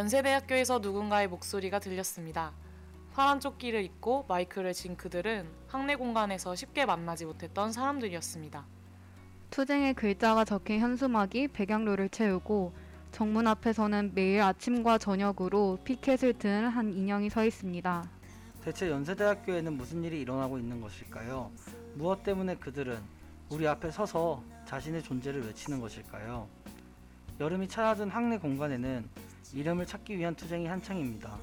연세대학교에서 누군가의 목소리가 들렸습니다. 파란 조끼를 입고 마이크를 진 그들은 학내 공간에서 쉽게 만나지 못했던 사람들이었습니다. 투쟁의 글자가 적힌 현수막이 배경로를 채우고 정문 앞에서는 매일 아침과 저녁으로 피켓을 든 한 인형이 서 있습니다. 대체 연세대학교에는 무슨 일이 일어나고 있는 것일까요? 무엇 때문에 그들은 우리 앞에 서서 자신의 존재를 외치는 것일까요? 여름이 찾아든 학내 공간에는 이름을 찾기 위한 투쟁이 한창입니다.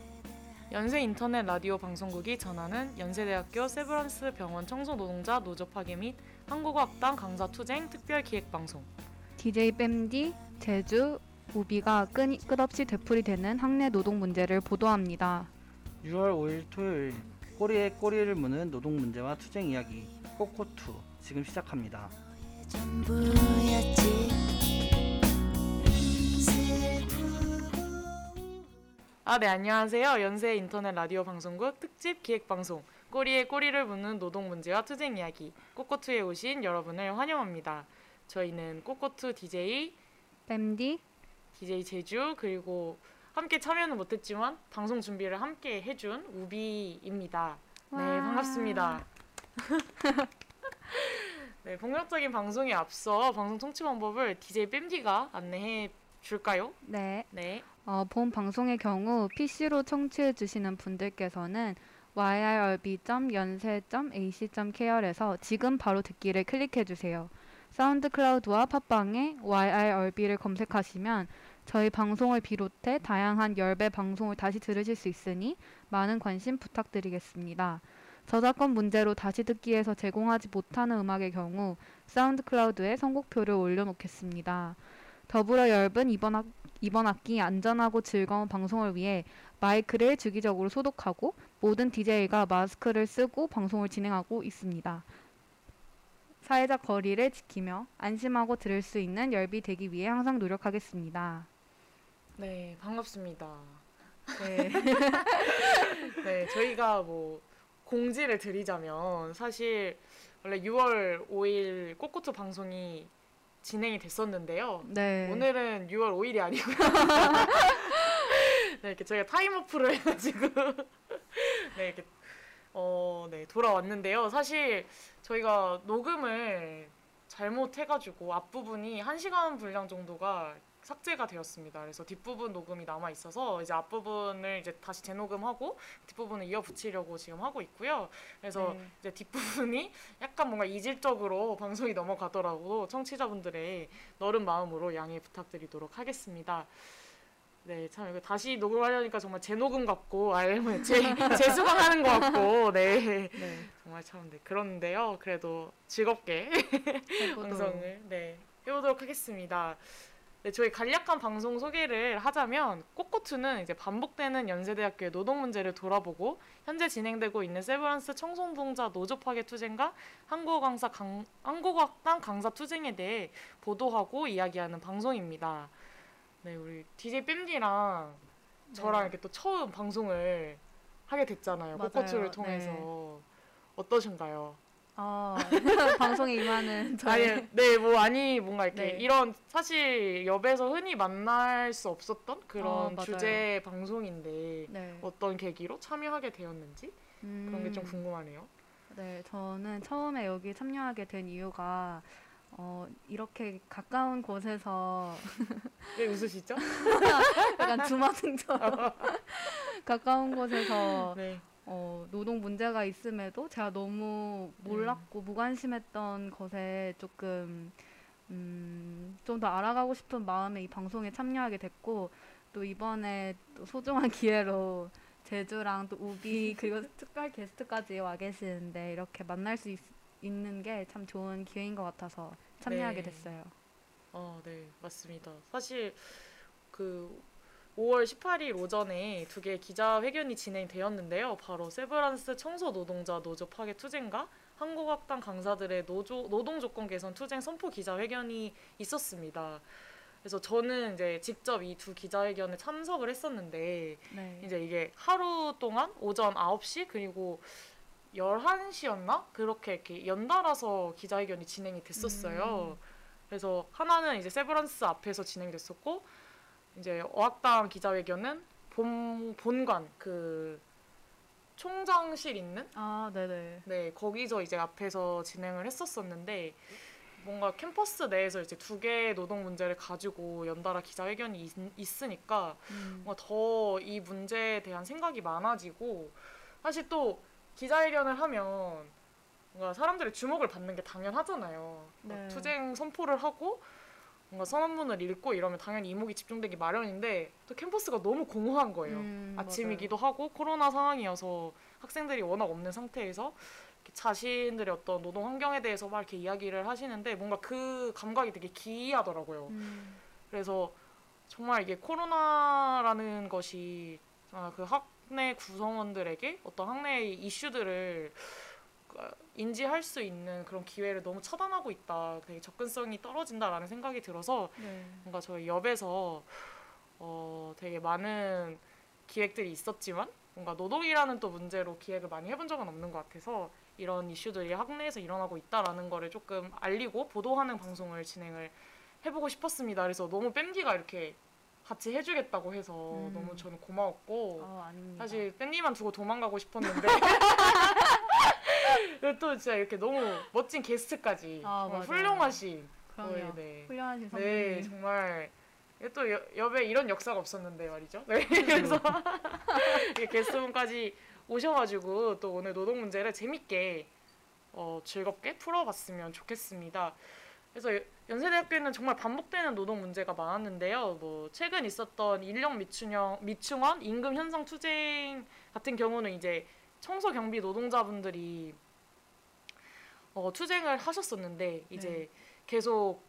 연세 인터넷 라디오 방송국이 전하는 연세대학교 세브란스 병원 청소 노동자 노조 파괴 및 한국어 학당 강사 투쟁 특별 기획 방송. DJ 뺨디, 제주, 우비가 끈, 끝없이 되풀이되는 학내 노동 문제를 보도합니다. 6월 5일 토요일 꼬리에 꼬리를 무는 노동 문제와 투쟁 이야기 꼬꼬투 지금 시작합니다. 전부였지 아, 네, 안녕하세요. 연세 인터넷 라디오 방송국 특집 기획 방송 꼬리에 꼬리를 무는 노동 문제와 투쟁 이야기 꼬꼬투에 오신 여러분을 환영합니다. 저희는 꼬꼬투 DJ, 뺨디, DJ 제주 그리고 함께 참여는 못했지만 방송 준비를 함께 해준 우비입니다. 네, 와. 반갑습니다. 네, 본격적인 방송에 앞서 방송 청취 방법을 DJ 뺨디가 안내해 줄까요? 네. 네. 어, 본 방송의 경우 PC로 청취해 주시는 분들께서는 yirb.연세.ac.kr에서 지금 바로 듣기를 클릭해 주세요. 사운드 클라우드와 팟빵에 YIRB를 검색하시면 저희 방송을 비롯해 다양한 열배 방송을 다시 들으실 수 있으니 많은 관심 부탁드리겠습니다. 저작권 문제로 다시 듣기에서 제공하지 못하는 음악의 경우 사운드 클라우드에 선곡표를 올려놓겠습니다. 더불어 열분 이번 학 이번 학기 안전하고 즐거운 방송을 위해 마이크를 주기적으로 소독하고 모든 DJ가 마스크를 쓰고 방송을 진행하고 있습니다. 사회적 거리를 지키며 안심하고 들을 수 있는 열비 되기 위해 항상 노력하겠습니다. 네, 반갑습니다. 네. 네, 저희가 뭐 공지를 드리자면 사실 원래 6월 5일 꼬꼬투 방송이 진행이 됐었는데요. 네. 오늘은 6월 5일이 아니고요. 네, 이렇게 저희가 타임어프를 해가지고 네 이렇게 어, 네 돌아왔는데요. 사실 저희가 녹음을 잘못해가지고 앞부분이 1시간 분량 정도가 삭제가 되었습니다. 그래서 뒷부분 녹음이 남아 있어서 이제 앞부분을 이제 다시 재녹음하고 뒷부분을 이어 붙이려고 지금 하고 있고요. 그래서 네. 이제 뒷부분이 약간 뭔가 이질적으로 방송이 넘어가더라고 청취자분들의 너른 마음으로 양해 부탁드리도록 하겠습니다. 네, 참 이거 다시 녹음하려니까 정말 재녹음 같고 아니면 재 재수강하는 것 같고 네, 네. 정말 참 네, 그런데요. 그래도 즐겁게. 방송을 네 해보도록 하겠습니다. 네, 저희 간략한 방송 소개를 하자면 꼬꼬투는 이제 반복되는 연세대학교의 노동 문제를 돌아보고 현재 진행되고 있는 세브란스 청소노동자 노조 파괴 투쟁과 한국어 강사 강, 한국어 학당 강사 투쟁에 대해 보도하고 이야기하는 방송입니다. 네, 우리 DJ 뺨디랑 저랑 네. 이렇게 또 처음 방송을 하게 됐잖아요. 맞아요. 꼬꼬투를 통해서 어떠신가요? 어, 방송에 임하는 아니, 네, 뭐 아니 뭔가 이렇게 네. 이런 사실 엽에서 흔히 만날 수 없었던 어, 그런 맞아요. 주제 방송인데 네. 어떤 계기로 참여하게 되었는지 그런 게좀 음. 궁금하네요. 네, 저는 처음에 여기 참여하게 된 이유가 어, 이렇게 가까운 곳에서 왜 웃으시죠? 약간 주마등처럼 가까운 곳에서 네, 어, 노동 문제가 있음에도 제가 너무 몰랐고 무관심했던 것에 조금 음, 좀 더 알아가고 싶은 마음에 이 방송에 참여하게 됐고 또 이번에 또 소중한 기회로 제주랑 또 우비 그리고 특별 게스트까지 와 계시는데 이렇게 만날 수 있, 있는 게 참 좋은 기회인 것 같아서 참여하게 네. 됐어요. 어, 네, 맞습니다. 사실 그 5월 18일 오전에 두 개의 기자회견이 진행되었는데요. 바로 세브란스 청소 노동자 노조 파괴 투쟁과 한국학당 강사들의 노조 노동 조건 개선 투쟁 선포 기자회견이 있었습니다. 그래서 저는 이제 직접 이 두 기자회견에 참석을 했었는데 네. 이제 이게 하루 동안 오전 9시 그리고 11시였나? 그렇게 이렇게 연달아서 기자회견이 진행이 됐었어요. 그래서 하나는 이제 세브란스 앞에서 진행됐었고 이제 어학당 기자회견은 본 본관 그 총장실 있는 아, 네네. 네 거기서 이제 앞에서 진행을 했었었는데 뭔가 캠퍼스 내에서 이제 두 개의 노동 문제를 가지고 연달아 기자회견이 있, 있으니까 음. 뭔가 더 이 문제에 대한 생각이 많아지고 사실 또 기자회견을 하면 뭔가 사람들의 주목을 받는 게 당연하잖아요. 막 네. 투쟁 선포를 하고 뭔가 선언문을 읽고 이러면 당연히 이목이 집중되기 마련인데 또 캠퍼스가 너무 공허한 거예요. 음, 아침이기도 하고 코로나 상황이어서 학생들이 워낙 없는 상태에서 자신들의 어떤 노동 환경에 대해서 막 이렇게 이야기를 하시는데 뭔가 그 감각이 되게 기이하더라고요. 맞아요. 음. 그래서 정말 이게 코로나라는 것이 아, 그 학내 구성원들에게 어떤 학내의 이슈들을 그, 인지할 수 있는 그런 기회를 너무 차단하고 있다. 되게 접근성이 떨어진다라는 생각이 들어서 네. 뭔가 저희 엽에서 어, 되게 많은 기획들이 있었지만 뭔가 노동이라는 또 문제로 기획을 많이 해본 적은 없는 것 같아서 이런 이슈들이 학내에서 일어나고 있다라는 거를 조금 알리고 보도하는 방송을 진행을 해보고 싶었습니다. 그래서 너무 밴디가 이렇게 같이 해주겠다고 해서 음. 너무 저는 고마웠고 어. 사실 밴디만 두고 도망가고 싶었는데 그리고 또 진짜 이렇게 너무 멋진 게스트까지 아, 정말 맞아요. 훌륭하신 그럼요. 거예요. 네. 훌륭하신 선배님. 네, 정말 이게 또 여- 엽에 이런 역사가 없었는데 말이죠. 네, 그래서 이렇게 게스트분까지 오셔가지고 또 오늘 노동 문제를 재밌게 어, 즐겁게 풀어봤으면 좋겠습니다. 그래서 여- 연세대학교에는 정말 반복되는 노동 문제가 많았는데요. 뭐 최근 있었던 인력 미충형, 미충원 임금 현상 투쟁 같은 경우는 이제 청소 경비 노동자분들이 어, 투쟁을 하셨었는데 이제 네. 계속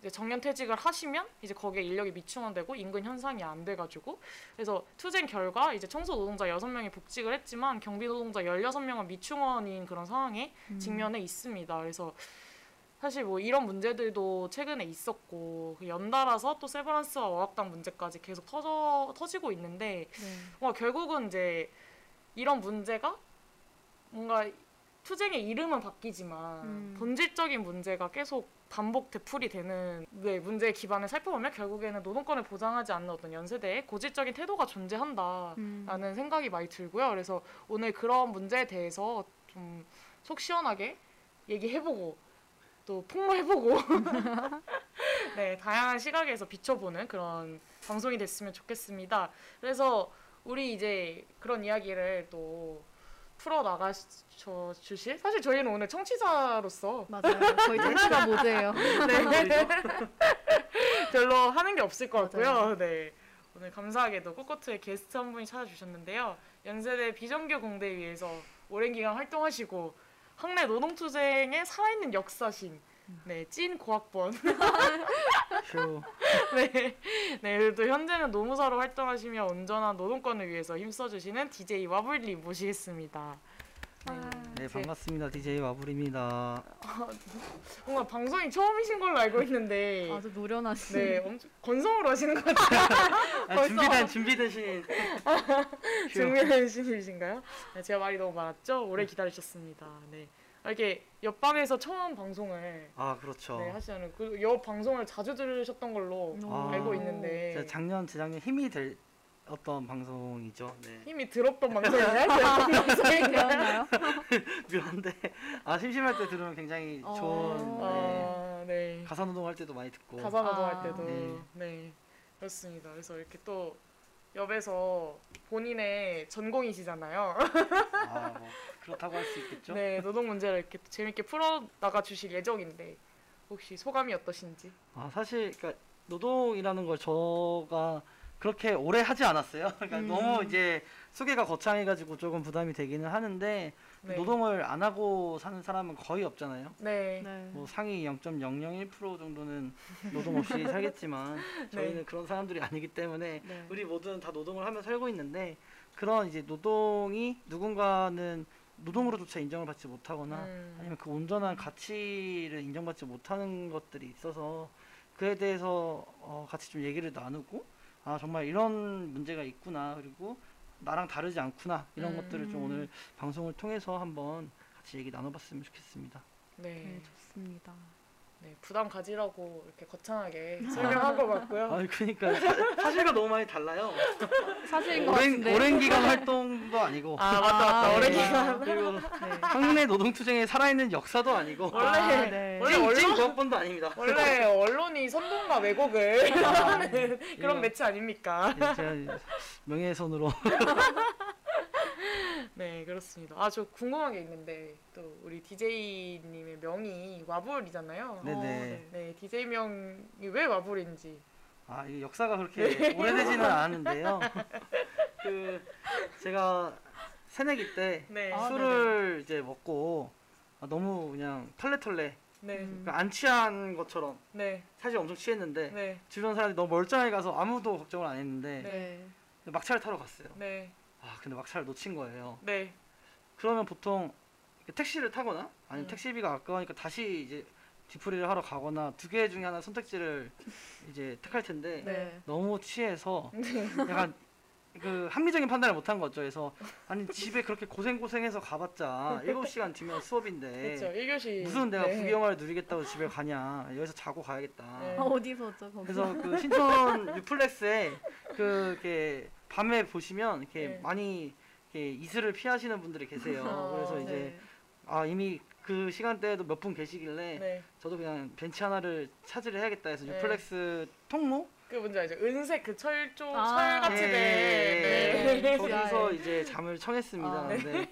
이제 정년 퇴직을 하시면 이제 거기에 인력이 미충원되고 임금 현상이 안 돼가지고 그래서 투쟁 결과 이제 청소 노동자 6명이 복직을 했지만 경비 노동자 16명은 미충원인 그런 상황에 음. 직면해 있습니다. 그래서 사실 뭐 이런 문제들도 최근에 있었고 그 연달아서 또 세브란스와 어학당 문제까지 계속 터져 터지고 있는데 네. 뭔가 결국은 이제 이런 문제가 뭔가 투쟁의 이름은 바뀌지만 음. 본질적인 문제가 계속 반복 되풀이 되는 네, 문제의 기반을 살펴보면 결국에는 노동권을 보장하지 않는 어떤 연세대의 고질적인 태도가 존재한다라는 음. 생각이 많이 들고요. 그래서 오늘 그런 문제에 대해서 좀 속 시원하게 얘기해보고 또 폭로해보고 네 다양한 시각에서 비춰보는 그런 방송이 됐으면 좋겠습니다. 그래서 우리 이제 그런 이야기를 또 풀어 나가 주실 사실 저희는 오늘 청취자로서 맞아요. 거의 정치가 모드예요. 네. 별로 하는 게 없을 것 같고요. 맞아요. 네. 오늘 감사하게도 꼬꼬트의 게스트 한 분이 찾아주셨는데요. 연세대 비정규 공대위에서 오랜 기간 활동하시고 학내 노동투쟁의 살아있는 역사신 네, 찐 고학번 휴. 네. 네, 그리고 또 현재는 노무사로 활동하시며 온전한 노동권을 위해서 힘써주시는 DJ 와블리 모시겠습니다. 네. 네 제- 반갑습니다. DJ 와불입니다. 뭔가 방송이 처음이신 걸로 알고 있는데 아주 노련하신. 네, 엄청 건성으로 하시는 것 같아요. 아, 준비된 준비된. 휴. 증명의 신이신가요? 네, 제가 말이 너무 많았죠? 오래 기다리셨습니다. 네. 아, 이렇게 옆방에서 처음 방송을 아 그렇죠. 네, 하시는 그옆 방송을 자주 들으셨던 걸로 아. 알고 있는데 제가 작년 재작년 힘이 될 어떤 방송이죠. 네. 힘이 들었던? 되었나요? 묘한데 아 심심할 때 들으면 굉장히 어. 좋은 네. 아, 네. 가사 노동할 때도 많이 듣고 가사 노동할 아. 때도 네. 네. 그렇습니다. 그래서 이렇게 또 옆에서 본인의 전공이시잖아요. 아 뭐 그렇다고 할 수 있겠죠. 네, 노동 문제를 이렇게 또 재밌게 풀어 나가 주실 예정인데 혹시 소감이 어떠신지? 아 사실 그러니까 노동이라는 걸 저가 그렇게 오래 하지 않았어요. 그러니까 음. 너무 이제 소개가 거창해가지고 조금 부담이 되기는 하는데 네. 노동을 안 하고 사는 사람은 거의 없잖아요. 네. 네. 뭐 상위 0.001% 정도는 노동 없이 살겠지만 저희는 그런 사람들이 아니기 때문에 네. 우리 모두는 다 노동을 하며 살고 있는데 그런 이제 노동이 누군가는 노동으로조차 인정을 받지 못하거나 음. 아니면 그 온전한 가치를 인정받지 못하는 것들이 있어서 그에 대해서 어, 같이 좀 얘기를 나누고 아 정말 이런 문제가 있구나 그리고 나랑 다르지 않구나 이런 음. 것들을 좀 오늘 방송을 통해서 한번 같이 얘기 나눠봤으면 좋겠습니다. 네. 네, 좋습니다. 네, 부담 가지라고 이렇게 거창하게 설명한 것 같고요. 아 그러니까 사- 사실과 너무 많이 달라요. 사실인 것 오랜 같은데. 오랜 기간 활동도 아니고 아 맞다 맞다 아, 오래 네. 기간 그리고 네. 학내 노동투쟁의 살아있는 역사도 아니고 원래 아, 네. 원래 찐 언론 고학번도 아닙니다. 원래 언론이 선동과 왜곡을 하는 그런 이거- 매체 아닙니까? 예, 제가 명예훼손으로 네 그렇습니다. 아 저 궁금한 게 있는데 또 우리 DJ님의 명이 와불이잖아요. 네네. 네 DJ 명이 왜 와불인지. 아, 이 역사가 그렇게 오래되지는 않았는데요. 그 제가 새내기 때 네. 아, 술을 이제 먹고 아, 너무 그냥 털레털레 네. 음. 그러니까 안 취한 것처럼 네. 사실 엄청 취했는데 네. 주변 사람들이 너무 멀쩡하게 가서 아무도 걱정을 안 했는데 네. 막차를 타러 갔어요. 네. 아 근데 막차를 놓친 거예요. 네. 그러면 보통 택시를 타거나 아니면 음. 택시비가 아까우니까 다시 이제 뒤풀이를 하러 가거나 두 개 중에 하나 선택지를 이제 택할 텐데 네. 너무 취해서 약간 그 합리적인 판단을 못한 거죠. 그래서 아니 집에 그렇게 고생 고생해서 가봤자 7시간 뒤면 수업인데 그렇죠. 1교시. 무슨 내가 네. 구경을 누리겠다고 집에 가냐 여기서 자고 가야겠다. 네. 아, 어디서죠? 거기? 그래서 그 신촌 유플렉스에 그 이렇게 밤에 보시면 이렇게 네. 많이 이렇게 이슬을 피하시는 분들이 계세요. 아, 그래서 이제 네. 아 이미 그 시간대에도 몇 분 계시길래 네. 저도 그냥 벤치 하나를 차지를 해야겠다 해서 네. 유플렉스 통로 그 뭔지 알죠? 은색 그 철조 아. 철같이 예, 된. 예, 네. 거기서 네. 이제 잠을 청했습니다. 아. 근데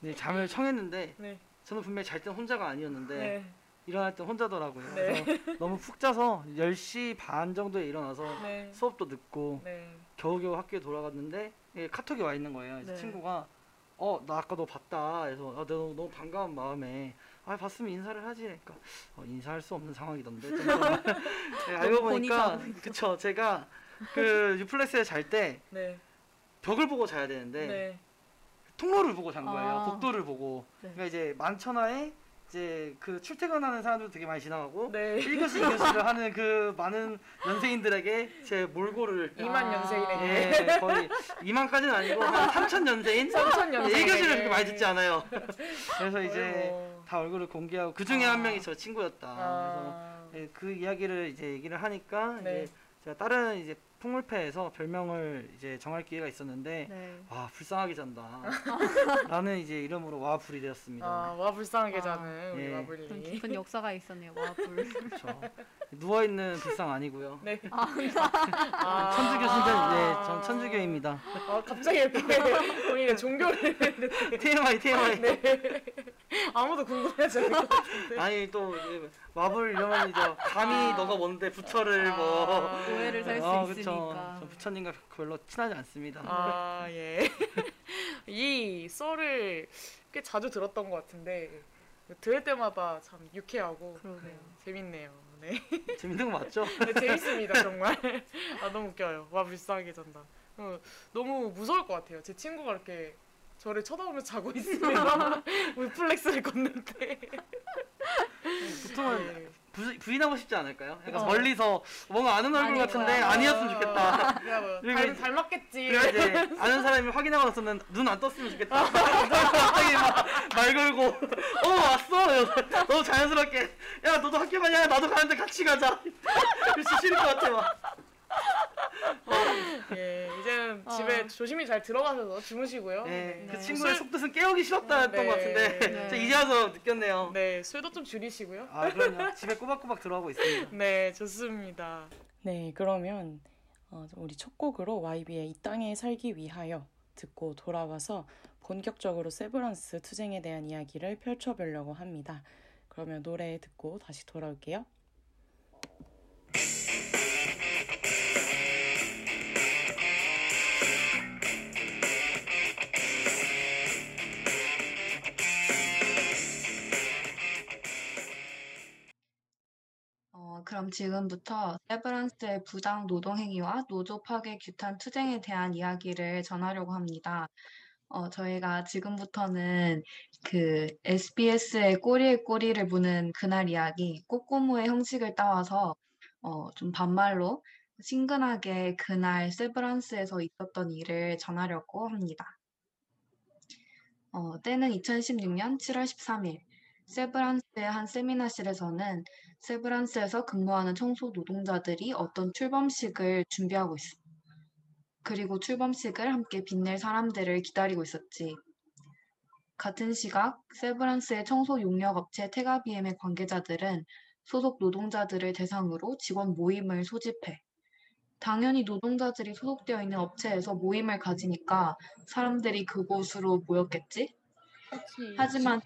네, 잠을 청했는데 네. 저는 분명히 잘 땐 혼자가 아니었는데 네. 일어날 땐 혼자더라고요. 네. 그래서 너무 푹 자서 10시 반 정도에 일어나서 네. 수업도 늦고 네. 겨우겨우 학교에 돌아갔는데 예, 카톡이 와 있는 거예요. 네. 친구가 어 나 아까 너 봤다. 그래서 아, 너무, 너무 반가운 마음에 아 봤으면 인사를 하지. 그러니까 어, 인사할 수 없는 상황이던데. 좀 네, 알고 보니까 그쵸 제가 그 유플렉스에 잘때 네. 벽을 보고 자야 되는데 네. 통로를 보고 잔 거예요. 아. 복도를 보고. 네. 그러니까 이제 만천하에 이제 그 출퇴근하는 사람들도 되게 많이 지나가고 네. 1교시 2교시를 하는 그 많은 연세인들에게 제 몰골을 2만 아. 연세인에게. 예, 거의 2만까지는 아니고 한 3천 연세인? 삼천 연세인에게. 1교시를 그렇게 많이 듣지 않아요. 그래서 이제. 다 얼굴을 공개하고 그 중에 아. 한 명이 저 친구였다. 아. 그래서 예, 그 이야기를 이제 얘기를 하니까 네. 이제 제가 다른 이제 풍물패에서 별명을 이제 정할 기회가 있었는데 네. 와 불쌍하게 잔다. 라는 이제 이름으로 와불이 되었습니다. 아, 와 불쌍하게 아. 자는 우리 예. 좀 마블리. 깊은 역사가 있었네요. 와 불. 그렇죠. 누워 있는 불쌍 아니고요. 네. 아, 아. 천주교 신자, 네, 전 천주교입니다. 아, 갑자기 이렇게 본인의 종교를 TMI, TMI. 네. 아무도 궁금해하지 않을 것 같은데. 아니 또 이제 마블 이러면 이제 감히 아. 너가 뭔데 부처를 뭐. 아. 오해를 살수 아, 있으니 까. 저 부처님과 별로 친하지 않습니다. 아, 예. 이 썰을 꽤 자주 들었던 것 같은데 들을 때마다 참 유쾌하고 그러게요. 네, 재밌네요. 네. 재밌는 거 맞죠? 네, 재밌습니다 정말. 아 너무 웃겨요. 와 불쌍하게 잔다. 어, 너무 무서울 것 같아요. 제 친구가 이렇게 저를 쳐다보며 자고 있으면 위플렉스를 걷는데. 보통은 네. 부, 부인하고 싶지 않을까요? 약간 어. 멀리서 뭔가 아는 얼굴 아닐 같은데. 아니었으면 좋겠다. 뭐 그리고 닮, 이제- 닮았겠지. 그래 이제 아는 사람이 확인하고 나서는 눈 안 떴으면 좋겠다. 갑자기 막말 걸고 어 왔어. 이러면서 너무 자연스럽게 야 너도 학교 가냐? 나도 가는데 같이 가자. 그렇지 싫을 것 같아 막. 예, 이제는 어. 집에 조심히 잘 들어가셔서 주무시고요. 예, 네. 그 네. 친구의 술- 속뜻은 깨우기 싫었다였던 네. 것 같은데 네. 저 이제 와서 느꼈네요. 네, 술도 좀 줄이시고요. 아 그럼요. 집에 꼬박꼬박 들어가고 있습니다. 네, 좋습니다. 네, 그러면 어, 우리 첫 곡으로 YB의 이 땅에 살기 위하여 듣고 돌아와서 본격적으로 세브란스 투쟁에 대한 이야기를 펼쳐보려고 합니다. 그러면 노래 듣고 다시 돌아올게요. 그럼 지금부터 세브란스의 부당 노동행위와 노조 파괴 규탄 투쟁에 대한 이야기를 전하려고 합니다. 어, 저희가 지금부터는 그 SBS의 꼬리에 꼬리를 무는 그날 이야기, 꼬꼬무의 형식을 따와서 어, 좀 반말로 친근하게 그날 세브란스에서 있었던 일을 전하려고 합니다. 어, 때는 2016년 7월 13일, 세브란스의 한 세미나실에서는 세브란스에서 근무하는 청소 노동자들이 어떤 출범식을 준비하고 있어. 그리고 출범식을 함께 빛낼 사람들을 기다리고 있었지. 같은 시각 세브란스의 청소 용역 업체 테가비엠의 관계자들은 소속 노동자들을 대상으로 직원 모임을 소집해. 당연히 노동자들이 소속되어 있는 업체에서 모임을 가지니까 사람들이 그곳으로 모였겠지? 그치. 하지만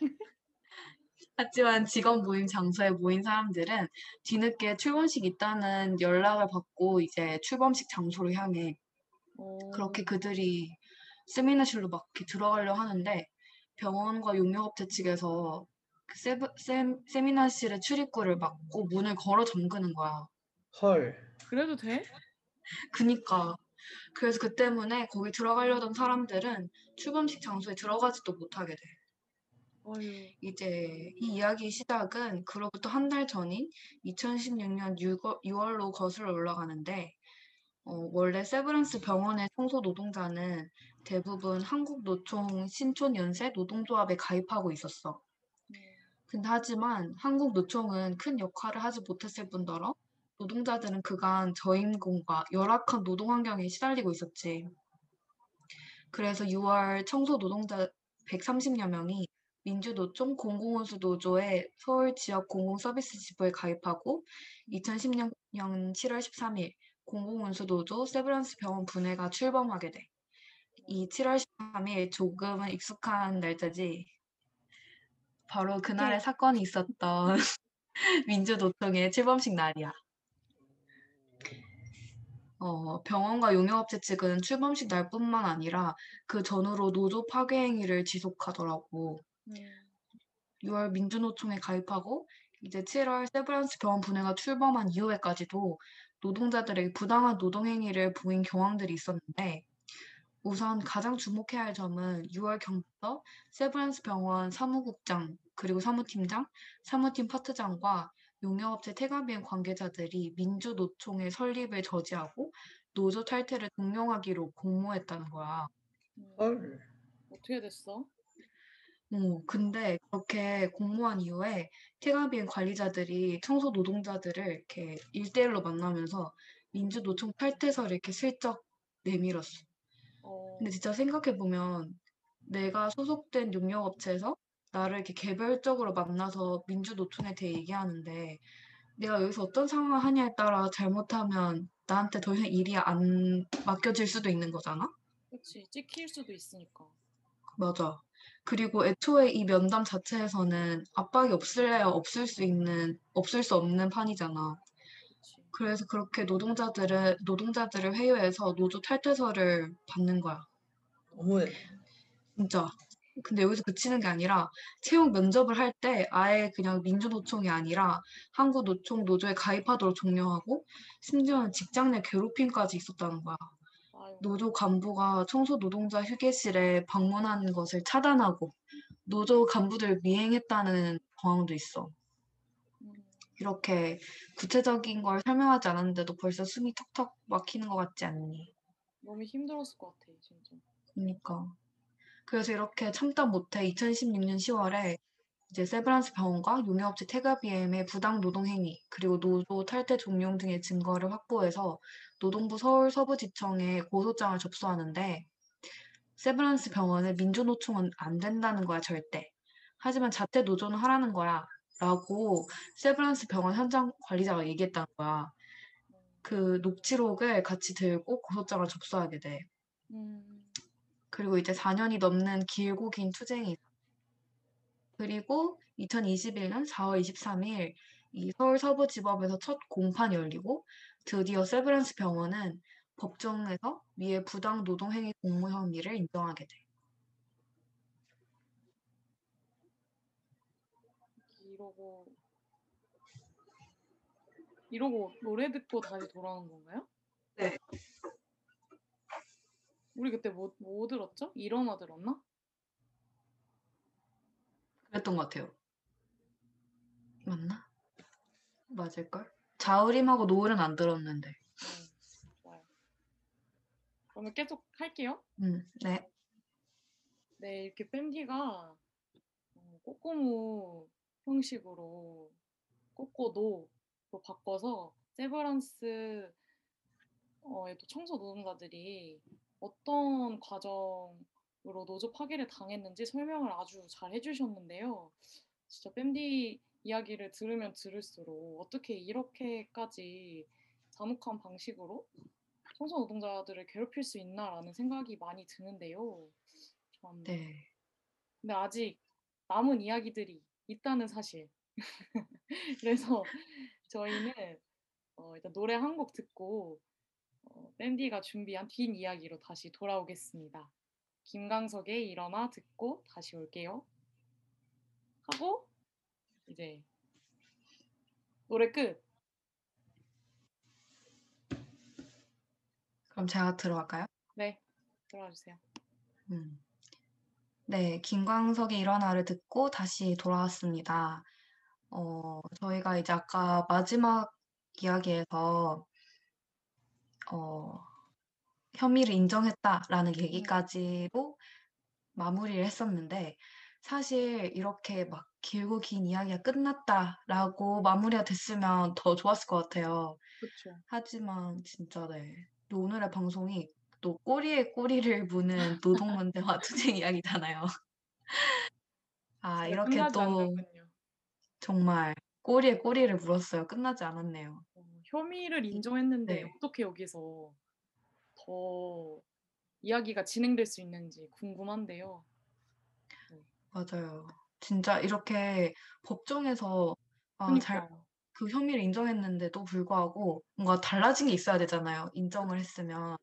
하지만 직원 모임 장소에 모인 사람들은 뒤늦게 출범식 있다는 연락을 받고 이제 출범식 장소로 향해 어, 그렇게 그들이 세미나실로 막 이렇게 들어가려 하는데 병원과 용역업체 측에서 그 세브, 세, 세미나실의 출입구를 막고 문을 걸어 잠그는 거야. 헐. 그래도 돼? 그니까 그래서 그 때문에 거기 들어가려던 사람들은 출범식 장소에 들어가지도 못하게 돼. 어휴. 이제 이 이야기 시작은 그로부터 한 달 전인 2016년 6월, 로 거슬러 올라가는데 어, 원래 세브란스 병원의 청소 노동자는 대부분 한국노총 신촌연세 노동조합에 가입하고 있었어. 음, 근데 하지만 한국노총은 큰 역할을 하지 못했을 뿐더러 노동자들은 그간 저임금과 열악한 노동 환경에 시달리고 있었지. 그래서 6월 청소 노동자 130여 명이 민주노총 공공운수 노조의 서울 지역 공공서비스 지부에 가입하고 2010년 7월 13일 공공운수 노조 세브란스 병원 분해가 출범하게 돼. 이 7월 13일 조금은 익숙한 날짜지. 바로 그날의 사건이 있었던 민주노총의 출범식 날이야. 어, 병원과 용역업체 측은 출범식 날뿐만 아니라 그 전후로 노조 파괴 행위를 지속하더라고. 음, 6월 민주노총에 가입하고 이제 7월 세브란스 병원 분해가 출범한 이후에까지도 노동자들에게 부당한 노동 행위를 보인 경황들이 있었는데 우선 가장 주목해야 할 점은 6월 경부터 세브란스 병원 사무국장 그리고 사무팀장, 사무팀 파트장과 용역업체 태가비엔 관계자들이 민주노총의 설립을 저지하고 노조 탈퇴를 종용하기로 공모했다는 거야. 음. 헐. 어떻게 됐어? 어, 근데 그렇게 공모한 이후에 태가비엔 관리자들이 청소 노동자들을 이렇게 일대일로 만나면서 민주노총 탈퇴서를 이렇게 슬쩍 내밀었어. 어, 근데 진짜 생각해보면 내가 소속된 용역업체에서 나를 이렇게 개별적으로 만나서 민주노총에 대해 얘기하는데 내가 여기서 어떤 상황을 하냐에 따라 잘못하면 나한테 더 이상 일이 안 맡겨질 수도 있는 거잖아? 그치. 찍힐 수도 있으니까. 맞아. 그리고 애초에 이 면담 자체에서는 압박이 없을래야 없을 수 있는, 없을 수 없는 판이잖아. 그래서 그렇게 노동자들을, 노동자들을 회유해서 노조 탈퇴서를 받는 거야. 너무해. 진짜. 근데 여기서 그치는 게 아니라 채용 면접을 할 때 아예 그냥 민주노총이 아니라 한국노총 노조에 가입하도록 종료하고 심지어는 직장 내 괴롭힘까지 있었다는 거야. 노조 간부가 청소 노동자 휴게실에 방문하는 것을 차단하고 노조 간부들 미행했다는 정황도 있어. 음, 이렇게 구체적인 걸 설명하지 않았는데도 벌써 숨이 턱턱 막히는 것 같지 않니? 너무 힘들었을 것 같아, 진짜. 그러니까. 그래서 이렇게 참다 못해 2016년 10월에 이제 세브란스 병원과 용역업체 테가비엠의 부당 노동 행위 그리고 노조 탈퇴 종용 등의 증거를 확보해서 노동부 서울 서부지청에 고소장을 접수하는데 세브란스 병원은 민주노총은 안 된다는 거야 절대. 하지만 자퇴 노조는 하라는 거야. 라고 세브란스 병원 현장 관리자가 얘기했다는 거야. 음, 그 녹취록을 같이 들고 고소장을 접수하게 돼. 음, 그리고 이제 4년이 넘는 길고 긴 투쟁이 그리고 2021년 4월 23일 이 서울 서부지법에서 첫 공판이 열리고 드디어 세브란스 병원은 법정에서 위의 부당 노동행위 공모 혐의를 인정하게 돼. 이러고 이러고 노래 듣고 다시 돌아오는 건가요? 네. 우리 그때 뭐, 뭐 들었죠? 일어나 들었나? 그랬던 것 같아요. 맞나? 맞을걸? 자우림하고 노을은 안 들었는데. 네, 좋아요. 그러면 계속 할게요. 음, 네. 네, 이렇게 밴디가 어, 꼬꼬무 형식으로 꼬꼬노로 바꿔서 세브란스 어, 또 청소 노동자들이 어떤 과정으로 노조 파괴를 당했는지 설명을 아주 잘 해주셨는데요. 진짜 뺨디 이야기를 들으면 들을수록 어떻게 이렇게까지 잔혹한 방식으로 청소 노동자들을 괴롭힐 수 있나라는 생각이 많이 드는데요. 참 네. 근데 아직 남은 이야기들이 있다는 사실. 그래서 저희는 어, 일단 노래 한 곡 듣고 어, 밴디가 준비한 뒷 이야기로 다시 돌아오겠습니다. 김광석의 일어나 듣고 다시 올게요. 하고 이제 노래 끝. 그럼 제가 들어갈까요? 네, 들어와 주세요. 음. 네, 김광석의 일어나를 듣고 다시 돌아왔습니다. 어, 저희가 이제 아까 마지막 이야기에서 어, 혐의를 인정했다라는 얘기까지로 마무리를 했었는데 사실 이렇게 막 길고 긴 이야기가 끝났다라고 마무리가 됐으면 더 좋았을 것 같아요. 그렇죠. 하지만 진짜 네. 또 오늘의 방송이 또 꼬리에 꼬리를 무는 노동 문제와 투쟁 이야기잖아요. 아, 이렇게 또 않는군요. 정말 꼬리에 꼬리를 물었어요. 끝나지 않았네요. 어, 혐의를 인정했는데 네. 어떻게 여기서 더 이야기가 진행될 수 있는지 궁금한데요. 맞아요. 진짜 이렇게 법정에서 아, 잘, 그러니까요. 그 혐의를 인정했는데도 불구하고 뭔가 달라진 게 있어야 되잖아요. 인정을 했으면.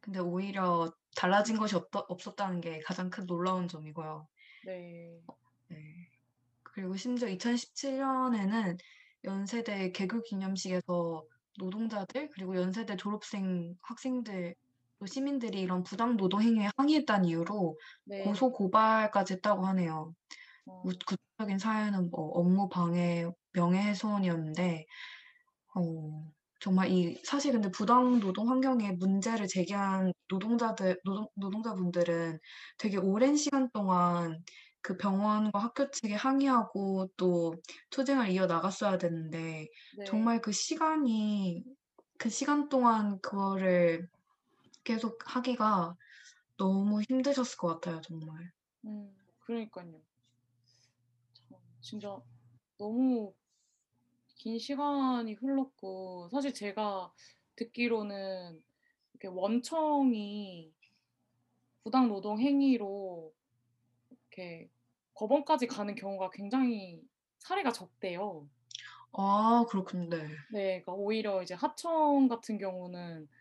근데 오히려 달라진 것이 없, 없었다는 게 가장 큰 놀라운 점이고요. 네. 네. 그리고 심지어 2017 년에는 연세대 개교 기념식에서 노동자들 그리고 연세대 졸업생 학생들 또 시민들이 이런 부당 노동 행위에 항의했다는 이유로 네. 고소 고발까지 했다고 하네요. 어, 구- 구체적인 사연은 뭐 업무 방해, 명예훼손이었는데 어, 정말 이 사실 근데 부당 노동 환경에 문제를 제기한 노동자들 노동 노동자분들은 되게 오랜 시간 동안 그 병원과 학교 측에 항의하고 또 투쟁을 이어 나갔어야 되는데 네. 정말 그 시간이 그 시간 동안 그거를 계속 하기가 너무 힘드셨을 것 같아요, 정말. 음, 그러니까요. 참, 진짜 너무 긴 시간이 흘렀고, 사실 제가 듣기로는 이렇게 원청이 부당 노동 행위로 이렇게 법원까지 가는 경우가 굉장히 사례가 적대요. 아, 그렇군요. 네. 네, 그러니까 오히려 이제 하청 같은 경우는 네,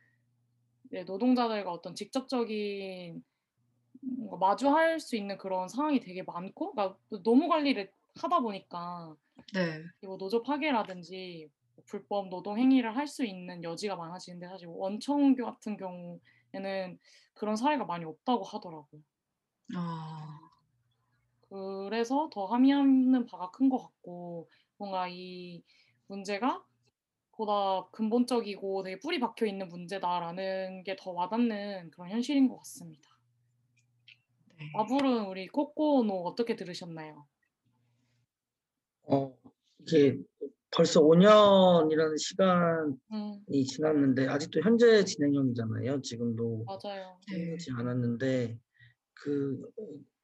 노동자들과 어떤 직접적인 마주할 수 있는 그런 상황이 되게 많고, 그러니까 노무 관리를 하다 보니까 네. 뭐 노조 파괴라든지 뭐 불법 노동 행위를 할 수 있는 여지가 많아지는데 사실 원청 같은 경우에는 그런 사례가 많이 없다고 하더라고요. 아, 그래서 더 함의하는 바가 큰 것 같고 뭔가 이 문제가 보다 근본적이고 되게 뿌리 박혀 있는 문제다라는 게 더 와닿는 그런 현실인 것 같습니다. 네. 마블은 우리 꼬꼬노 어떻게 들으셨나요? 어, 이게 벌써 5년이라는 시간이 음, 지났는데 아직도 현재 진행형이잖아요. 지금도 맞아요. 네. 끝나지 않았는데 그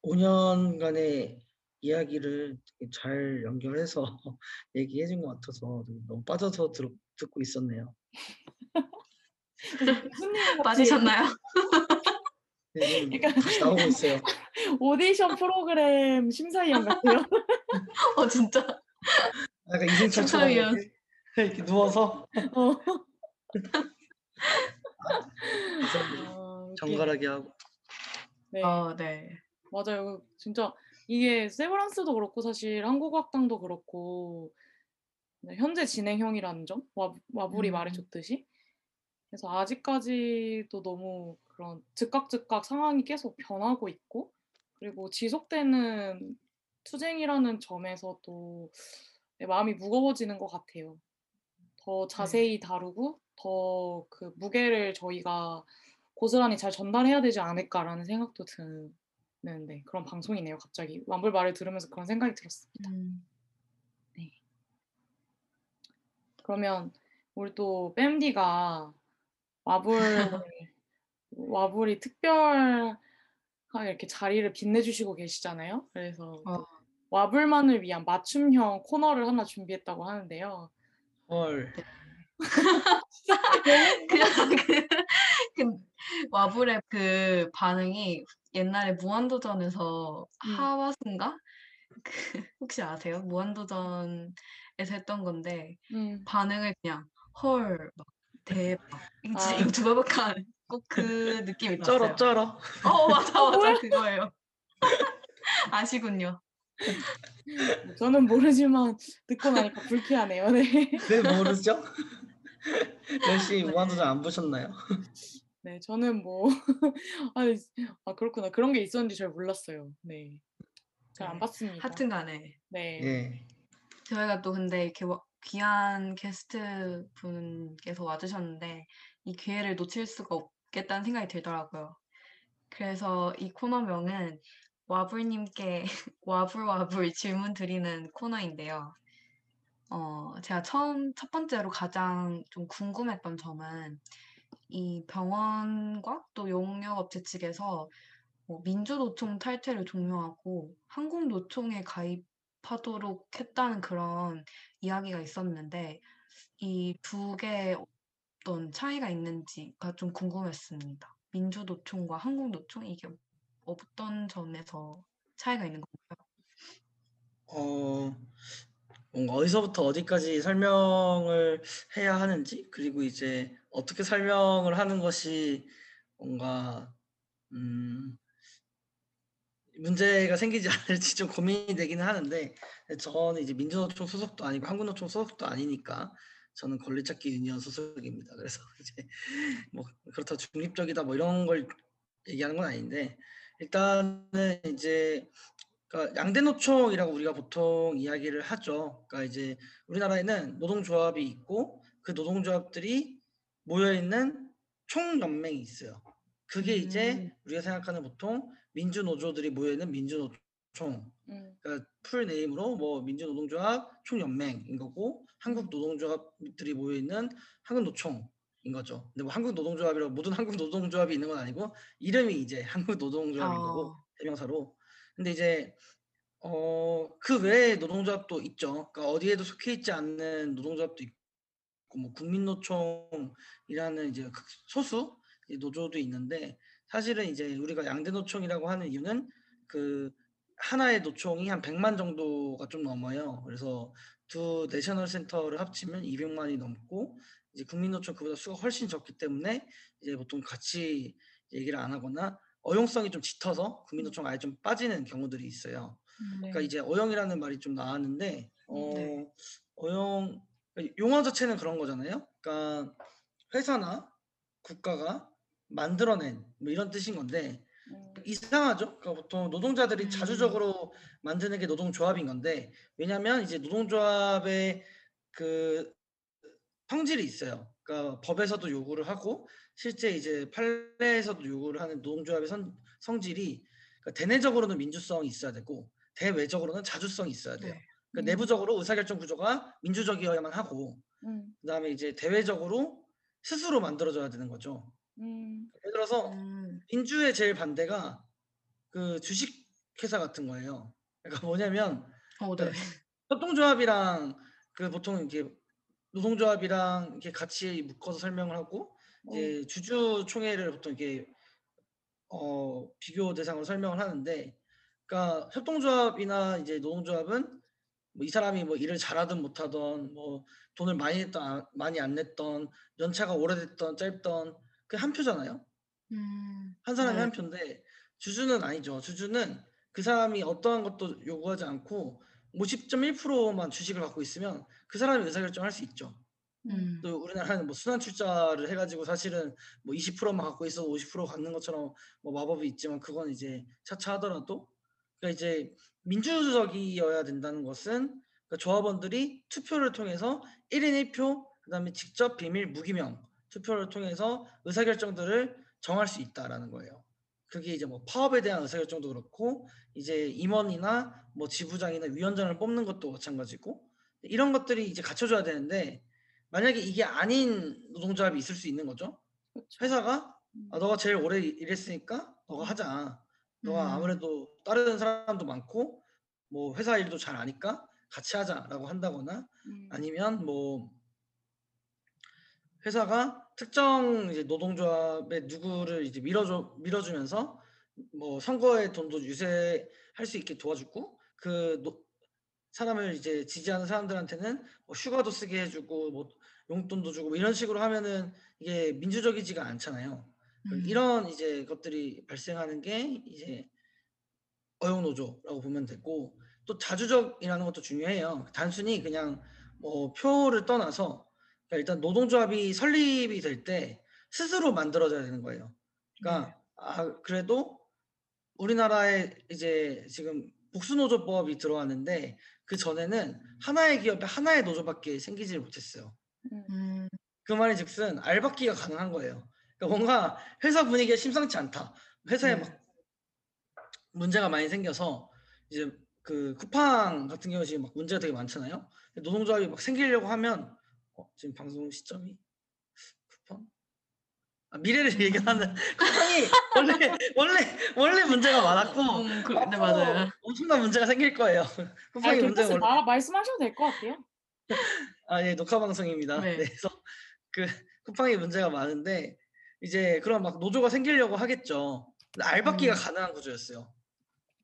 5년간의 이야기를 잘 연결해서 얘기해 준 것 같아서 너무 빠져서 들, 듣고 있었네요. 교수님 같이 빠지셨나요? 네, 지금 그러니까- 다시 나오고 있어요. 오디션 프로그램 심사위원 같아요. 어, 진짜. 약간 이승철처럼 심사위원. 이렇게, 이렇게 누워서 어. 아, 웃기네. 정갈하게 하고 네, 어, 네. 맞아요. 진짜 이게 세브란스도 그렇고 사실 한국학당도 그렇고 네, 현재 진행형이라는 점, 와, 와불이 음. 말해줬듯이. 그래서 아직까지도 너무 그런 즉각 즉각 상황이 계속 변하고 있고 그리고 지속되는 투쟁이라는 점에서도 내 마음이 무거워지는 것 같아요. 더 자세히 다루고 더 그 무게를 저희가 고스란히 잘 전달해야 되지 않을까라는 생각도 드는 네, 그런 방송이네요. 갑자기 완불 말을 들으면서 그런 생각이 들었습니다. 음. 네. 그러면 우리 또 뺨디가 와불 와불이 특별하게 이렇게 자리를 빛내주시고 계시잖아요. 그래서 어. 와불만을 위한 맞춤형 코너를 하나 준비했다고 하는데요. 헐. 그냥 그, 그 와불의 그 반응이 옛날에 무한도전에서 음. 하와스인가? 그 혹시 아세요? 무한도전에서 했던 건데 음. 반응을 그냥 헐, 막 대박. 이거 진짜 아. 이거 두 번밖에 꼭그 느낌이 났어요. 쩔어 쩔어. 어 맞아 맞아 그거예요. 아시군요. 저는 모르지만 듣고 나니까 불쾌하네요. 네. 왜 모르죠? 역시 무한도전 안 보셨나요? 네, 저는 뭐 아니, 아 그렇구나. 그런 게 있었는지 잘 몰랐어요. 네. 잘안 네. 봤습니다. 하여튼 간에 네. 예. 저희가 또 근데 이렇게 와- 귀한 게스트 분께서 와주셨는데 이 기회를 놓칠 수가 없겠다는 생각이 들더라고요. 그래서 이 코너명은 와불님께 와불와불 질문 드리는 코너인데요. 어, 제가 처음 첫 번째로 가장 좀 궁금했던 점은 이 병원과 또 용역업체 측에서 뭐 민주노총 탈퇴를 종료하고 한국노총에 가입 하도록 했다는 그런 이야기가 있었는데 이 두 개의 어떤 차이가 있는지가 좀 궁금했습니다. 민주노총과 한국노총 이게 어떤 점에서 차이가 있는 건가요? 어, 어디서부터 어디까지 설명을 해야 하는지, 그리고 이제 어떻게 설명을 하는 것이 뭔가, 음, 문제가 생기지 않을지 좀 고민이 되기는 하는데, 저는 이제 민주노총 소속도 아니고 한국노총 소속도 아니니까, 저는 권리찾기 유니언 소속입니다. 그래서 이제 뭐 그렇다 중립적이다 뭐 이런 걸 얘기하는 건 아닌데, 일단은 이제 그러니까 양대 노총이라고 우리가 보통 이야기를 하죠. 그러니까 이제 우리나라에는 노동조합이 있고 그 노동조합들이 모여 있는 총연맹이 있어요. 그게 이제 음. 우리가 생각하는 보통 민주노조들이 모여 있는 민주노총. 음. 그러니까 full name으로 뭐 민주노동조합 총연맹인 거고 한국 노동조합들이 모여 있는 한국노총 인 거죠. 근데 뭐 한국 노동조합이라고 모든 한국 노동조합이 있는 건 아니고 이름이 이제 한국 노동조합인 거고 어, 대명사로. 근데 이제 어 그 외에 노동조합도 있죠. 그러니까 어디에도 속해 있지 않는 노동조합도 있고 뭐 국민노총이라는 이제 극- 소수 이 노조도 있는데 사실은 이제 우리가 양대 노총이라고 하는 이유는 그 하나의 노총이 한 100만 정도가 좀 넘어요. 그래서 두 national center를 합치면 200만이 넘고 이제 국민노총 그보다 수가 훨씬 적기 때문에 이제 보통 같이 얘기를 안 하거나 어용성이 좀 짙어서 국민노총 아예 좀 빠지는 경우들이 있어요. 그러니까 이제 어용이라는 말이 좀 나왔는데 어 네. 어용 그러니까 용어 자체는 그런 거잖아요. 그러니까 회사나 국가가 만들어낸 뭐 이런 뜻인 건데 음. 이상하죠. 그러니까 보통 노동자들이 음. 자주적으로 만드는 게 노동조합인 건데 왜냐하면 이제 노동조합의 그 성질이 있어요. 그러니까 법에서도 요구를 하고 실제 이제 판례에서도 요구를 하는 노동조합의 선, 성질이 그러니까 대내적으로는 민주성이 있어야 되고 대외적으로는 자주성이 있어야 돼요. 네. 그러니까 음. 내부적으로 의사결정 구조가 민주적이어야만 하고 음. 그다음에 이제 대외적으로 스스로 만들어져야 되는 거죠. 음. 예를 들어서 음, 민주의 제일 반대가 그 주식 회사 같은 거예요. 그러니까 뭐냐면 어, 네. 협동조합이랑 그 보통 이렇게 노동조합이랑 이렇게 같이 묶어서 설명을 하고 이제 주주 총회를 보통 이렇게 어 비교 대상으로 설명을 하는데, 그러니까 협동조합이나 이제 노동조합은 뭐 이 사람이 뭐 일을 잘하든 못하든 뭐 돈을 많이 냈던 아- 많이 안 냈던 연차가 오래됐던 짧던 그 한 표잖아요. 음, 한 사람이 네. 한 표인데 주주는 아니죠. 주주는 그 사람이 어떠한 것도 요구하지 않고 50.1%만 주식을 갖고 있으면 그 사람이 의사결정할 수 있죠. 음, 또 우리나라는 뭐 순환 출자를 해가지고 사실은 뭐 20%만 갖고 있어도 50% 갖는 것처럼 뭐 마법이 있지만 그건 이제 차차 하더라도 그러니까 이제 민주적이어야 된다는 것은 그러니까 조합원들이 투표를 통해서 1인 1표 그다음에 직접 비밀 무기명 투표를 통해서 의사결정들을 정할 수 있다라는 거예요. 그게 이제 뭐 파업에 대한 의사결정도 그렇고 이제 임원이나 뭐 지부장이나 위원장을 뽑는 것도 마찬가지고 이런 것들이 이제 갖춰져야 되는데 만약에 이게 아닌 노동조합이 있을 수 있는 거죠. 그렇죠. 회사가 음. 아, 너가 제일 오래 일했으니까 너가 하자. 너가 음. 아무래도 다른 사람도 많고 뭐 회사 일도 잘 아니까 같이 하자라고 한다거나 음. 아니면 뭐 회사가 특정 이제 노동조합의 누구를 이제 밀어줘 밀어주면서 뭐 선거의 돈도 유세할 수 있게 도와주고 그 노- 사람을 이제 지지하는 사람들한테는 뭐 휴가도 쓰게 해주고 뭐 용돈도 주고 뭐 이런 식으로 하면은 이게 민주적이지가 않잖아요. 음. 이런 이제 것들이 발생하는 게 이제 어용노조라고 보면 되고 또 자주적이라는 것도 중요해요. 단순히 그냥 뭐 표를 떠나서 그러니까 일단 노동조합이 설립이 될 때 스스로 만들어져야 되는 거예요. 그러니까 아 그래도 우리나라에 이제 지금 복수노조법이 들어왔는데 그 전에는 하나의 기업에 하나의 노조밖에 생기질 못했어요. 음. 음. 그 말인 즉슨 알박기가 가능한 거예요. 그러니까 뭔가 회사 분위기가 심상치 않다. 회사에 음. 막 문제가 많이 생겨서 이제 그 쿠팡 같은 경우 지금 막 문제가 되게 많잖아요. 노동조합이 막 생기려고 하면 어, 지금 방송 시점이 쿠팡 아, 미래를 얘기하는 쿠팡이 원래 원래 원래 문제가 많았고 음, 그, 네, 맞아요. 엄청난 문제가 생길 거예요. 아, 쿠팡이 문제가 괜찮습니다. 원래 아, 말씀하셔도 될 것 같아요. 아, 예, 녹화 방송입니다. 네. 네, 그래서 그 쿠팡이 문제가 많은데 이제 그런 막 노조가 생기려고 하겠죠. 근데 알박기가 음. 가능한 구조였어요.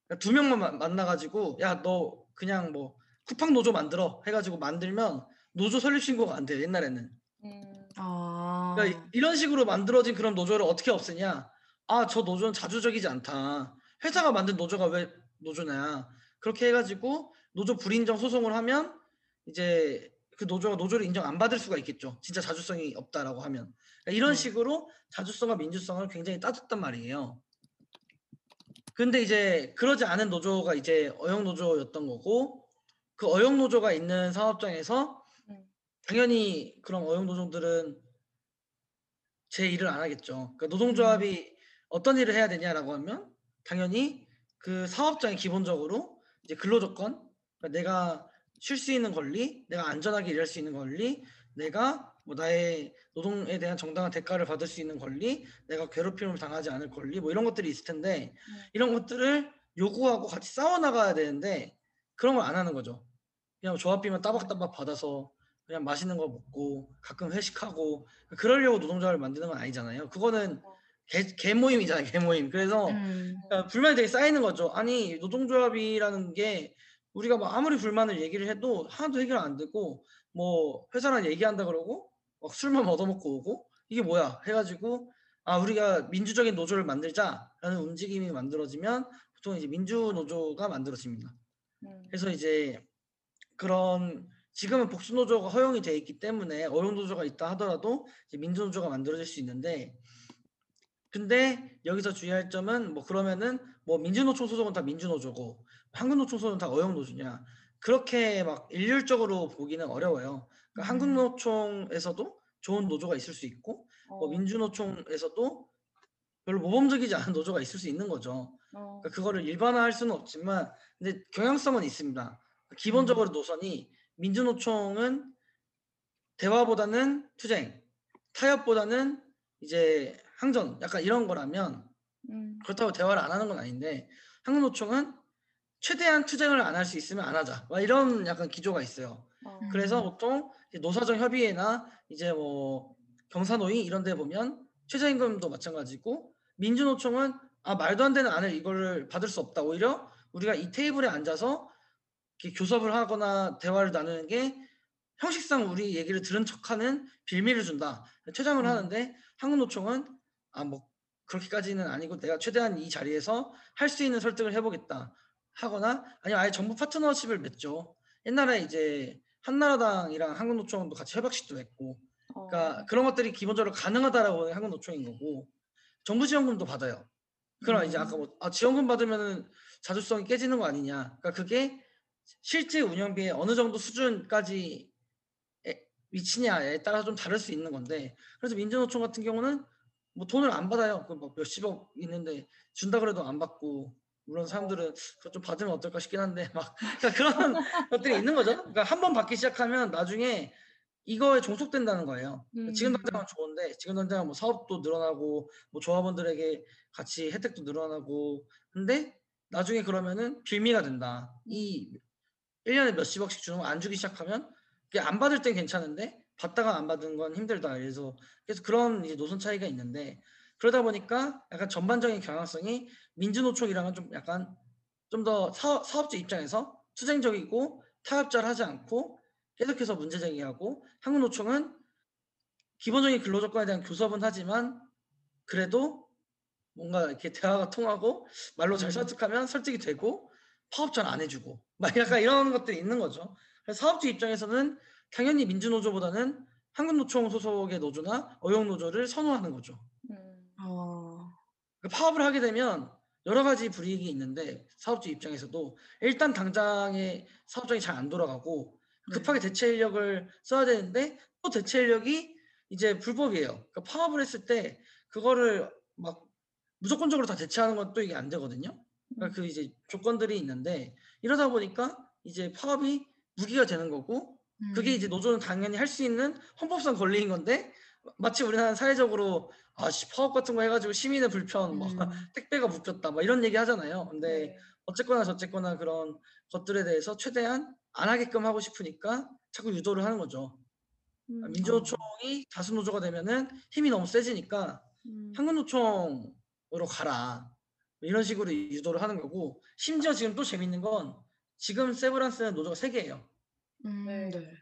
그러니까 두 명만 마- 만나가지고 야 너 그냥 뭐 쿠팡 노조 만들어 해가지고 만들면 노조 설립 신고가 안 돼요 옛날에는. 음. 아. 그러니까 이- 이런 식으로 만들어진 그런 노조를 어떻게 없애냐? 아 저 노조는 자주적이지 않다. 회사가 만든 노조가 왜 노조냐? 그렇게 해가지고 노조 불인정 소송을 하면 이제 그 노조가 노조를 인정 안 받을 수가 있겠죠. 진짜 자주성이 없다라고 하면 그러니까 이런 네. 식으로 자주성과 민주성을 굉장히 따졌단 말이에요. 근데 이제 그러지 않은 노조가 이제 어용 노조였던 거고 그 어용 노조가 있는 사업장에서 음. 당연히 그런 어용 노조들은 제 일을 안 하겠죠. 그러니까 노동조합이 어떤 일을 해야 되냐라고 하면 당연히 그 사업장이 기본적으로 이제 근로조건, 그러니까 내가 쉴 수 있는 권리, 내가 안전하게 일할 수 있는 권리, 내가 뭐 나의 노동에 대한 정당한 대가를 받을 수 있는 권리, 내가 괴롭힘을 당하지 않을 권리, 뭐 이런 것들이 있을 텐데 이런 것들을 요구하고 같이 싸워 나가야 되는데 그런 걸 안 하는 거죠. 그냥 조합비만 따박따박 받아서 그냥 맛있는 거 먹고 가끔 회식하고 그러려고 노동조합을 만드는 건 아니잖아요. 그거는 개, 개 모임이잖아요. 개 모임. 그래서 음. 그러니까 불만이 되게 쌓이는 거죠. 아니 노동조합이라는 게 우리가 뭐 아무리 불만을 얘기를 해도 하나도 해결 안 되고 뭐 회사랑 얘기한다 그러고 막 술만 얻어먹고 오고 이게 뭐야 해가지고 아 우리가 민주적인 노조를 만들자라는 움직임이 만들어지면 보통 이제 민주 노조가 만들어집니다. 음. 그래서 이제 그런 지금은 복수 노조가 허용이 돼 있기 때문에 어용 노조가 있다 하더라도 이제 민주 노조가 만들어질 수 있는데 근데 여기서 주의할 점은 뭐 그러면은 뭐 민주노총 소속은 다 민주노조고 한국노총 소속은 다 어용 노조냐 그렇게 막 일률적으로 보기는 어려워요. 그러니까 음. 한국노총에서도 좋은 노조가 있을 수 있고 뭐 어. 민주노총에서도 별로 모범적이지 않은 노조가 있을 수 있는 거죠. 어. 그러니까 그거를 일반화할 수는 없지만 근데 경향성은 있습니다. 기본적으로 음. 노선이 민주노총은 대화보다는 투쟁, 타협보다는 이제 항전, 약간 이런 거라면 음. 그렇다고 대화를 안 하는 건 아닌데 한국노총은 최대한 투쟁을 안 할 수 있으면 안 하자. 막 이런 약간 기조가 있어요. 어. 그래서 음. 보통 노사정 협의회나 이제 뭐 경사노위 이런 데 보면 최저임금도 마찬가지고 민주노총은 아 말도 안 되는 안을 이거를 받을 수 없다. 오히려 우리가 이 테이블에 앉아서 교섭을 하거나 대화를 나누는 게 형식상 우리 얘기를 들은 척하는 빌미를 준다. 퇴장을 음. 하는데 한국노총은 아 뭐 그렇게까지는 아니고 내가 최대한 이 자리에서 할 수 있는 설득을 해보겠다 하거나 아니면 아예 정부 파트너십을 맺죠. 옛날에 이제 한나라당이랑 한국노총도 같이 협약식도 했고 어. 그러니까 그런 것들이 기본적으로 가능하다라고 하는 한국노총인 거고 정부 지원금도 받아요. 그럼 이제 아까 뭐 아, 지원금 받으면은 자주성이 깨지는 거 아니냐? 그러니까 그게 실제 운영비의 어느 정도 수준까지 에- 위치냐에 따라서 좀 다를 수 있는 건데 그래서 민주노총 같은 경우는 뭐 돈을 안 받아요. 그막 몇십억 있는데 준다 그래도 안 받고 물론 사람들은 그거 좀 받으면 어떨까 싶긴 한데 막 그러니까 그런 것들이 있는 거죠. 그러니까 한 번 받기 시작하면 나중에 이거에 종속된다는 거예요. 지금 음. 당장은 좋은데 지금 당장은 뭐 사업도 늘어나고 뭐 조합원들에게 같이 혜택도 늘어나고 근데 나중에 그러면은 빌미가 된다. 이 1년에 몇십억씩 주는 거안 주기 시작하면 그게 안 받을 땐 괜찮은데 받다가 안 받은 건 힘들다. 그래서 그래서 그런 이제 노선 차이가 있는데 그러다 보니까 약간 전반적인 경향성이 민주노총이랑은 좀 약간 좀 더 사업, 사업주 입장에서 투쟁적이고 타협자를 하지 않고 계속해서 문제 제기하고 한국노총은 기본적인 근로조건에 대한 교섭은 하지만 그래도 뭔가 이렇게 대화가 통하고 말로 잘 음. 설득하면 설득이 되고 파업자는 안 해주고 막 약간 이런 것들이 있는 거죠. 그래서 사업주 입장에서는 당연히 민주노조보다는 한국노총 소속의 노조나 어용노조를 선호하는 거죠. 음. 어, 그 파업을 하게 되면 여러 가지 불이익이 있는데 사업주 입장에서도 일단 당장의 사업장이 잘 안 돌아가고 네. 급하게 대체 인력을 써야 되는데 또 대체 인력이 이제 불법이에요. 그러니까 파업을 했을 때 그거를 막 무조건적으로 다 대체하는 건 또 이게 안 되거든요. 그러니까 그 이제 조건들이 있는데 이러다 보니까 이제 파업이 무기가 되는 거고 그게 이제 음. 노조는 당연히 할 수 있는 헌법상 권리인 건데 마치 우리나라 사회적으로 아씨 파업 같은 거 해가지고 시민의 불편 막 음. 택배가 묶였다 막 이런 얘기 하잖아요. 근데 네. 어쨌거나 저쨌거나 그런 것들에 대해서 최대한 안 하게끔 하고 싶으니까 자꾸 유도를 하는 거죠. 음. 민주노총이 다수 노조가 되면은 힘이 너무 세지니까 음. 한국노총으로 가라 이런 식으로 유도를 하는 거고 심지어 지금 또 재밌는 건 지금 세브란스는 노조가 세 개예요. 음, 네. 네.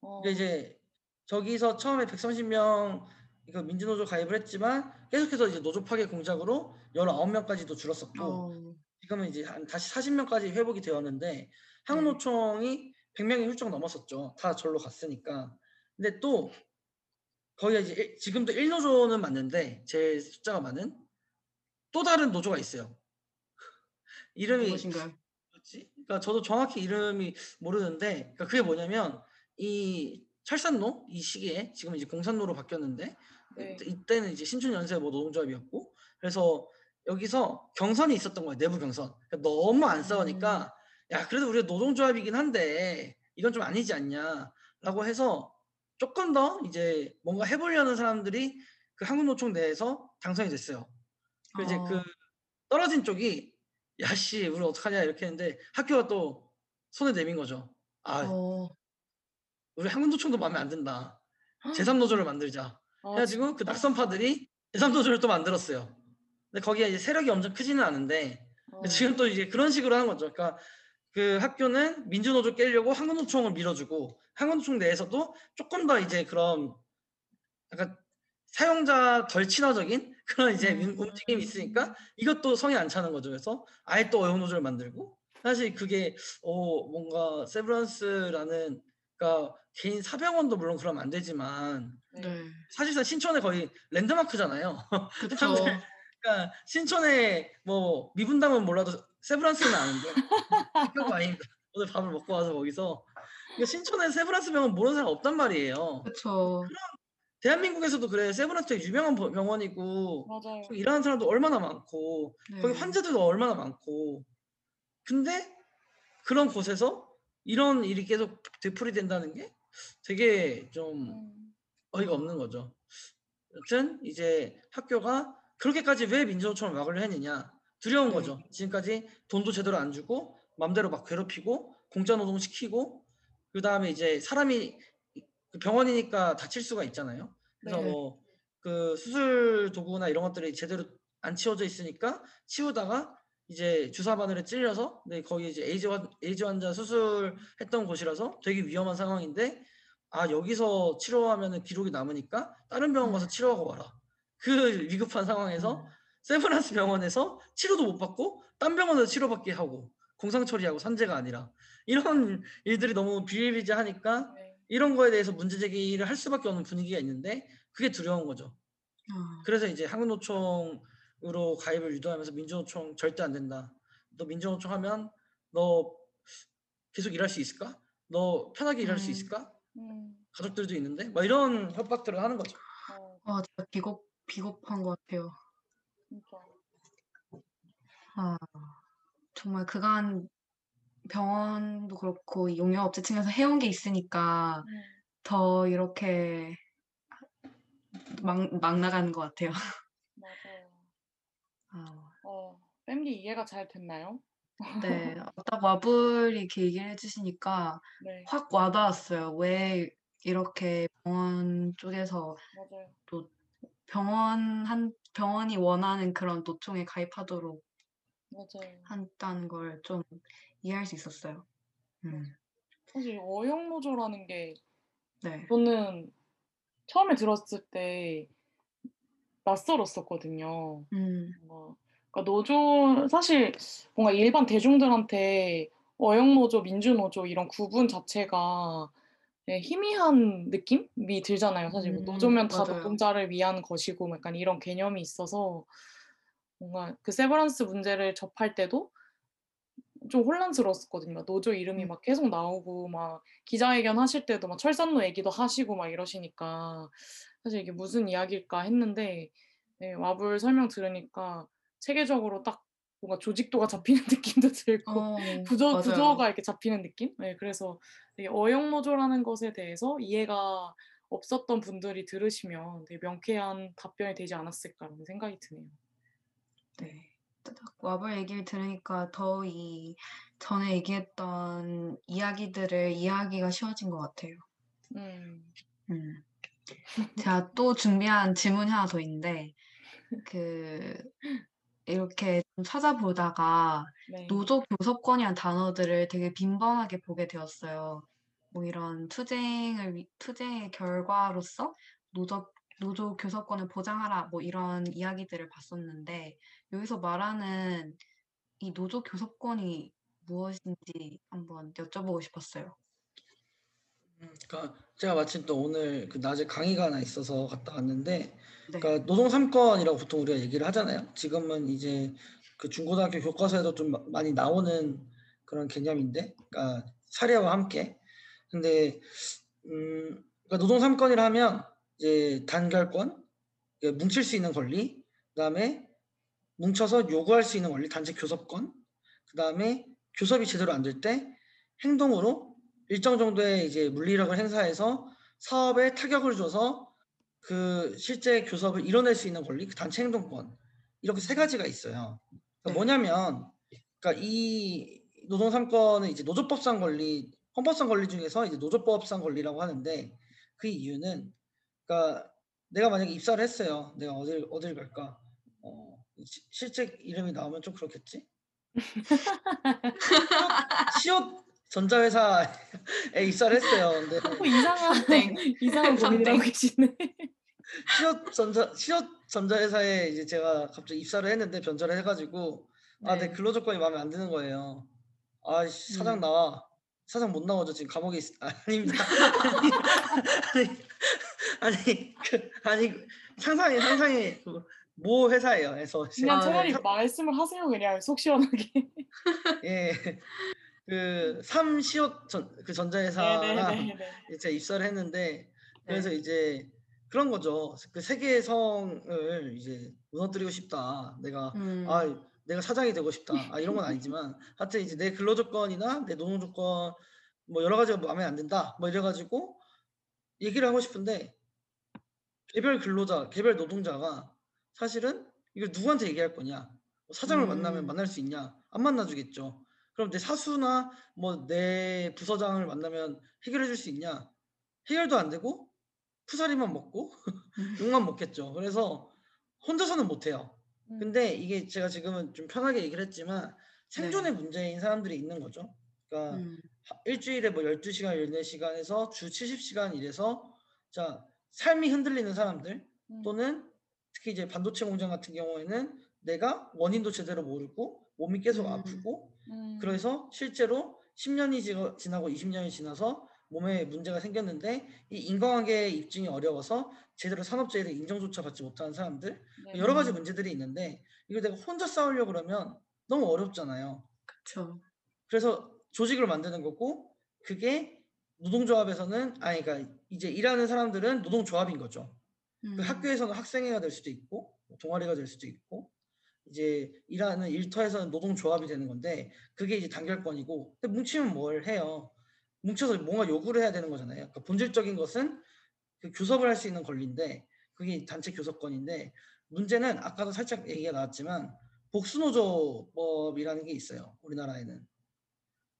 어. 근데 이제 저기서 처음에 130명 이거 민주노조 가입을 했지만 계속해서 이제 노조 파괴 공작으로 19명까지도 줄었었고 어, 지금은 이제 한 다시 40명까지 회복이 되었는데 한국노총이 100명이 훌쩍 넘었었죠. 다 절로 갔으니까. 근데 또 거기가 이제 일- 지금도 1노조는 맞는데 제일 숫자가 많은 또 다른 노조가 있어요. 이름이 무엇인가요? 뭐지? 그러니까 저도 정확히 이름이 모르는데 그러니까 그게 뭐냐면 이 철산로 이 시기에 지금 이제 공산로로 바뀌었는데 네. 이때- 이때는 이제 신촌연세 뭐 노동조합이었고 그래서 여기서 경선이 있었던 거예요 내부 경선 그러니까 너무 안 싸우니까 야 그래도 우리가 노동조합이긴 한데 이건 좀 아니지 않냐라고 해서 조금 더 이제 뭔가 해보려는 사람들이 그 한국노총 내에서 당선이 됐어요. 그 이제 그 어. 떨어진 쪽이 야씨 우리 어떡하냐 이렇게 했는데 학교가 또 손을 내민 거죠. 아 어, 우리 한국노총도 마음에 안 든다. 제3노조를 만들자. 아, 해가지고 그? 낙선파들이 제3노조를 또 만들었어요. 근데 거기에 이제 세력이 엄청 크지는 않은데 어. 지금 또 이제 그런 식으로 하는 거죠. 그러니까 그 학교는 민주노조 깨려고 한국노총을 밀어주고 한국노총 내에서도 조금 더 이제 그런 약간 사용자 덜 친화적인 그런 이제 음. 움직임이 있으니까 이것도 성이 안 차는 거죠. 그래서 아예 또 어용 노조를 만들고 사실 그게 어 뭔가 세브란스라는 그러니까 개인 사병원도 물론 그러면 안 되지만 네. 사실상 신촌에 거의 랜드마크잖아요. 그쵸. 그러니까 신촌에 뭐 미분당은 몰라도 세브란스는 아는데 그거 아닙니다. 오늘 밥을 먹고 와서 거기서 그러니까 신촌에 세브란스 병원 모르는 사람 없단 말이에요. 그쵸. 대한민국에서도 그래 세브란스 되게 유명한 버- 병원이고 맞아요. 거기 일하는 사람도 얼마나 많고 거기 네. 환자들도 얼마나 많고 근데 그런 곳에서 이런 일이 계속 되풀이 된다는 게 되게 좀 음. 어이가 없는 거죠. 여튼 이제 학교가 그렇게까지 왜 민주노총을 막으려 했느냐 두려운 네. 거죠. 지금까지 돈도 제대로 안 주고 맘대로 막 괴롭히고 공짜 노동 시키고 그 다음에 이제 사람이 그 병원이니까 다칠 수가 있잖아요. 그래서 네. 뭐그 수술 도구나 이런 것들이 제대로 안 치워져 있으니까 치우다가 이제 주사 바늘에 찔려서 네, 거기 이제 에이즈, 환, 에이즈 환자 수술했던 곳이라서 되게 위험한 상황인데 아 여기서 치료하면은 기록이 남으니까 다른 병원 가서 치료하고 와라. 그 위급한 상황에서 음. 세브란스 병원에서 치료도 못 받고 딴 병원에서 치료받게 하고 공상 처리하고 산재가 아니라 이런 일들이 너무 비일비재하니까 네. 이런 거에 대해서 문제 제기를 할 수밖에 없는 분위기가 있는데 그게 두려운 거죠. 아, 그래서 이제 한국노총으로 가입을 유도하면서 민주노총 절대 안 된다. 너 민주노총 하면 너 계속 일할 수 있을까? 너 편하게 일할 수 음. 있을까? 음. 가족들도 있는데 막 이런 협박들을 하는 거죠. 어, 아, 진짜 비겁, 비겁한 것 같아요. 진짜. 아, 정말 그간 병원도 그렇고 이 용역업체 측에서 해온 게 있으니까 음. 더 이렇게 막, 막 나가는 것 같아요. 맞아요. 아, 어, 뺨디 이해가 잘 됐나요? 네, 딱 와불이 이렇게 얘기를 해주시니까 네, 확 와닿았어요. 왜 이렇게 병원 쪽에서 맞아요. 병원 한 병원이 원하는 그런 노총에 가입하도록 맞아요. 한다는 걸 좀 이해할 수 있었어요. 음, 사실 어영노조라는 게 네. 저는 처음에 들었을 때 낯설었었거든요. 음, 뭔가 그러니까 노조 사실 뭔가 일반 대중들한테 어영노조, 민주노조 이런 구분 자체가 네, 희미한 느낌이 들잖아요. 사실 뭐 음, 노조면 다 맞아요. 노동자를 위한 것이고 뭐 약간 이런 개념이 있어서 뭔가 그 세버란스 문제를 접할 때도 좀 혼란스러웠었거든요. 노조 이름이 음. 막 계속 나오고 막 기자회견 하실 때도 막 철산로 얘기도 하시고 막 이러시니까 사실 이게 무슨 이야기일까 했는데 네, 와불 설명 들으니까 체계적으로 딱 뭔가 조직도가 잡히는 느낌도 들고 어, 구조, 맞아요. 구조가 이렇게 잡히는 느낌? 네, 그래서 되게 어영노조라는 것에 대해서 이해가 없었던 분들이 들으시면 되게 명쾌한 답변이 되지 않았을까라는 생각이 드네요. 네. 딱 와볼 얘기를 들으니까 더 이 전에 얘기했던 이야기들을 이해하기가 쉬워진 것 같아요. 음, 음. 제가 또 준비한 질문이 하나 더 있는데, 그, 이렇게 좀 찾아보다가 네. 노조 교섭권이라는 단어들을 되게 빈번하게 보게 되었어요. 뭐 이런 투쟁을, 위- 투쟁의 결과로서 노조, 노조 교섭권을 보장하라, 뭐 이런 이야기들을 봤었는데, 여기서 말하는 이 노조 교섭권이 무엇인지 한번 여쭤보고 싶었어요. 음, 그러니까 제가 마침 또 오늘 그 낮에 강의가 하나 있어서 갔다 왔는데 네. 그러니까 노동 3권이라고 보통 우리가 얘기를 하잖아요. 지금은 이제 그 중고등학교 교과서에도 좀 마- 많이 나오는 그런 개념인데, 그러니까 사례와 함께. 근데 음, 그러니까 노동 3권이라 하면 이제 단결권, 뭉칠 수 있는 권리, 그다음에 뭉쳐서 요구할 수 있는 권리, 단체 교섭권, 그 다음에 교섭이 제대로 안 될 때 행동으로 일정 정도의 이제 물리력을 행사해서 사업에 타격을 줘서 그 실제 교섭을 이뤄낼 수 있는 권리, 그 단체 행동권 이렇게 세 가지가 있어요. 그러니까 네. 뭐냐면, 그러니까 이 노동 3권은 이제 노조법상 권리, 헌법상 권리 중에서 이제 노조법상 권리라고 하는데 그 이유는, 그러니까 내가 만약에 입사를 했어요. 내가 어딜 어딜 갈까? 어, 시- 실제 이름이 나오면 좀 그렇겠지? 시옷 전자회사에 입사를 했어요. 근데 어, 이상한 땡. 이상한 고민을 하고 땡. 계시네. 시옷 전자 시옷 전자회사에 이제 제가 갑자기 입사를 했는데 변절을 해가지고 아내 네. 근로 조건이 마음에 안 드는 거예요. 아 씨, 사장 음. 나와. 사장 못 나오죠 지금 감옥에 있. 아, 아닙니다. 아니 아니 그, 아니 상상이 상상이 그 모 회사예요. 그래서 그냥 아, 차라리 네. 말씀을 하세요 그냥 속 시원하게. 예. 그 삼시옷 전그 네네네네. 이제 입사를 했는데 네. 그래서 이제 그런 거죠. 그 세계의 성을 이제 무너뜨리고 싶다. 내가 음. 아 내가 사장이 되고 싶다. 아 이런 건 아니지만 하여튼 이제 내 근로 조건이나 내 노동 조건 뭐 여러 가지가 마음에 안 든다. 뭐 이래 가지고 얘기를 하고 싶은데 개별 근로자, 개별 노동자가 사실은 이걸 누구한테 얘기할 거냐? 뭐 사장을 만나면 음. 만날 수 있냐? 안 만나 주겠죠. 그럼 내 사수나 뭐 내 부서장을 만나면 해결해 줄 수 있냐? 해결도 안 되고 푸사리만 먹고 음. 욕만 먹겠죠. 그래서 혼자서는 못 해요. 음. 근데 이게 제가 지금은 좀 편하게 얘기를 했지만 생존의 네. 문제인 사람들이 있는 거죠. 그러니까 음. 하- 일주일에 뭐 12시간, 14시간에서 주 70시간 일해서 자, 삶이 흔들리는 사람들 음. 또는 특히 이제 반도체 공장 같은 경우에는 내가 원인도 제대로 모르고 몸이 계속 음. 아프고 음. 그래서 실제로 10년이 지- 지나고 20년이 지나서 몸에 문제가 생겼는데 이 인과관계 입증이 어려워서 제대로 산업재해를 인정조차 받지 못하는 사람들 네. 여러 가지 음. 문제들이 있는데 이걸 내가 혼자 싸우려고 그러면 너무 어렵잖아요. 그쵸. 그래서 조직을 만드는 거고 그게 노동조합에서는 아니 그러니까 이제 일하는 사람들은 노동조합인 거죠. 음. 그 학교에서는 학생회가 될 수도 있고 뭐 동아리가 될 수도 있고 이제 일하는 일터에서는 노동조합이 되는 건데 그게 이제 단결권이고 근데 뭉치면 뭘 해요? 뭉쳐서 뭔가 요구를 해야 되는 거잖아요. 그러니까 본질적인 것은 그 교섭을 할 수 있는 권리인데 그게 단체 교섭권인데 문제는 아까도 살짝 얘기가 나왔지만 복수노조법이라는 게 있어요. 우리나라에는.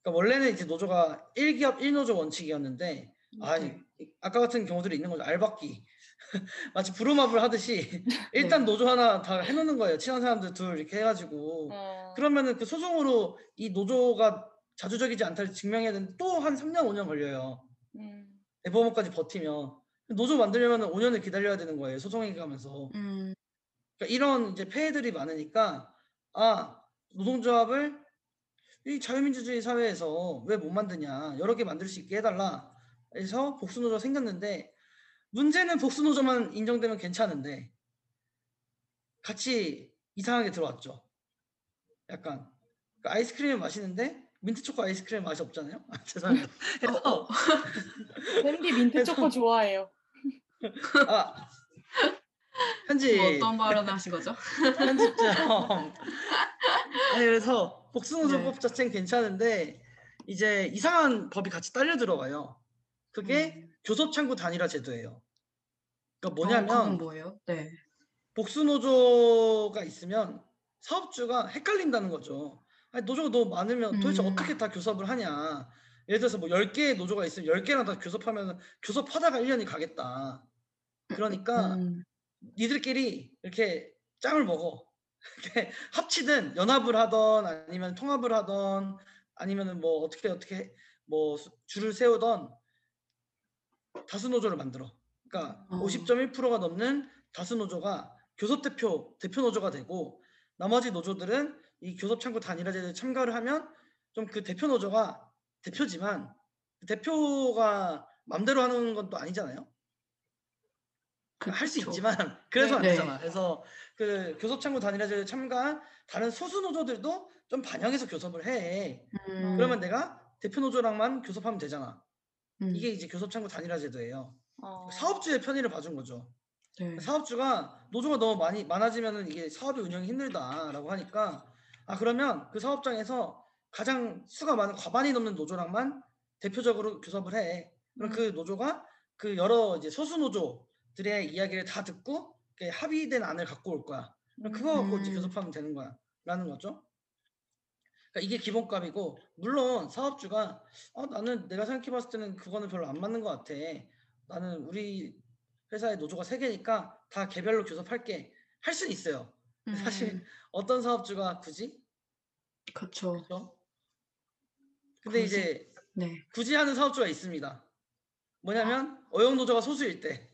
그러니까 원래는 이제 노조가 1기업 1노조 원칙이었는데 아, 네. 이- 아까 같은 경우들이 있는 거죠. 알박기. 마치 부루마블 하듯이 일단 노조 하나 다 해놓는 거예요. 친한 사람들 둘 이렇게 해가지고 어, 그러면은 그 소송으로 이 노조가 자주적이지 않다를 증명해야 되는데 또한 3년 5년 걸려요. 음, 대법원까지 버티면 노조 만들려면 5년을 기다려야 되는 거예요. 소송에 가면서 음, 그러니까 이런 이제 폐해들이 많으니까 아 노동조합을 이 자유민주주의 사회에서 왜 못 만드냐 여러 개 만들 수 있게 해달라 해서 복수노조 생겼는데 문제는 복수노조만 인정되면 괜찮은데 같이 이상하게 들어왔죠. 약간 그러니까 아이스크림을 마시는데 민트초코 아이스크림 맛이 없잖아요. 아, 죄송합니다. 그래서 샌디 민트 초코 좋아해요. 아 현지 뭐 어떤 발언 하신 거죠? 편집점. 아니 그래서 네. 복수노조법 자체는 괜찮은데 이제 이상한 법이 같이 딸려 들어가요. 그게 음. 교섭창구 단일화 제도예요. 그러니까 어, 뭐냐면 뭐예요? 네. 복수노조가 있으면 사업주가 헷갈린다는 거죠. 아니, 노조가 너무 많으면 도대체 음. 어떻게 다 교섭을 하냐. 예를 들어서 뭐 10개의 노조가 있으면 10개랑 다 교섭하면 교섭하다가 1년이 가겠다. 그러니까 음, 니들끼리 이렇게 짬을 먹어. 이렇게 합치든 연합을 하던 아니면 통합을 하던 아니면은 뭐 어떻게 어떻게 뭐 수- 줄을 세우던 다수 노조를 만들어. 그러니까 어. 50.1%가 넘는 다수 노조가 교섭 대표 대표 노조가 되고 나머지 노조들은 이 교섭 창구 단일화제에 참가를 하면 좀 그 대표 노조가 대표지만 그 대표가 맘대로 하는 건 또 아니잖아요. 할수 그쵸. 있지만 그래서 안 네. 되잖아. 그래서 그 교섭 창구 단일화제에 참가한 다른 소수 노조들도 좀 반영해서 교섭을 해. 음, 그러면 내가 대표 노조랑만 교섭하면 되잖아. 음, 이게 이제 교섭창구 단일화 제도예요. 어, 사업주의 편의를 봐준 거죠. 네. 사업주가 노조가 너무 많이 많아지면은 이게 사업이 운영이 힘들다라고 하니까 아 그러면 그 사업장에서 가장 수가 많은 과반이 넘는 노조랑만 대표적으로 교섭을 해. 그럼 음. 그 노조가 그 여러 이제 소수 노조들의 이야기를 다 듣고 합의된 안을 갖고 올 거야. 그럼 그거 갖고 이제 음. 교섭하면 되는 거야라는 거죠. 그러니까 이게 기본값이고 물론 사업주가 어, 나는 내가 생각해봤을 때는 그거는 별로 안 맞는 것 같아. 나는 우리 회사의 노조가 세 개니까 다 개별로 교섭할게 할 수는 있어요. 근데 사실 음, 어떤 사업주가 굳이 그쵸. 그죠? 근데 굳이? 이제 네. 굳이 하는 사업주가 있습니다. 뭐냐면 어용 노조가 소수일 때,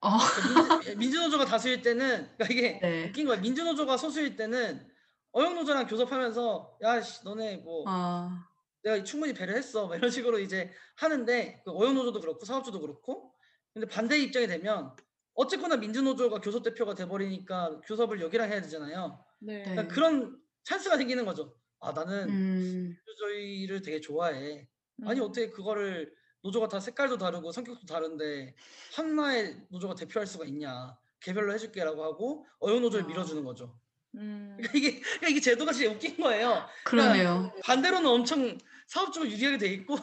어, 그러니까 민주, 민주노조가 다수일 때는 그러니까 이게 네. 웃긴 거야. 민주노조가 소수일 때는 어용 노조랑 교섭하면서 야 씨 너네 뭐 아, 내가 충분히 배려 했어. 뭐 이런 식으로 이제 하는데 그 어용 노조도 그렇고 사업주도 그렇고 근데 반대 입장이 되면 어쨌거나 민주노조가 교섭 대표가 돼버리니까 교섭을 여기랑 해야 되잖아요. 네. 그러니까 네. 그런 찬스가 생기는 거죠. 아 나는 음, 민주주의를 되게 좋아해. 아니 음. 어떻게 그거를 노조가 다 색깔도 다르고 성격도 다른데 하나의 노조가 대표할 수가 있냐? 개별로 해줄게라고 하고 어용 노조를 아. 밀어주는 거죠. 음. 그러니까 이게 그러니까 이게 제도가 진짜 웃긴 거예요. 그러네요. 반대로는 엄청 사업주가 유리하게 돼 있고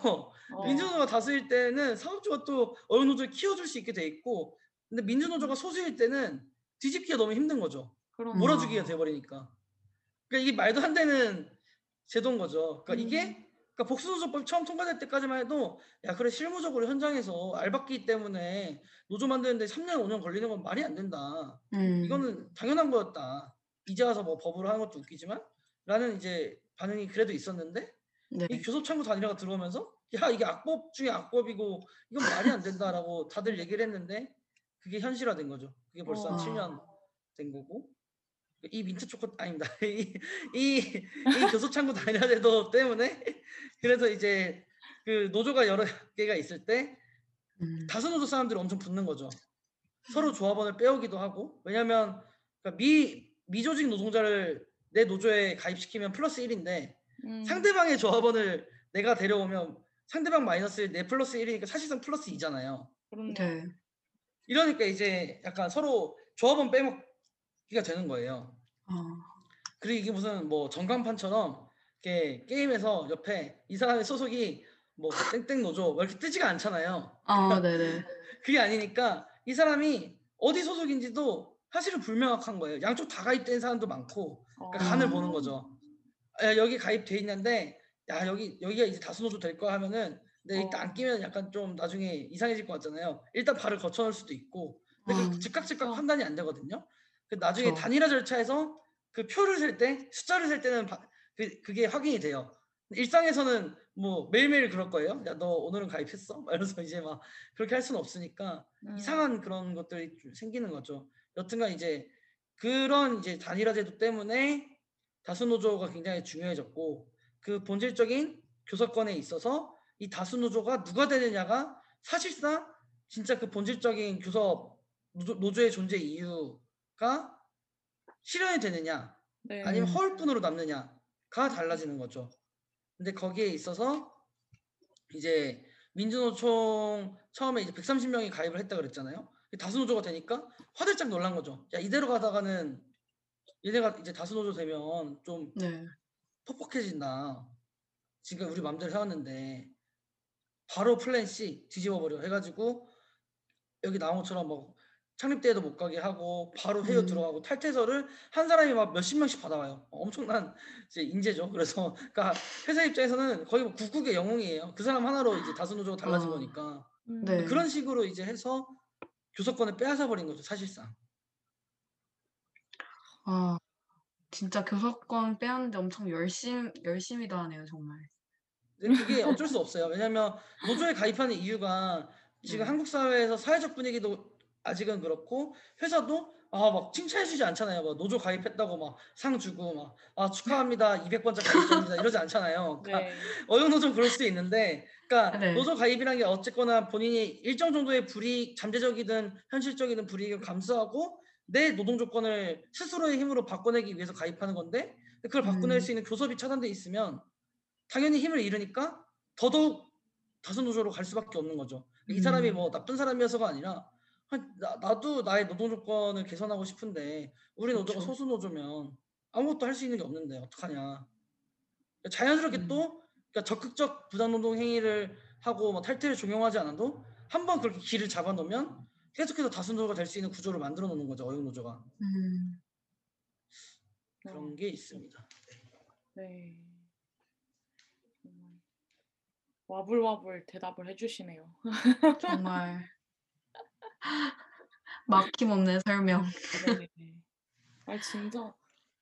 어. 민주노조가 다수일 때는 사업주가 또 어용 노조를 키워줄 수 있게 돼 있고 근데 민주노조가 소수일 때는 뒤집기가 너무 힘든 거죠. 그런 몰아주기가 어. 돼버리니까. 그러니까 이게 말도 안 되는 제도인 거죠. 그러니까 음. 이게 그러니까 복수노조법 처음 통과될 때까지만 해도 야 그래 실무적으로 현장에서 알박기 때문에 노조 만드는데 3년 5년 걸리는 건 말이 안 된다. 음, 이거는 당연한 거였다. 이제 와서 뭐 법으로 하는 것도 웃기지만 라는 이제 반응이 그래도 있었는데 네. 이 교섭창구 단일화가 들어오면서 야 이게 악법 중에 악법이고 이건 말이 안 된다라고 다들 얘기를 했는데 그게 현실화된 거죠. 그게 벌써 한 어. 7년 된 거고 이 민트 초코 아닙니다. 이, 이, 이 교섭창구 단일화제도 때문에 그래서 이제 그 노조가 여러 개가 있을 때 음, 다수 노조 사람들이 엄청 붙는 거죠. 서로 조합원을 빼오기도 하고 왜냐하면 그러니까 미 미조직 노동자를 내 노조에 가입시키면 플러스 1인데 음. 상대방의 조합원을 내가 데려오면 상대방 마이너스 1, 내 플러스 1이니까 사실상 플러스 2잖아요. 그렇네요. 네. 이러니까 이제 약간 서로 조합원 빼먹기가 되는 거예요. 어, 그리고 이게 무슨 뭐 전광판처럼 이렇게 게임에서 옆에 이 사람의 소속이 뭐 땡땡 노조 뭐 이렇게 뜨지가 않잖아요. 어, 네네. 그게 아니니까 이 사람이 어디 소속인지도 사실은 불명확한 거예요. 양쪽 다 가입된 사람도 많고 그러니까 어. 간을 보는 거죠. 야, 여기 가입돼 있는데 야 여기 여기가 이제 다수노조 될 거야 하면은 근데 일단 어. 안 끼면 약간 좀 나중에 이상해질 것 같잖아요. 일단 발을 거쳐놓을 수도 있고 근데 그 어. 즉각 즉각 어. 판단이 안 되거든요. 그 나중에 그쵸. 단일화 절차에서 그 표를 셀 때 숫자를 셀 때는 바- 그, 그게 확인이 돼요. 일상에서는 뭐 매일매일 그럴 거예요. 야 너 오늘은 가입했어? 막 이러면서 이제 막 그렇게 할 수는 없으니까 음. 이상한 그런 것들이 좀 생기는 거죠. 여튼간 이제 그런 이제 단일화 제도 때문에 다수 노조가 굉장히 중요해졌고 그 본질적인 교섭권에 있어서 이 다수 노조가 누가 되느냐가 사실상 진짜 그 본질적인 교섭 노조, 노조의 존재 이유가 실현이 되느냐 네. 아니면 음. 허울뿐으로 남느냐가 달라지는 거죠. 근데 거기에 있어서 이제 민주노총 처음에 이제 130명이 가입을 했다 그랬잖아요. 다수노조가 되니까 화들짝 놀란 거죠. 야 이대로 가다가는 얘네가 이제 다수노조 되면 좀 네. 퍽퍽해진다. 지금 우리 맘대로 해왔는데 바로 플랜 C 뒤집어버려 해가지고 여기 나온 것처럼 뭐 창립대회도 못 가게 하고 바로 회의 음. 들어가고 탈퇴서를 한 사람이 막 몇십 명씩 받아와요. 어, 엄청난 이제 인재죠. 그래서 그러니까 회사 입장에서는 거의 뭐 국국의 영웅이에요. 그 사람 하나로 이제 다수노조가 달라진 어. 거니까 음. 네. 그런 식으로 이제 해서 교섭권을 빼앗아 버린 거죠 사실상. 아, 진짜 교섭권 빼앗는데 엄청 열심, 열심히도 하네요, 정말. 근데 그게 어쩔 수 없어요. 왜냐면 노조에 가입하는 이유가 지금 네. 한국 사회에서 사회적 분위기도 아직은 그렇고 회사도 아 막 칭찬해주지 않잖아요. 막 노조 가입했다고 막 상 주고 막 아 축하합니다 200번째 가입자입니다 이러지 않잖아요. 그러니까 네. 어느 노조 그럴 수도 있는데, 그러니까 네. 노조 가입이란 게 어쨌거나 본인이 일정 정도의 불이익, 잠재적이든 현실적이든 불이익을 감수하고 내 노동 조건을 스스로의 힘으로 바꿔내기 위해서 가입하는 건데, 그걸 바꿔낼 음. 수 있는 교섭이 차단돼 있으면 당연히 힘을 잃으니까 더더욱 다수 노조로 갈 수밖에 없는 거죠. 이 사람이 음. 뭐 나쁜 사람이어서가 아니라 아, 나, 나도 나의 노동 조건을 개선하고 싶은데 우리 노조가 그쵸. 소수 노조면 아무것도 할 수 있는 게 없는데 어떡하냐. 자연스럽게 음. 또 그러니까 적극적 부당노동 행위를 하고 뭐 탈퇴를 종용하지 않아도 한 번 그렇게 길을 잡아놓으면 계속해서 다수노조가 될 수 있는 구조를 만들어 놓는 거죠 어용노조가 음, 그런 게 있습니다. 네. 와불와불 대답을 해주시네요. 정말. 막힘없는 설명. 네. 아 진짜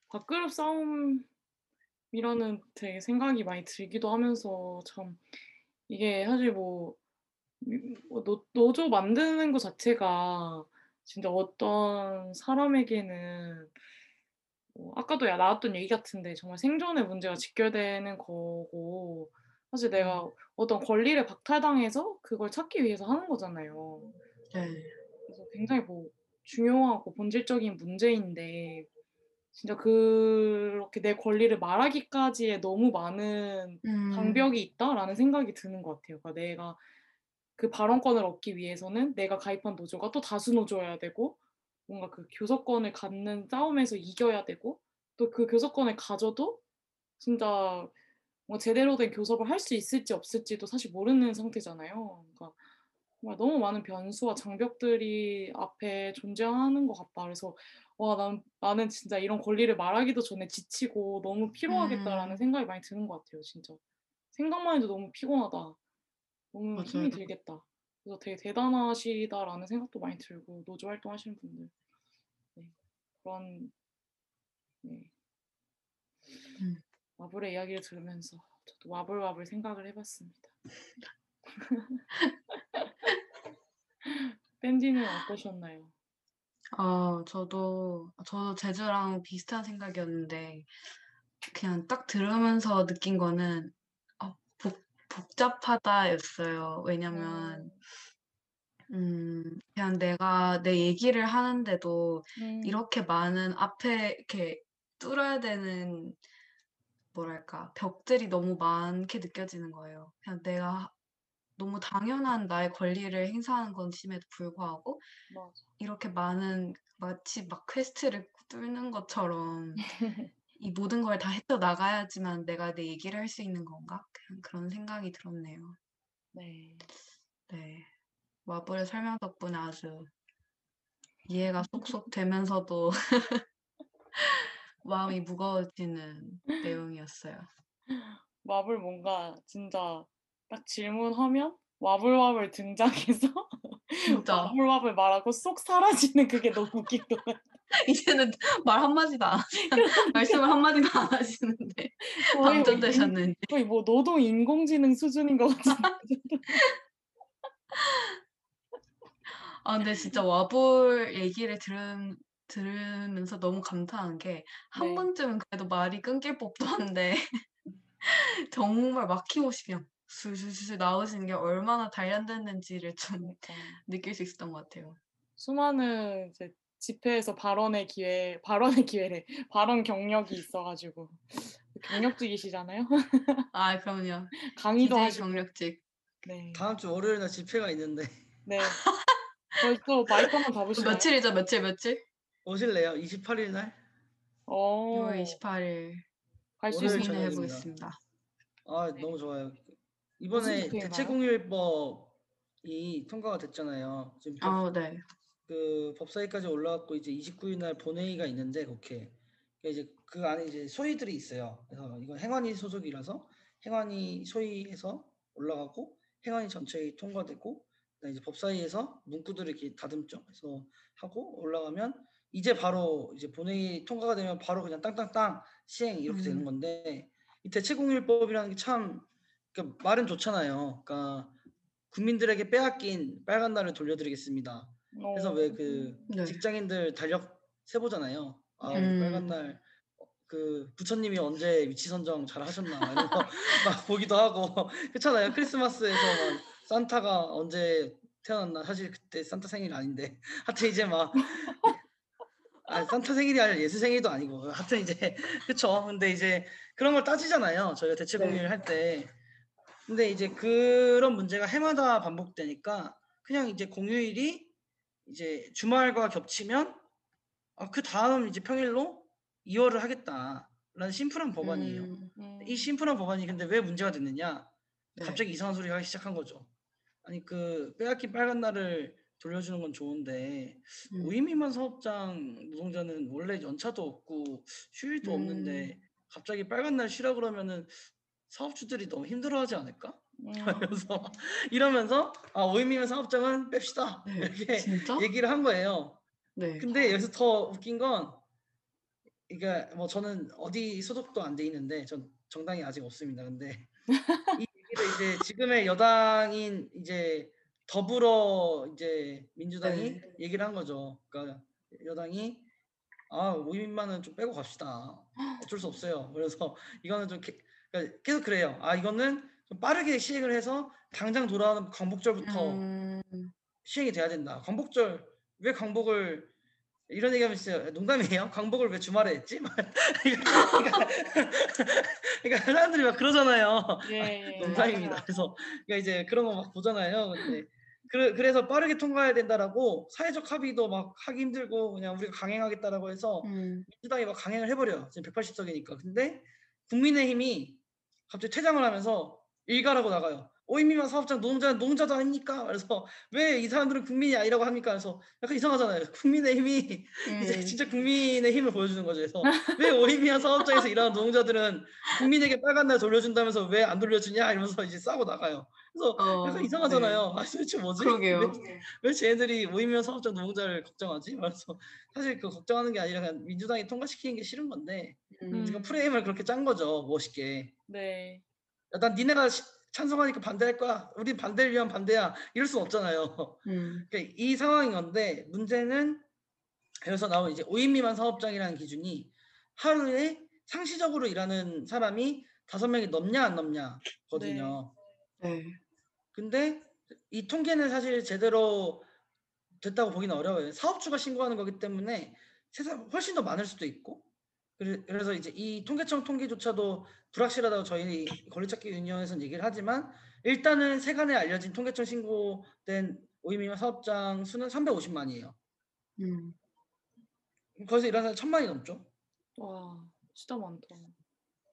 밥그릇 싸움 이라는 되게 생각이 많이 들기도 하면서 참 이게 사실 뭐, 음, 뭐 노, 노조 만드는 것 자체가 진짜 어떤 사람에게는 뭐 아까도 야 나왔던 얘기 같은데 정말 생존의 문제가 직결되는 거고 사실 내가 어떤 권리를 박탈당해서 그걸 찾기 위해서 하는 거잖아요. 네. 그래서 굉장히 뭐 중요하고 본질적인 문제인데 진짜 그렇게 내 권리를 말하기까지의 너무 많은 음, 장벽이 있다라는 생각이 드는 것 같아요. 그러니까 내가 그 발언권을 얻기 위해서는 내가 가입한 노조가 또 다수 노조여야 되고 뭔가 그 교섭권을 갖는 싸움에서 이겨야 되고 또 그 교섭권을 가져도 진짜 뭐 제대로 된 교섭을 할 수 있을지 없을지도 사실 모르는 상태잖아요. 그러니까 너무 많은 변수와 장벽들이 앞에 존재하는 것 같다. 그래서 와, 난, 나는 진짜 이런 권리를 말하기도 전에 지치고 너무 피로하겠다라는 음. 생각이 많이 드는 것 같아요, 진짜. 생각만 해도 너무 피곤하다. 너무 힘이 맞아요. 들겠다. 그래서 되게 대단하시다라는 생각도 많이 들고, 노조 활동하시는 분들. 네, 그런, 네. 음. 와불의 이야기를 들으면서 저도 와불와불 생각을 해봤습니다. 밴디는 어떠셨나요? 어, 저도, 저도 제주랑 비슷한 생각이었는데, 그냥 딱 들으면서 느낀 거는, 어, 복, 복잡하다였어요. 왜냐면, 음, 그냥 내가 내 얘기를 하는데도 음, 이렇게 많은 앞에 이렇게 뚫어야 되는, 뭐랄까, 벽들이 너무 많게 느껴지는 거예요. 그냥 내가 너무 당연한 나의 권리를 행사하는 것임에도 불구하고, 맞아. 이렇게 많은 마치 막 quest를 뚫는 것처럼 이 모든 걸 다 헤쳐 나가야지만 내가 내 얘기를 할 수 있는 건가? 그런 생각이 들었네요. 네. 네. 와불의 설명 덕분에 아주 이해가 쏙쏙 되면서도 마음이 무거워지는 내용이었어요. 와불 뭔가 진짜 딱 질문하면 와불와불 등장해서 진짜 와불와불 말하고 쏙 사라지는 그게 너무 웃기더라고요. 이제는 말 한마디도 안 하시, 말씀을 한마디도 안 하시는데 뭐 인- 방전되셨는지. 거의 뭐 노동 인공지능 수준인 것 같은데. 아, 근데 진짜 와볼 얘기를 들은, 들으면서 너무 감탄한 게, 한 네. 번쯤은 그래도 말이 끊길 법도 한데, 정말 막힘없이 그냥 술술술 나오시는 게 얼마나 단련됐는지를 좀 그러니까 느낄 수 있었던 것 같아요. 수많은 이제 집회에서 발언의 기회, 발언의 기회래, 발언 경력이 있어가지고 경력직이시잖아요. 아, 그럼요. 강의도 하시고. 경력직. 네. 다음 주 월요일 날 집회가 있는데 네. 저희 또 마이크 한번 잡으시나요? 며칠이죠? 며칠, 며칠? 오실래요? 28일 날? 어. 6월 28일 갈수 월요일 있습니다. 저녁. 고민해보겠습니다. 아 네. 너무 좋아요. 이번에 집회인가요? 대체 공휴일법이 통과가 됐잖아요. 지금 법- 아, 네. 그 법사위까지 올라왔고 이제 29일 날 본회의가 있는데 국회 그러니까 이제 그 안에 이제 소위들이 있어요. 그래서 이건 행안위 소속이라서 행안위 소위에서 올라가고 행안위 전체에 통과되고 이제 법사위에서 문구들을 이렇게 다듬죠. 그래서 하고 올라가면 이제 바로 이제 본회의 통과가 되면 바로 그냥 땅땅땅 시행 이렇게 되는 음. 건데 이 대체공휴일법이라는 게 참 그러니까 말은 좋잖아요. 그러니까 국민들에게 빼앗긴 빨간 날을 돌려드리겠습니다. 그래서 어. 왜그 네. 직장인들 달력 세보잖아요. 아, 음. 빨간 날 그 부처님이 언제 위치 선정 잘 하셨나 막 이런 거 막 보기도 하고 그렇잖아요. 크리스마스에서 막 산타가 언제 태어났나 사실 그때 산타 생일 아닌데 하여튼 이제 막 아, 산타 생일이 아니라 예수 생일도 아니고 하여튼 이제 그쵸. 근데 이제 그런 걸 따지잖아요. 저희가 대체 네. 공휴일 할 때. 근데 이제 그런 문제가 해마다 반복되니까 그냥 이제 공휴일이 이제 주말과 겹치면 아, 그 다음 이제 평일로 이월을 하겠다라는 심플한 법안이에요. 음, 음. 이 심플한 법안이 근데 왜 문제가 됐느냐? 네. 갑자기 이상한 소리가 하기 시작한 거죠. 아니 그 빼앗긴 빨간 날을 돌려주는 건 좋은데 음. 무임미만 사업장 노동자는 원래 연차도 없고 휴일도 음. 없는데 갑자기 빨간 날 쉬라 그러면은 사업주들이 너무 힘들어하지 않을까? 음. 그래서 이러면서 아 오임미만 사업장은 뺍시다 네. 이렇게 진짜? 얘기를 한 거예요. 네. 근데 여기서 더 웃긴 건 그러니까 뭐 저는 어디 소속도 안 돼 있는데 전 정당이 아직 없습니다. 근데 이 얘기를 이제 지금의 여당인 이제 더불어 이제 민주당이 네. 얘기를 한 거죠. 그러니까 여당이 아 5인만은 좀 빼고 갑시다. 어쩔 수 없어요. 그래서 이거는 좀 게- 그러니까 계속 그래요. 아 이거는 좀 빠르게 시행을 해서 당장 돌아오는 광복절부터 음, 시행이 돼야 된다. 광복절 왜 광복을 이런 얘기하면 진짜 농담이에요. 광복을 왜 주말에 했지? 막 그러니까, 그러니까 사람들이 막 그러잖아요. 예, 예. 농담입니다. 맞아요. 그래서 그러니까 이제 그런 거 막 보잖아요. 근데 그, 그래서 빠르게 통과해야 된다라고 사회적 합의도 막 하기 힘들고 그냥 우리가 강행하겠다라고 해서 음, 민주당이 막 강행을 해버려요. 지금 180석이니까. 근데 국민의힘이 갑자기 퇴장을 하면서 일가라고 나가요. 오이미만 사업장 노동자는 노동자도 아닙니까? 그래서 왜 이 사람들은 국민이 아니라고 합니까? 그래서 약간 이상하잖아요. 국민의 힘이 이제 음, 진짜 국민의 힘을 보여주는 거죠. 그래서 왜 오이미한 사업장에서 일하는 노동자들은 국민에게 빨간 날 돌려준다면서 왜 안 돌려주냐 이러면서 이제 싸고 나가요. 그래서 어, 약간 이상하잖아요. 아 도대체 뭐지? 그러게요. 왜, 왜 쟤네들이 오이미한 사업장 노동자를 걱정하지? 그래서 사실 그 걱정하는 게 아니라 그냥 민주당이 통과시키는 게 싫은 건데 음, 지금 프레임을 그렇게 짠 거죠. 멋있게. 네. 야, 난 니네가 시- 찬성하니까 반대할 거야. 우리 반대를 위한 반대야. 이럴 수 없잖아요. 음, 그러니까 이 상황인 건데 문제는 그래서 나온 이제 5인 미만 사업장이라는 기준이 하루에 상시적으로 일하는 사람이 다섯 명이 넘냐 안 넘냐거든요. 네. 근데 이 통계는 사실 제대로 됐다고 보기는 어려워요. 사업주가 신고하는 거기 때문에 세상 훨씬 더 많을 수도 있고 그래- 그래서 이제 이 통계청 통계조차도 불확실하다고 저희 권리찾기 유니언에서는 얘기를 하지만 일단은 세간에 알려진 통계청 신고된 오이미만 사업장 수는 350만이에요. 음, 거기서 일하는 사람 천만이 넘죠. 와, 진짜 많다.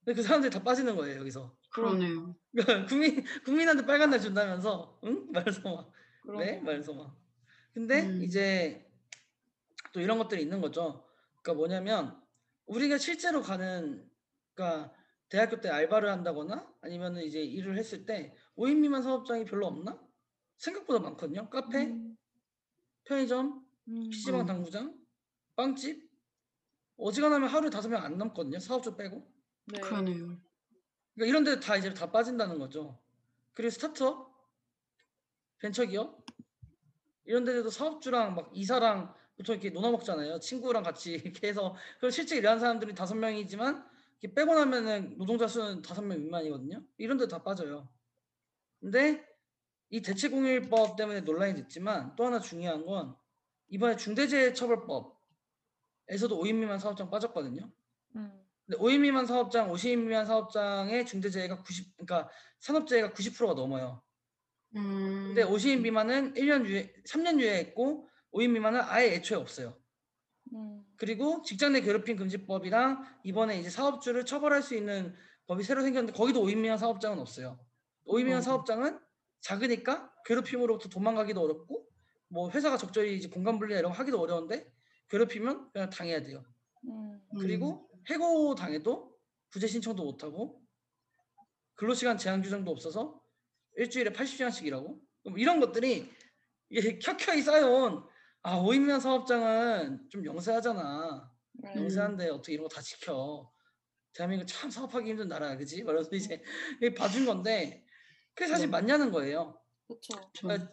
근데 그 사람들이 다 빠지는 거예요 여기서. 그러네요. 그러니까 국민 국민한테 빨간 날 준다면서 응? 말해서 막 그러네. 네? 말해서 막 근데 음. 이제 또 이런 것들이 있는 거죠. 그러니까 뭐냐면 우리가 실제로 가는 그러니까 대학교 때 알바를 한다거나 아니면은 이제 일을 했을 때 5인 미만 사업장이 별로 없나? 생각보다 많거든요. 카페, 음, 편의점, 음, PC방 음. 당구장, 빵집 어지간하면 하루에 다섯 명 안 넘거든요. 사업주 빼고. 네. 그러네요. 그러니까 이런 데 다 이제 다 빠진다는 거죠. 그리고 스타트업, 벤처기업 이런 데도 사업주랑 막 이사랑 보통 이렇게 논아 먹잖아요. 친구랑 같이 이렇게 해서 그리고 실제 일하는 사람들이 다섯 명이지만 이렇게 빼고 나면은 노동자 수는 다섯 명 미만이거든요. 이런 데 다 빠져요. 근데 이 대체공휴일법 때문에 논란이 됐지만 또 하나 중요한 건 이번에 중대재해처벌법에서도 5인 미만 사업장 빠졌거든요. 음, 5인 미만 사업장, 50인 미만 사업장의 중대재해가 90, 그러니까 산업재해가 90%가 넘어요. 음. 근데 50인 미만은 1년 유예, 3년 유예했고 5인 미만은 아예 애초에 없어요. 음, 그리고 직장 내 괴롭힘 금지법이랑 이번에 이제 사업주를 처벌할 수 있는 법이 새로 생겼는데 거기도 5인 미만 사업장은 없어요. 5인 미만 어. 사업장은 작으니까 괴롭힘으로부터 도망가기도 어렵고 뭐 회사가 적절히 이제 공간 분리나 이런 거 하기도 어려운데 괴롭히면 그냥 당해야 돼요. 음, 그리고 해고 당해도 구제 신청도 못 하고 근로시간 제한 규정도 없어서 일주일에 80시간씩 일하고 그럼 이런 것들이 이게 켜켜이 쌓여온 아 5인면 사업장은 좀 영세하잖아 네. 영세한데 어떻게 이런 거 다 지켜 대한민국 참 사업하기 힘든 나라야 그지? 그래서 이제 봐준 건데 그게 사실 네. 맞냐는 거예요 그쵸. 그러니까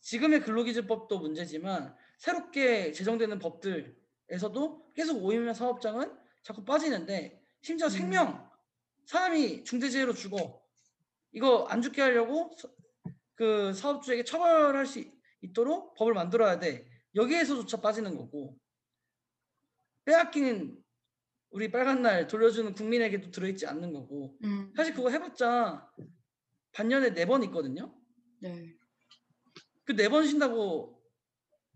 지금의 근로기준법도 문제지만 새롭게 제정되는 법들에서도 계속 5인면 사업장은 자꾸 빠지는데 심지어 음. 생명 사람이 중대재해로 죽어 이거 안 죽게 하려고 서- 그 사업주에게 처벌할 수 있도록 법을 만들어야 돼 여기에서조차 빠지는 거고 빼앗긴 우리 빨간 날 돌려주는 국민에게도 들어있지 않는 거고 음. 사실 그거 해봤자 반년에 네 번 있거든요 네. 그 네 번 쉰다고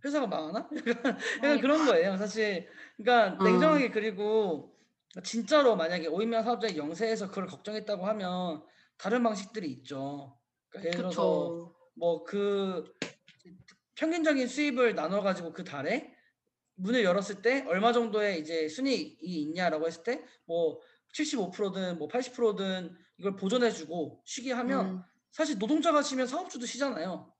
회사가 망하나? 약간, 약간 아니, 그런 거예요. 사실 그러니까 어. 냉정하게 그리고 진짜로 만약에 오인면 사업자의 영세에서 그걸 걱정했다고 하면 다른 방식들이 있죠. 그러니까 예를 들어서. 뭐 그 평균적인 수입을 나눠 가지고 그 달에 문을 열었을 때 얼마 정도의 이제 순이익이 있냐라고 했을 때 뭐 75%든 뭐 80%든 이걸 보존해주고 쉬게 하면 음. 사실 노동자가 쉬면 사업주도 쉬잖아요.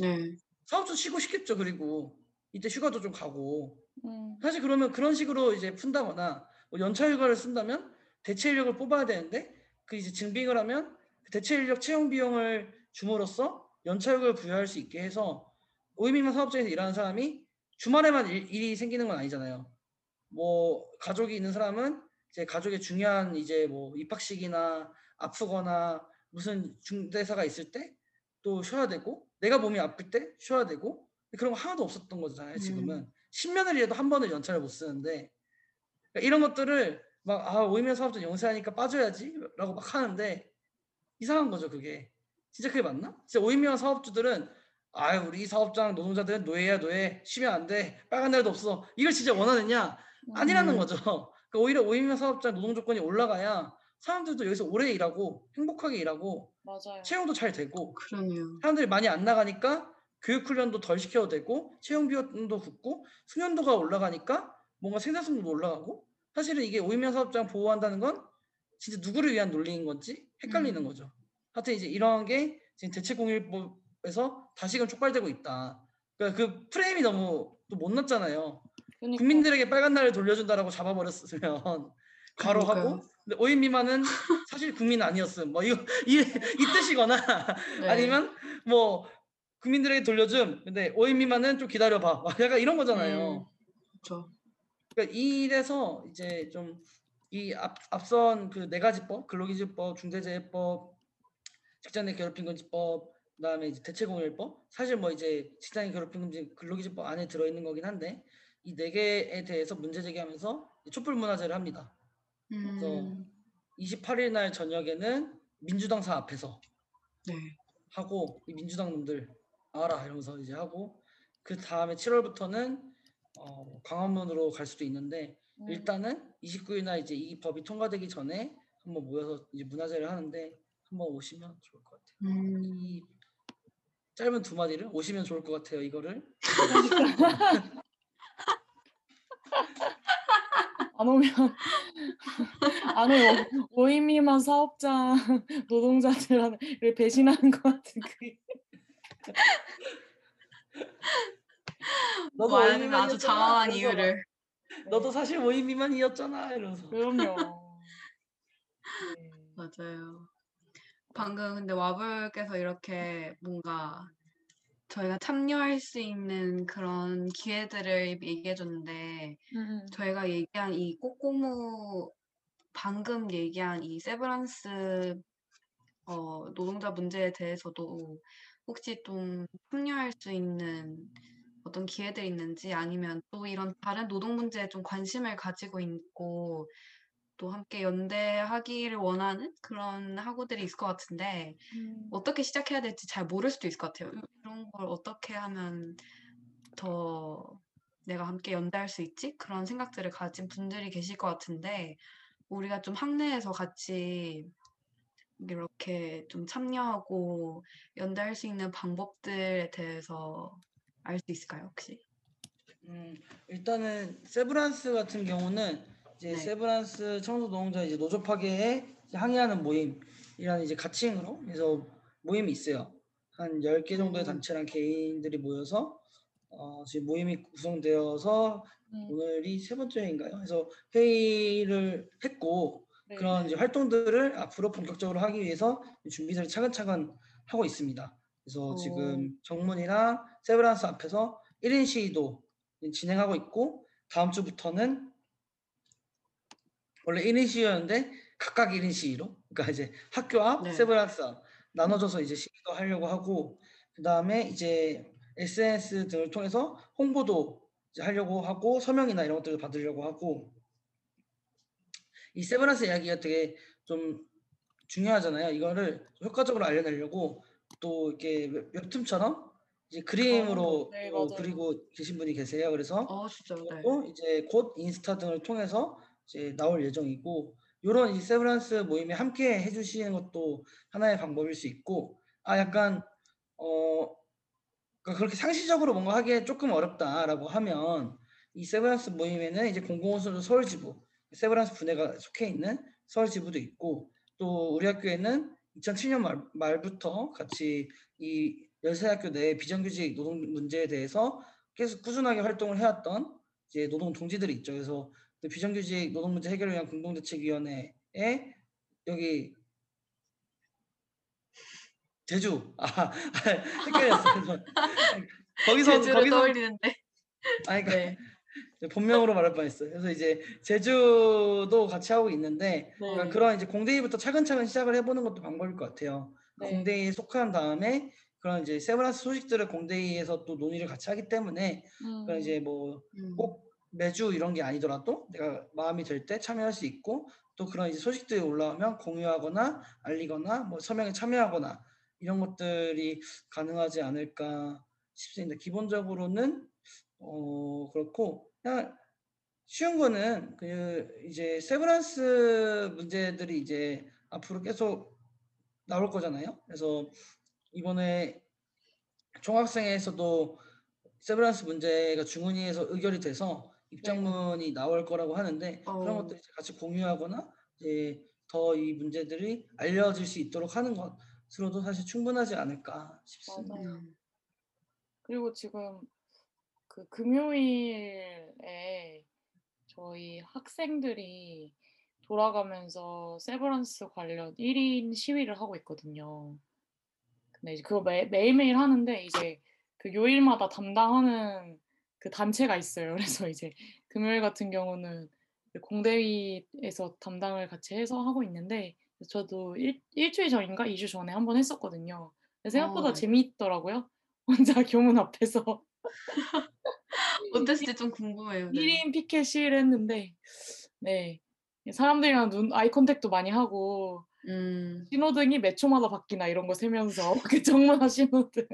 네. 사업주 쉬고 싶겠죠. 그리고 이때 휴가도 좀 가고 음, 사실 그러면 그런 식으로 이제 푼다거나 뭐 연차 휴가를 쓴다면 대체 인력을 뽑아야 되는데 그 이제 증빙을 하면 그 대체 인력 채용 비용을 줌으로써 연차 휴가를 부여할 수 있게 해서 5인미만 사업장에서 일하는 사람이 주말에만 일, 일이 생기는 건 아니잖아요. 뭐 가족이 있는 사람은 이제 가족의 중요한 이제 뭐 입학식이나 아프거나 무슨 중대사가 있을 때 또 쉬어야 되고 내가 몸이 아플 때 쉬어야 되고 그런 거 하나도 없었던 거잖아요 지금은. 음. 10년을 일해도 한 번을 연차를 못 쓰는데. 그러니까 이런 것들을 막아 오이면 사업자 영세하니까 빠져야지 라고 막 하는데 이상한 거죠 그게. 진짜 그게 맞나? 진짜 오이면 사업주들은 아 우리 사업장 노동자들은 노예야 노예. 쉬면 안 돼. 빨간 날도 없어. 이걸 진짜 원하느냐? 아니라는 음. 거죠. 그러니까 오히려 오이면 사업장 노동 조건이 올라가야 사람들도 여기서 오래 일하고 행복하게 일하고 맞아요. 채용도 잘 되고 그러네요. 사람들이 많이 안 나가니까 교육 훈련도 덜 시켜도 되고 채용 비용도 붙고 숙련도가 올라가니까 뭔가 생산성도 올라가고 사실은 이게 오인면 사업장 보호한다는 건 진짜 누구를 위한 논리인 건지 헷갈리는 음. 거죠. 하여튼 이제 이런 게 지금 대체공휴일법에서 다시금 촉발되고 있다. 그러니까 그 프레임이 너무 또 못났잖아요. 그러니까, 국민들에게 빨간 날을 돌려준다라고 잡아버렸으면 바로 하고. 근데 오인 미만은 사실 국민 아니었음 뭐 이거 이, 이 뜻이거나 네. 아니면 뭐 국민들에게 돌려줌 근데 오인 미만은 좀 기다려봐 막 약간 이런 거잖아요 그렇죠. 그러니까 이래서 이제 좀 이 앞선 그 네 가지 법 근로기준법 중대재해법 직장 내 괴롭힘 금지법 그다음에 이제 대체공휴일법 사실 뭐 이제 직장 내 괴롭힘 금지 근로기준법 안에 들어있는 거긴 한데 이 네 개에 대해서 문제 제기하면서 촛불 문화제를 합니다. 음. 28일 날 저녁에는 민주당사 앞에서 네. 하고 이 민주당 놈들 알아 이러면서 이제 하고 그 다음에 7월부터는 어, 광화문으로 갈 수도 있는데 음, 일단은 29일 날 이제 이 법이 통과되기 전에 한번 모여서 이제 문화제를 하는데 한번 오시면 좋을 것 같아요. 음, 이 짧은 두 마디를 오시면 좋을 것 같아요. 이거를 안 오면 안 오면 오임 미만 사업자 노동자들을 배신하는 것 같은 그 너도 와야 되는 모임이만이었잖아. 아주 장황한 이유를. 막, 너도 사실 모임 미만이었잖아 이러면서 그럼요. 네. 맞아요. 방금 근데 와불께서 이렇게 뭔가 저희가 참여할 수 있는 그런 기회들을 얘기해 줬는데 음, 저희가 얘기한 이 꼬꼬무 방금 얘기한 이 세브란스 어, 노동자 문제에 대해서도 혹시 좀 참여할 수 있는 어떤 기회들이 있는지 아니면 또 이런 다른 노동 문제에 좀 관심을 가지고 있고 또 함께 연대하기를 원하는 그런 학우들이 있을 것 같은데 음. 어떻게 시작해야 될지 잘 모를 수도 있을 것 같아요. 이런 걸 어떻게 하면 더 내가 함께 연대할 수 있지? 그런 생각들을 가진 분들이 계실 것 같은데 우리가 좀 학내에서 같이 이렇게 좀 참여하고 연대할 수 있는 방법들에 대해서 알 수 있을까요, 혹시? 음, 일단은 세브란스 같은 경우는 이제 네. 세브란스 청소 노동자 이제 노조 파괴에 이제 항의하는 모임이라는 이제 가칭으로 해서 모임이 있어요. 한 10개 정도의 음. 단체랑 개인들이 모여서 어, 지금 모임이 구성되어서 음, 오늘이 세 번째인가요? 그래서 회의를 했고 네. 그런 이제 활동들을 앞으로 본격적으로 하기 위해서 준비를 차근차근 하고 있습니다. 그래서 오. 지금 정문이랑 세브란스 앞에서 1인 시위도 진행하고 있고 다음 주부터는 원래 1인 시위였는데 각각 1인 시위로 그러니까 이제 학교 앞 네. 세브란스 앞 나눠져서 이제 시위도 하려고 하고 그 다음에 이제 SNS 등을 통해서 홍보도 이제 하려고 하고 서명이나 이런 것들을 받으려고 하고 이 세브란스 이야기가 되게 좀 중요하잖아요. 이거를 효과적으로 알려내려고 또 이렇게 웹- 웹툰처럼 이제 그림으로 네, 또 맞아요. 그리고 계신 분이 계세요. 그래서 어, 진짜. 네. 이제 곧 인스타 등을 통해서 이제 나올 예정이고 이런 이 세브란스 모임에 함께 해주시는 것도 하나의 방법일 수 있고 아 약간 어 그러니까 그렇게 상시적으로 뭔가 하기에 조금 어렵다라고 하면 이 세브란스 모임에는 이제 공공운수 서울 지부 세브란스 분회가 속해 있는 서울 지부도 있고 또 우리 학교에는 2007년 말, 말부터 같이 이 연세대학교 내 비정규직 노동 문제에 대해서 계속 꾸준하게 활동을 해왔던 이제 노동 동지들이 있죠. 그래서 그 비정규직 노동 문제 해결을 위한 공동대책위원회에 여기 제주 아 헷갈렸어. 그래서 거기서 거기서 떠올리는데. 아니 그러니까 네. 본명으로 말할 뻔했어요. 그래서 이제 제주도 같이 하고 있는데 그러니까 네. 그런 이제 공대위부터 차근차근 시작을 해보는 것도 방법일 것 같아요. 네. 공대위에 속한 다음에 그런 이제 세브란스 소식들을 공대위에서 또 논의를 같이 하기 때문에 음, 그런 이제 뭐 음. 꼭 매주 이런 게 아니더라도 내가 마음이 들 때 참여할 수 있고 또 그런 이제 소식들이 올라오면 공유하거나 알리거나 뭐 서명에 참여하거나 이런 것들이 가능하지 않을까 싶습니다. 기본적으로는 어 그렇고 그냥 쉬운 거는 그 이제 세브란스 문제들이 이제 앞으로 계속 나올 거잖아요. 그래서 이번에 총학생회에서도 세브란스 문제가 중은위에서 의결이 돼서 입장문이 나올 거라고 하는데 그런 어. 것들 이제 같이 공유하거나 이제 더 이 문제들이 알려질 수 있도록 하는 것으로도 사실 충분하지 않을까 싶습니다. 맞아요. 음. 그리고 지금 그 금요일에 저희 학생들이 돌아가면서 세브란스 관련 1인 시위를 하고 있거든요. 근데 이제 그거 매, 매일매일 하는데 이제 그 요일마다 담당하는 그 단체가 있어요. 그래서 이제 금요일 같은 경우는 그 공대위에서 담당을 같이 해서 하고 있는데 저도 일, 일주일 전인가 2주 전에 한번 했었거든요. 근데 생각보다 어, 네. 재미있더라고요. 혼자 교문 앞에서 어땠을지 좀 궁금해요. 네. 1인 피켓 시위를 했는데 네 사람들이랑 눈 eye contact도 많이 하고 음. 신호등이 몇 초마다 바뀌나 이런 거 세면서 그 정문 앞 신호등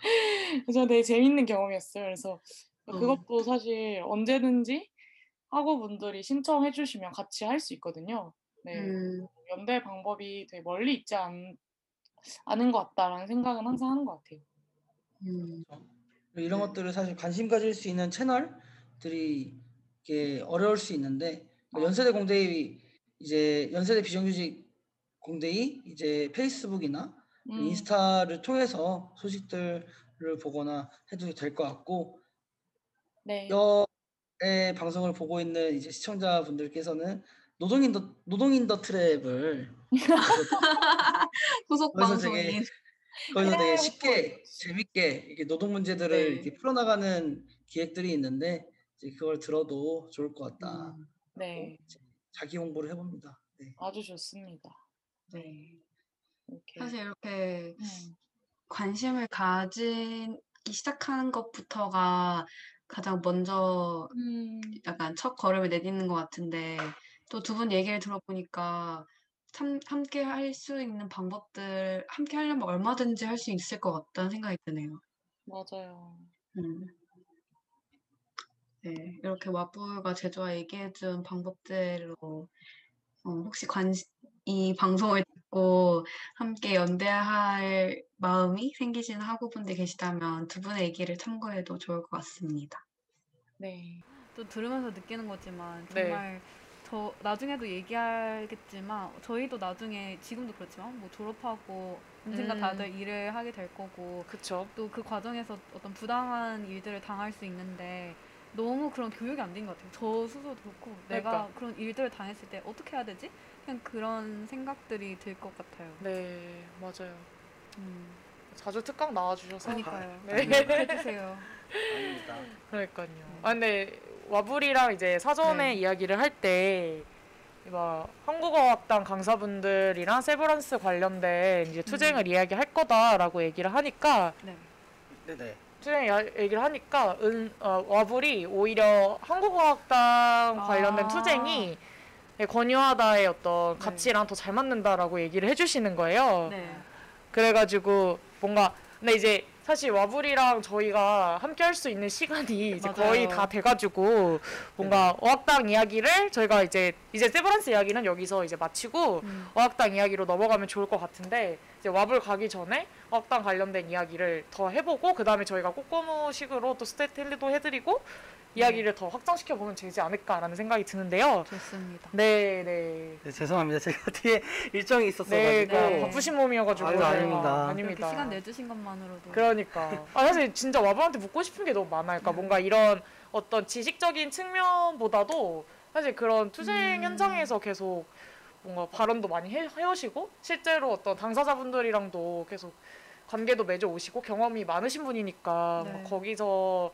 그래서 되게 재밌는 경험이었어요. 그래서 어. 그것도 사실 언제든지 학우분들이 신청해 주시면 같이 할 수 있거든요. 네, 음, 연대 방법이 되게 멀리 있지 않, 않은 것 같다라는 생각은 항상 하는 것 같아요. 음, 이런 것들을 사실 관심 가질 수 있는 채널들이 이게 어려울 수 있는데 그러니까 연세대 공대위 이제 연세대 비정규직 공대위 이제 페이스북이나 음, 인스타를 통해서 소식들을 보거나 해도 될 것 같고 네, 여의 방송을 보고 있는 이제 시청자분들께서는 노동인 더 노동인 더 트랩을 후속 방송인. 거기서 되게 네, 쉽게 재밌게 이렇게 노동 문제들을 네. 이렇게 풀어나가는 기획들이 있는데 이제 그걸 들어도 좋을 것 같다. 음, 네, 자기 홍보를 해봅니다. 네. 아주 좋습니다. 네. 이렇게. 사실 이렇게 음, 관심을 가지기 시작하는 것부터가 가장 먼저 음, 약간 첫 걸음을 내딛는 것 같은데 또 두 분 얘기를 들어보니까 참 함께 할 수 있는 방법들 함께 하려면 얼마든지 할 수 있을 것 같다는 생각이 드네요. 맞아요. 음. 네, 이렇게 와불과 제주와 얘기해준 방법대로 어, 혹시 관심 이 방송을 듣고 함께 연대할 마음이 생기시는 학우분들 계시다면 두 분의 얘기를 참고해도 좋을 것 같습니다. 네, 또 들으면서 느끼는 거지만 네. 정말 저 나중에도 얘기하겠지만 저희도 나중에 지금도 그렇지만 뭐 졸업하고 언젠가 음. 다들 일을 하게 될 거고 그쵸. 또그 과정에서 어떤 부당한 일들을 당할 수 있는데 너무 그런 교육이 안 된 것 같아요. 저 스스로도 그렇고 내가 그러니까. 그런 일들을 당했을 때 어떻게 해야 되지? 그냥 그런 생각들이 들 것 같아요. 네, 맞아요. 음, 자주 특강 나와주셔서. 그러니까요. 네. 해주세요. 아닙니다. 그러니까요. 아 근데 와불이랑 이제 사전에 네. 이야기를 할때 막 한국어학당 강사분들이랑 세브란스 관련된 이제 투쟁을 이야기할 거다라고 얘기를 하니까 네. 네네. 투쟁 얘기를 하니까 은 어, 와불이 오히려 한국어학당 아. 관련된 투쟁이 권유하다의 어떤 네. 가치랑 더 잘 맞는다라고 얘기를 해주시는 거예요. 네. 그래가지고 뭔가 근데 이제 사실 와불이랑 저희가 함께 할 수 있는 시간이 이제 맞아요. 거의 다 돼가지고 뭔가 어학당 이야기를 저희가 이제 이제 세브란스 이야기는 여기서 이제 마치고 음. 어학당 이야기로 넘어가면 좋을 것 같은데 이제 와불 가기 전에 어학당 관련된 이야기를 더 해보고 그 다음에 저희가 꼬꼬무식으로 또 스테텔리도 해드리고 이야기를 더 확장시켜 보면 되지 않을까라는 생각이 드는데요. 좋습니다. 네, 네. 네, 죄송합니다. 제가 뒤에 일정이 있었어가지고 네, 그 네. 바쁘신 몸이어가지고 아유, 아닙니다. 이렇게 아닙니다. 시간 내주신 것만으로도 그러니까. 아, 사실 진짜 와브한테 묻고 싶은 게 너무 많아요. 그러니까 뭔가 이런 어떤 지식적인 측면보다도 사실 그런 투쟁 음. 현장에서 계속 뭔가 발언도 많이 해, 해오시고 실제로 어떤 당사자분들이랑도 계속 관계도 맺어 오시고 경험이 많으신 분이니까 네. 뭔가 거기서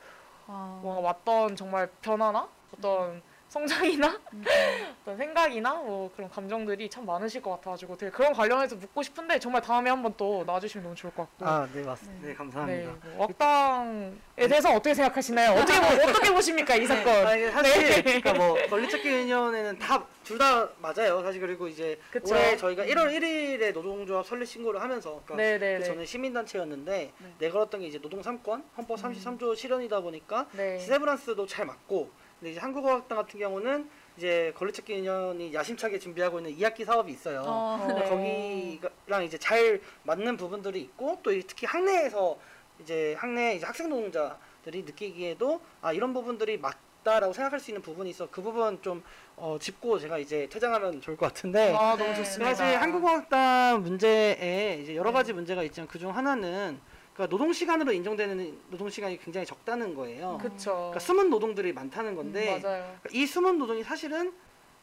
아, 뭔가 왔던 정말 변화나 어떤 성장이나 음, 어떤 생각이나 뭐 그런 감정들이 참 많으실 것 같아가지고 되게 그런 관련해서 묻고 싶은데 정말 다음에 한번 또 나와주시면 너무 좋을 것 같고. 아, 네, 맞습니다. 네, 네, 감사합니다. 뭐 억당에 대해서 어떻게 생각하시나요? 어떻게 보- 어떻게 보십니까 이 사건? 아, 이게 사실 네. 그러니까 뭐 권리찾기 유니언에는 다 둘 다 맞아요. 사실 그리고 이제 그쵸. 올해 저희가 1월 1일에 노동조합 설립 신고를 하면서 그러니까 네네네. 그 저는 시민단체였는데 네. 내걸었던 게 이제 노동 3권 헌법 33조 실현이다 보니까 네. 세브란스도 잘 맞고 근데 이제 한국어학당 같은 경우는 이제 권리찾기 유니언이 야심차게 준비하고 있는 2학기 사업이 있어요. 어, 어, 네. 거기랑 이제 잘 맞는 부분들이 있고 또 특히 학내에서 이제 학내 이제 학생 노동자들이 느끼기에도 아 이런 부분들이 맞다라고 생각할 수 있는 부분이 있어 그 부분 좀 어, 짚고 제가 이제 퇴장하면 좋을 것 같은데 아 너무 네. 좋습니다. 사실 한국어학당 문제에 이제 여러 네. 가지 문제가 있지만 그중 하나는 그러니까 노동 시간으로 인정되는 노동 시간이 굉장히 적다는 거예요. 그쵸. 그러니까 숨은 노동들이 많다는 건데 음. 그러니까 이 숨은 노동이 사실은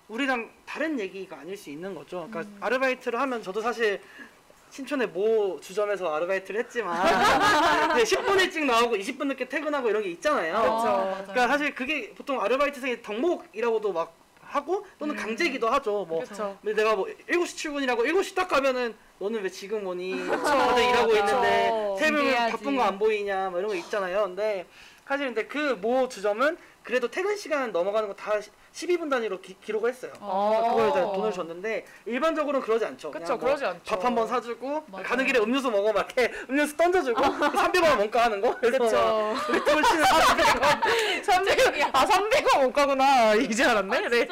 우리랑 다른 얘기가 아닐 수 있는 거죠. 그러니까 음. 아르바이트를 하면 저도 사실 신촌의 모 주점에서 아르바이트를 했지만 네, 10분 일찍 나오고 20분 늦게 퇴근하고 이런 게 있잖아요. 맞아요. 그러니까 사실 그게 보통 아르바이트생의 덕목이라고도 막 하고 또는 음. 강제기도 하죠. 뭐 그쵸. 근데 내가 뭐 7시 출근이라고 7시 딱 가면은 너는 왜 지금 오니? 다들 일하고. 있는데 준비해야지. 바쁜 거 안 보이냐 뭐 이런 거 있잖아요. 근데 사실 근데 그 모 주점은 그래도 퇴근 시간 넘어가는 거 다 12분 단위로 기, 록을 했어요. 아. 그거에 대한 돈을 줬는데 일반적으로는 그러지 않죠. 뭐 그러지 않죠. 밥 한 번 사주고 맞아요. 가는 길에 음료수 먹어 막 이렇게 음료수 던져주고 300원 원가 하는 거. 그래서 똥을 치는 300원 아 300원 못 가구나 이제 알았네. 네.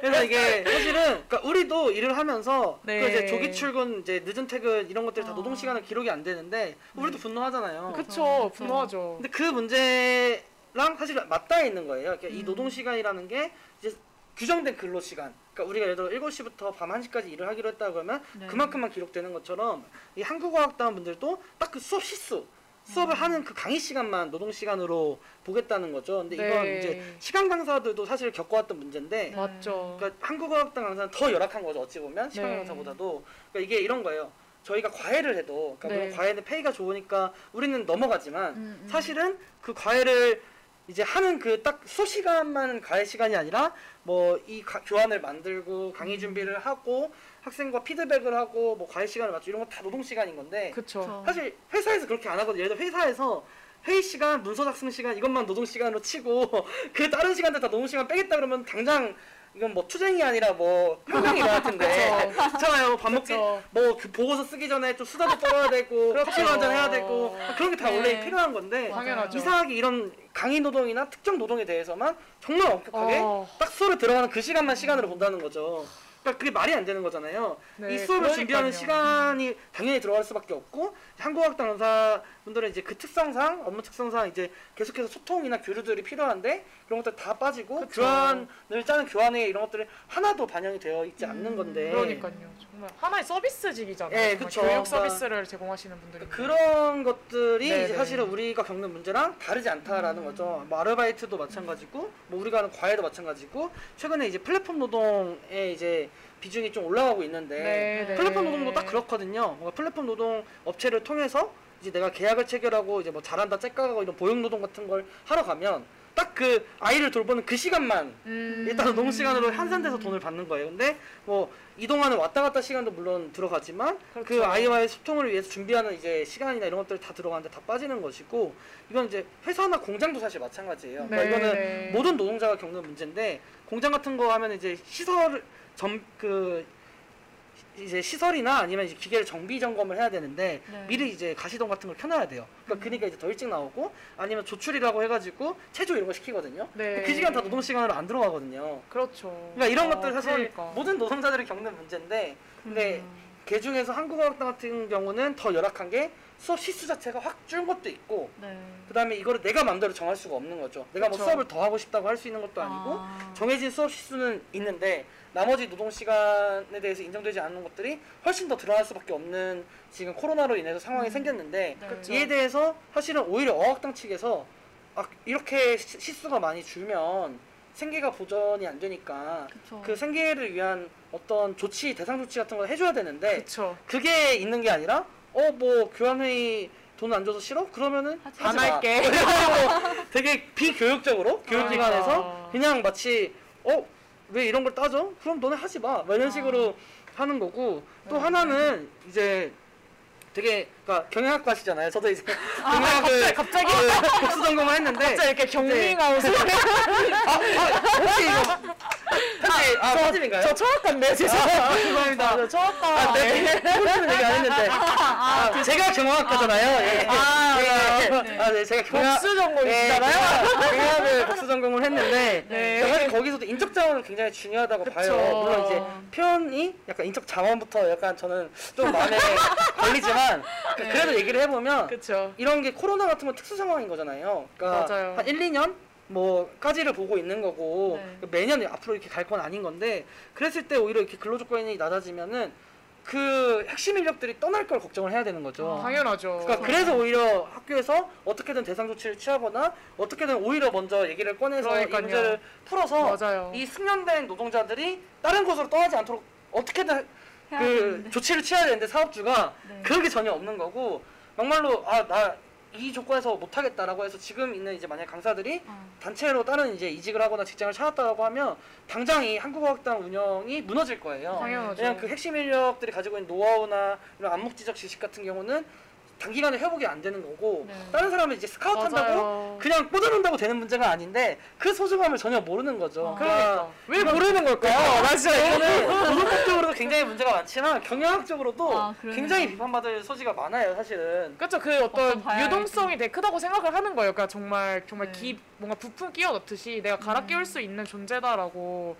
그래서 이게 사실은 그러니까 우리도 일을 하면서 네. 그 이제 조기 출근, 이제 늦은 퇴근 이런 것들이 다 아. 노동 시간은 기록이 안 되는데 우리도 분노하잖아요. 그쵸 분노하죠. 근데 그 문제 랑 사실 맞닿아 있는 거예요. 그러니까 이 음. 노동 시간이라는 게 이제 규정된 근로 시간. 그러니까 우리가 예를 들어 7시부터 밤 1시까지 일을 하기로 했다 그러면 네. 그만큼만 기록되는 것처럼 이 한국어학당 분들도 딱 그 수업 시수 수업을 하는 그 강의 시간만 노동 시간으로 보겠다는 거죠. 근데 이건 네. 이제 시간 강사들도 사실 겪어왔던 문제인데 네. 맞죠. 그러니까 한국어학당 강사는 더 열악한 거죠. 어찌 보면 시간 네. 강사보다도 그러니까 이게 이런 거예요. 저희가 과외를 해도 그러니까 네. 물론 과외는 페이가 좋으니까 우리는 넘어가지만 음, 음. 사실은 그 과외를 이제 하는 그 딱 수업 시간만 과외 시간이 아니라 뭐 이 교환을 만들고 음. 강의 준비를 하고 학생과 피드백을 하고 뭐 과외 시간을 맞추고 이런 거 다 노동 시간인 건데. 그쵸. 사실 회사에서 그렇게 안 하거든요. 예를 들어 회사에서 회의 시간, 문서 작성 시간 이것만 노동 시간으로 치고 그 다른 시간들 다 노동 시간 빼겠다 그러면 당장 이건 뭐 투쟁이 아니라 뭐 혁명이 일어날 텐데 그렇잖아요. 밥 먹기. 뭐 그 보고서 쓰기 전에 좀 수다도 떨어야 되고. 커피 한잔 해야 되고 그런 게다 네. 원래 필요한 건데. 당연하죠. 이상하게 이런 강의 노동이나 특정 노동에 대해서만 정말 엄격하게 어. 딱 수업에 들어가는 그 시간만 시간으로 본다는 거죠. 그러니까 그게 말이 안 되는 거잖아요. 네, 이 수업을 준비하는 그러니까요. 시간이 당연히 들어갈 수밖에 없고 한국학당 강사분들은 이제 그 특성상 업무 특성상 이제 계속해서 소통이나 교류들이 필요한데 그런 것들 다 빠지고 그쵸. 교환을 짜는 교환회 이런 것들이 하나도 반영이 되어 있지 않는 음, 건데 그러니까요. 정말 하나의 서비스직이잖아요. 예, 정말 그쵸. 교육 그러니까 서비스를 제공하시는 분들이. 그런 것들이 네네. 이제 사실은 우리가 겪는 문제랑 다르지 않다라는 음. 거죠. 뭐 아르바이트도 마찬가지고, 뭐 우리가 하는 과외도 마찬가지고, 최근에 이제 플랫폼 노동에 이제 비중이 좀 올라가고 있는데, 네, 네. 플랫폼 노동도 딱 그렇거든요. 뭔가 플랫폼 노동 업체를 통해서 이제 내가 계약을 체결하고 이제 뭐 잘한다, 째까가고 이런 보형 노동 같은 걸 하러 가면 딱 그 아이를 돌보는 그 시간만 음. 일단 노동 시간으로 환산돼서 돈을 받는 거예요. 근데 뭐 이동하는 왔다 갔다 시간도 물론 들어가지만 그 그렇죠. 아이와의 소통을 위해서 준비하는 이제 시간이나 이런 것들 다 들어가는데 다 빠지는 것이고 이건 이제 회사나 공장도 사실 마찬가지예요. 그러니까 네, 이거는 네. 모든 노동자가 겪는 문제인데 공장 같은 거 하면 이제 시설 점 그 이제 시설이나 아니면 이제 기계를 정비 점검을 해야 되는데 네. 미리 이제 가시동 같은 걸 켜놔야 돼요. 그러니까 그니까 이제 더 일찍 나오고 아니면 조출이라고 해가지고 체조 이런 거 시키거든요. 네. 그 시간 다 노동 시간으로 안 들어가거든요. 그렇죠. 그러니까 이런 어, 것들 사실 그러니까. 모든 노동자들이 겪는 문제인데 근데 음. 그 중에서 한국어 학당 같은 경우는 더 열악한 게 수업 시수 자체가 확줄 것도 있고 네. 그다음에 이거를 내가 마음대로 정할 수가 없는 거죠. 내가 뭐 그쵸. 수업을 더 하고 싶다고 할 수 있는 것도 아니고 아. 정해진 수업 시수는 있는데 나머지 노동 시간에 대해서 인정되지 않는 것들이 훨씬 더 드러날 수밖에 없는 지금 코로나로 인해서 상황이 음. 생겼는데 네. 이에 대해서 사실은 오히려 어학당 측에서 아, 이렇게 시- 시수가 많이 줄면 생계가 보전이 안 되니까 그쵸. 그 생계를 위한 어떤 조치 대상 조치 같은 걸 해줘야 되는데 그쵸. 그게 있는 게 아니라 어 뭐 교환회의 돈 안 줘서 싫어? 그러면은 안 마. 할게. 되게 비교육적으로 교육기관에서 그러니까. 그냥 마치 어 왜 이런 걸 따져? 그럼 너네 하지 마. 뭐 이런 아. 식으로 하는 거고 또 네. 하나는 이제 되게 그러니까 경영학과시잖아요. 저도 이제 아, 경영학을 갑자기 그 복수 전공을 했는데 갑자기 이렇게 경밍하우스. 아, 아, 혹시 이거 편집 아, 편집인가요? 저 초학과인데 죄송합니다. 아, 죄송합니다. 저 초학과. 아, 네. 모르는 얘기 안 했는데. 아, 제가 경영학과잖아요. 예. 아, 예. 네. 아, 네. 제가 경영 복수 전공이시잖아요. 네, 경영학을 복수 전공을 했는데 네. 사실 거기서도 인적 자원은 굉장히 중요하다고 그쵸. 봐요. 물론 이제 표현이 약간 인적 자원부터 약간 저는 좀 마음에 걸리지만 네. 그래도 얘기를 해보면 그쵸. 이런 게 코로나 같은 건 특수 상황인 거잖아요. 그러니까 맞아요. 한 1, 2년 뭐까지를 보고 있는 거고 네. 매년 앞으로 이렇게 갈 건 아닌 건데 그랬을 때 오히려 이렇게 근로 조건이 낮아지면은 그 핵심 인력들이 떠날 걸 걱정을 해야 되는 거죠. 당연하죠. 그러니까 그래서 오히려 학교에서 어떻게든 대상 조치를 취하거나 어떻게든 오히려 먼저 얘기를 꺼내서 그러니까요. 이 문제를 풀어서 맞아요. 이 숙련된 노동자들이 다른 곳으로 떠나지 않도록 어떻게든 그. 조치를 취해야 되는데 사업주가 네. 그런 게 전혀 없는 거고 막말로 아 나 이 조건에서 못 하겠다라고 해서 지금 있는 이제 만약 강사들이 어. 단체로 다른 이제 이직을 하거나 직장을 찾았다고 하면 당장 이 한국어학당 운영이 무너질 거예요. 당연하죠. 왜냐면 그 핵심 인력들이 가지고 있는 노하우나 이런 암묵지적 지식 같은 경우는 단기간에 회복이 안 되는 거고 네. 다른 사람은 이제 스카우트 한다고. 그냥 꽂아놓는다고 되는 문제가 아닌데 그 소중함을 전혀 모르는 거죠. 어. 그러니까 왜 이건- 모르는 걸까요? 나 진짜 이거는 노동법적으로도 굉장히 문제가 많지만 경영학적으로도 아. 굉장히 비판받을 소지가 많아요, 사실은. 그렇죠. 그 어떤 유동성이 되게 크다고 생각을 하는 거예요. 그러니까 정말 정말 네. 기 뭔가 부품 끼워 넣듯이 내가 갈아 음. 끼울 수 있는 존재다라고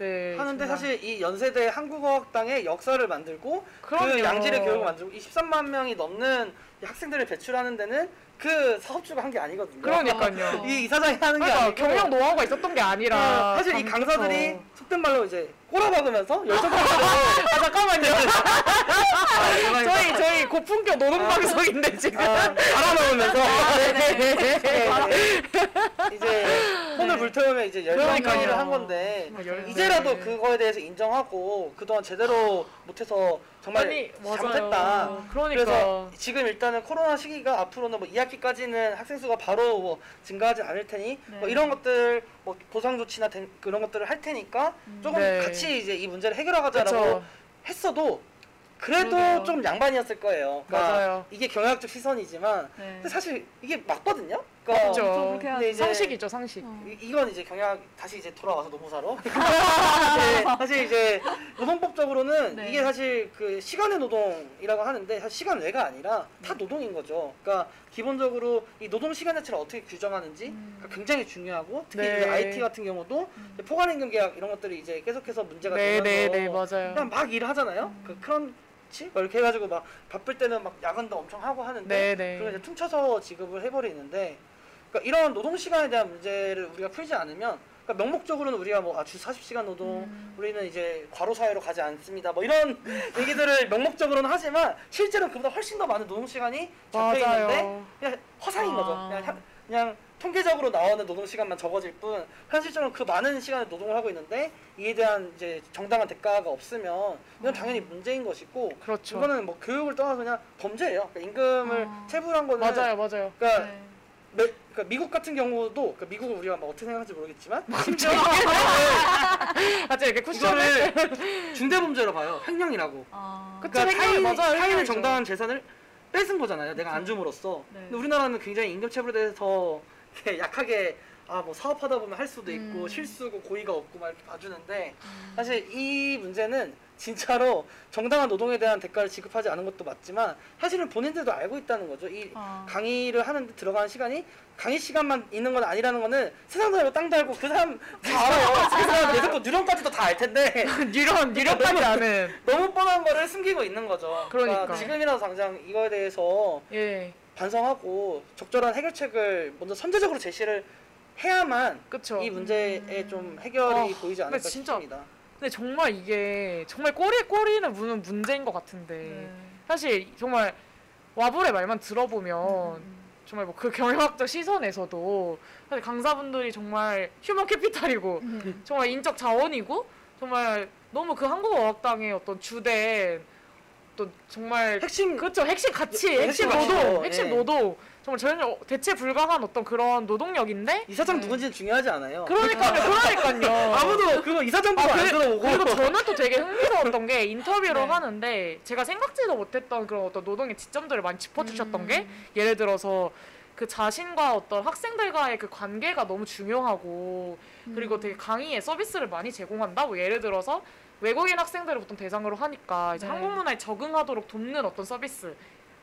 네, 하는데 정말. 사실 이 연세대 한국어학당의 역사를 만들고 그 그럼요. 양질의 교육을 만들고 23만 명이 넘는 이 학생들을 배출하는 데는 그 사업주가 한 게 아니거든요. 그러니까요. 이 이사장이 하는 게 그러니까 아니고 경영 노하우가 있었던 게 아니라 어, 사실 이 감- 강사들이 어. 속된 말로 이제 꼬라박으면서 열정적으로 아 잠깐만요. 아, 저희 저희 고품격 노동 방송인데 지금. 갈아넣으면서 네. 이제 혼을 불태우면 이제 그러니까요. 한 건데 뭐 열- 이제라도 네. 그거에 대해서 인정하고 그동안 제대로 못해서 정말 아니. 잘못했다. 그러니까. 그래서 지금 일단은 코로나 시기가 앞으로는 뭐 2학기까지는 학생 수가 바로 뭐 증가하지 않을 테니 뭐 네. 이런 것들 뭐 보상 조치나 된- 그런 것들을 할 테니까 조금 네. 같이 이제 이 문제를 해결하자라고. 했어도 그래도 그러게요. 좀 양반이었을 거예요. 그러니까 맞아요. 이게 경영학적 시선이지만 네. 근데 사실 이게 맞거든요. 그러니까 그렇죠. 그렇게 근데. 이제 상식이죠 상식. 어. 이- 이건 이제 경영 다시 이제 돌아와서 노무사로. 네, 사실 이제 노동법적으로는 네. 이게 사실 그 시간의 노동이라고 하는데 사실 시간 외가 아니라 다 노동인 거죠. 그러니까 기본적으로 이 노동 시간 자체를 어떻게 규정하는지 음. 그러니까 굉장히 중요하고 특히 네. 이제 IT 같은 경우도 이제 포괄임금 계약 이런 것들이 이제 계속해서 문제가 네, 되면서 네, 네, 맞아요. 그냥 막 일을 하잖아요. 그 크런치 뭐 이렇게 해가지고 막 바쁠 때는 막 야근도 엄청 하고 하는데 네, 네. 그걸 이제 퉁쳐서 지급을 해버리는데 그러니까 이런 노동 시간에 대한 문제를 우리가 풀지 않으면 그러니까 명목적으로는 우리가 뭐 아, 주 40시간 노동 음. 우리는 이제 과로 사회로 가지 않습니다. 뭐 이런 얘기들을 명목적으로는 하지만 실제로 그보다 훨씬 더 많은 노동 시간이 잡혀 있는데. 그냥 허상인 거죠. 아. 그냥, 하- 그냥 통계적으로 나오는 노동 시간만 적어질 뿐 현실적으로 그 많은 시간을 노동을 하고 있는데 이에 대한 이제 정당한 대가가 없으면 이건 당연히 문제인 것이고 그렇죠. 이거는 뭐 교육을 떠나서 그냥 범죄예요. 그러니까 임금을 아. 체불한 거는 맞아요, 맞아요. 그러니까, 네. 매- 그러니까 미국 같은 경우도 그러니까 미국을 우리가 막 어떻게 생각할지 모르겠지만 심지어 아직 이렇게 쿠션을 중대범죄로 봐요. 횡령이라고. 아. 그쵸. 그러니까 횡령이 타인, 맞아요, 타인의 횡령이죠. 정당한 재산을 뺏은 거잖아요. 내가 안 줌으로써. 네. 근데 우리나라는 굉장히 임금 체불에 대해서 이렇게 약하게 아 뭐 사업하다 보면 할 수도 있고 음. 실수고 고의가 없고 막 이렇게 봐주는데 음. 사실 이 문제는 진짜로 정당한 노동에 대한 대가를 지급하지 않은 것도 맞지만 사실은 본인들도 알고 있다는 거죠. 이 아. 강의를 하는데 들어가는 시간이 강의 시간만 있는 건 아니라는 거는 세상 살고 땅 달고 그 사람 다 알아요. 그 사람 예습도 뉴런까지도 다 알 텐데 유령 유령까지 아는. 너무 뻔한 거를 숨기고 있는 거죠. 그러니까. 지금이라도 당장 이거에 대해서 예, 반성하고 적절한 해결책을 먼저 선제적으로 제시를 해야만 그쵸. 이 문제에 좀 해결이 어, 보이지 않을까 진짜 싶습니다. 근데 정말 이게 정말 꼬리 꼬리는 무는 문제인 것 같은데 네. 사실 정말 와불의 말만 들어보면 음. 정말 뭐 그 경영학적 시선에서도 사실 강사분들이 정말 휴먼 캐피탈이고 음. 정말 인적 자원이고 정말 너무 그 한국어학당의 어떤 주된 또 정말 핵심 그렇죠 핵심 가치 예, 핵심 핵심 노동 가치죠. 핵심 예. 노동 정말 전혀 대체 불가한 어떤 그런 노동력인데 이사장 네. 누군지는 중요하지 않아요. 그러니까요 그러니까요 아무도 그거 이사장도 아, 안 들어보고 그리고 저는 또 되게 흥미로웠던 게 인터뷰를 네. 하는데 제가 생각지도 못했던 그런 어떤 노동의 지점들을 많이 짚어주셨던 음. 게 예를 들어서 그 자신과 어떤 학생들과의 그 관계가 너무 중요하고 그리고 음. 되게 강의에 서비스를 많이 제공한다. 뭐 예를 들어서 외국인 학생들을 보통 대상으로 하니까 이제 네. 한국 문화에 적응하도록 돕는 어떤 서비스,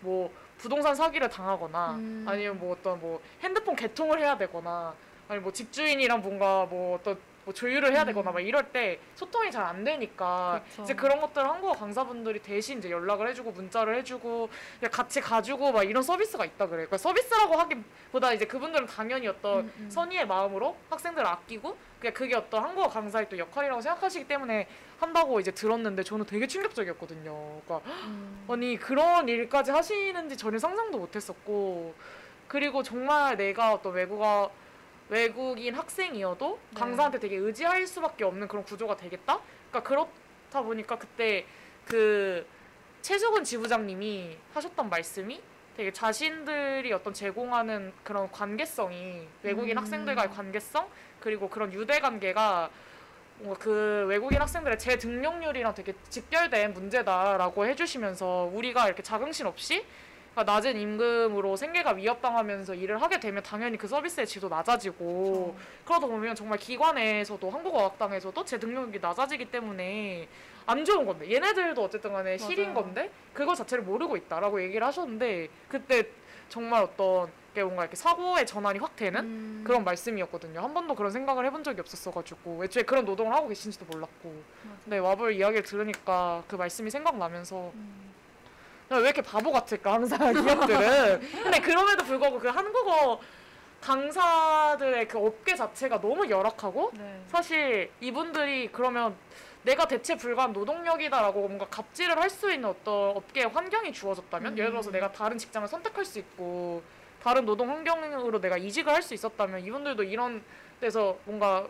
뭐 부동산 사기를 당하거나 음. 아니면 뭐 어떤 뭐 핸드폰 개통을 해야 되거나 아니 뭐 집주인이랑 뭔가 뭐 어떤 뭐 조율을 해야 되거나 음. 막 이럴 때 소통이 잘 안 되니까 그쵸. 이제 그런 것들 한국어 강사분들이 대신 이제 연락을 해주고 문자를 해주고 같이 가주고 막 이런 서비스가 있다 그래. 그러니까 서비스라고 하기보다 이제 그분들은 당연히 어떤 음, 음. 선의의 마음으로 학생들을 아끼고 그게 어떤 한국어 강사의 또 역할이라고 생각하시기 때문에 한다고 이제 들었는데 저는 되게 충격적이었거든요. 그러니까 음. 아니 그런 일까지 하시는지 전혀 상상도 못했었고 그리고 정말 내가 어떤 외국어 외국인 학생이어도 네. 강사한테 되게 의지할 수밖에 없는 그런 구조가 되겠다. 그러니까 그렇다 보니까 그때 그 최수근 지부장님이 하셨던 말씀이 되게 자신들이 어떤 제공하는 그런 관계성이 외국인 음. 학생들과의 관계성 그리고 그런 유대 관계가 뭔가 그 외국인 학생들의 재등록률이랑 되게 직결된 문제다라고 해주시면서 우리가 이렇게 자긍심 없이 그러니까 낮은 임금으로 생계가 위협당하면서 일을 하게 되면 당연히 그 서비스의 질도 낮아지고 그러다 보면 정말 기관에서도 한국어학당에서도 제 능력이 낮아지기 때문에 안 좋은 건데 얘네들도 어쨌든 간에 실인. 건데 그거 자체를 모르고 있다라고 얘기를 하셨는데 그때 정말 어떤 게 뭔가 이렇게 사고의 전환이 확 되는 음. 그런 말씀이었거든요. 한 번도 그런 생각을 해본 적이 없었어가지고 애초에 그런 노동을 하고 계신지도 몰랐고. 네 와볼 이야기를 들으니까 그 말씀이 생각나면서 음. 왜 이렇게 바보 같을까 항상 기업들은. 근데 그럼에도 불구하고 그 한국어 강사들의 그 업계 자체가 너무 열악하고 네. 사실 이분들이 그러면 내가 대체 불가한 노동력이다라고 뭔가 갑질을 할 수 있는 어떤 업계 환경이 주어졌다면 예를 들어서 음. 내가 다른 직장을 선택할 수 있고 다른 노동 환경으로 내가 이직을 할 수 있었다면 이분들도 이런 데서 뭔가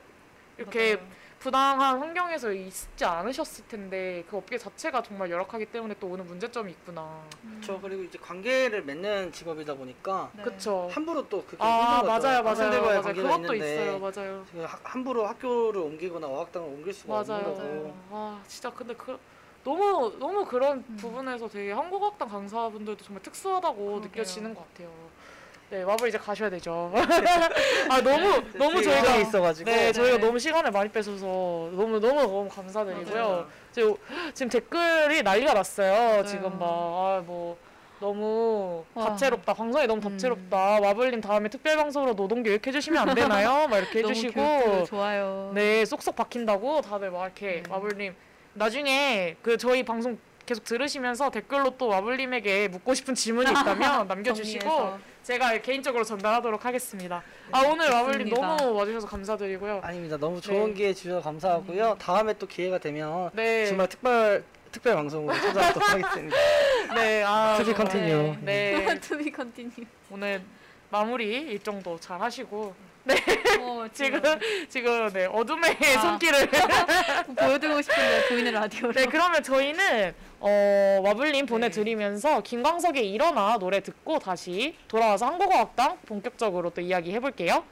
이렇게 맞아요. 부당한 환경에서 있지 않으셨을 텐데 그 업계 자체가 정말 열악하기 때문에 또 오는 문제점이 있구나. 저 그리고 이제 관계를 맺는 직업이다 보니까 네. 그쵸. 함부로 또 그게 아 힘든 거죠. 맞아요 맞아요 맞아요 그것도 있는데 있어요 맞아요 그 하- 함부로 학교를 옮기거나 어학당을 옮길 수가 없는 맞아요 거고 아 진짜 근데 그 너무 너무 그런 음. 부분에서 되게 한국학당 강사분들도 정말 특수하다고 그러게요. 느껴지는 것 같아요. 네 와볼 이제 가셔야 되죠. 아 너무 너무 뒤에 저희가 있어가지고 네, 저희가 네. 너무 시간을 많이 뺏어서 너무 너무 너무 감사드리고요. 지금, 지금 댓글이 난리가 났어요. 지금 막아뭐 너무 와. 다채롭다. 방송이 너무 음. 다채롭다. 와블님 다음에 특별 방송으로 노동 교육 해 주시면 안 되나요? 막 이렇게 너무 해주시고 좋아요. 네 쏙쏙 박힌다고 다들 막 이렇게 네. 와블님 나중에 그 저희 방송 계속 들으시면서 댓글로 또 와블님에게 묻고 싶은 질문이 있다면 남겨주시고. 제가 개인적으로 전달하도록 하겠습니다. 아 오늘 와블님 좋습니다. 너무 와주셔서 감사드리고요. 아닙니다. 너무 좋은 네. 기회 주셔서 감사하고요. 다음에 또 기회가 되면 네, 정말 특별 특별 방송으로 찾아뵙도록 하겠습니다. 네, 아 정말, continue. 네, be continue. 오늘 마무리 일정도 잘 하시고 어, 지금 지금 네 어둠의 아. 손길을 보여드리고 싶은데 보이는 라디오로. 네 그러면 저희는 어 와블님 보내드리면서 김광석의 일어나 노래 듣고 다시 돌아와서 한국어학당 본격적으로 또 이야기 해볼게요.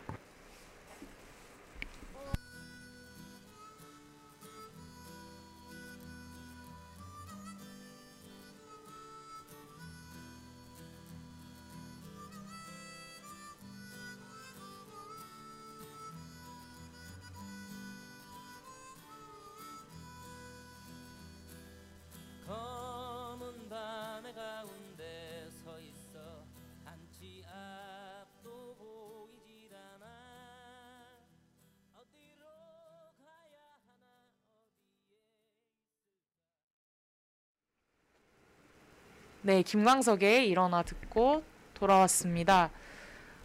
네 김광석의 일어나 듣고 돌아왔습니다.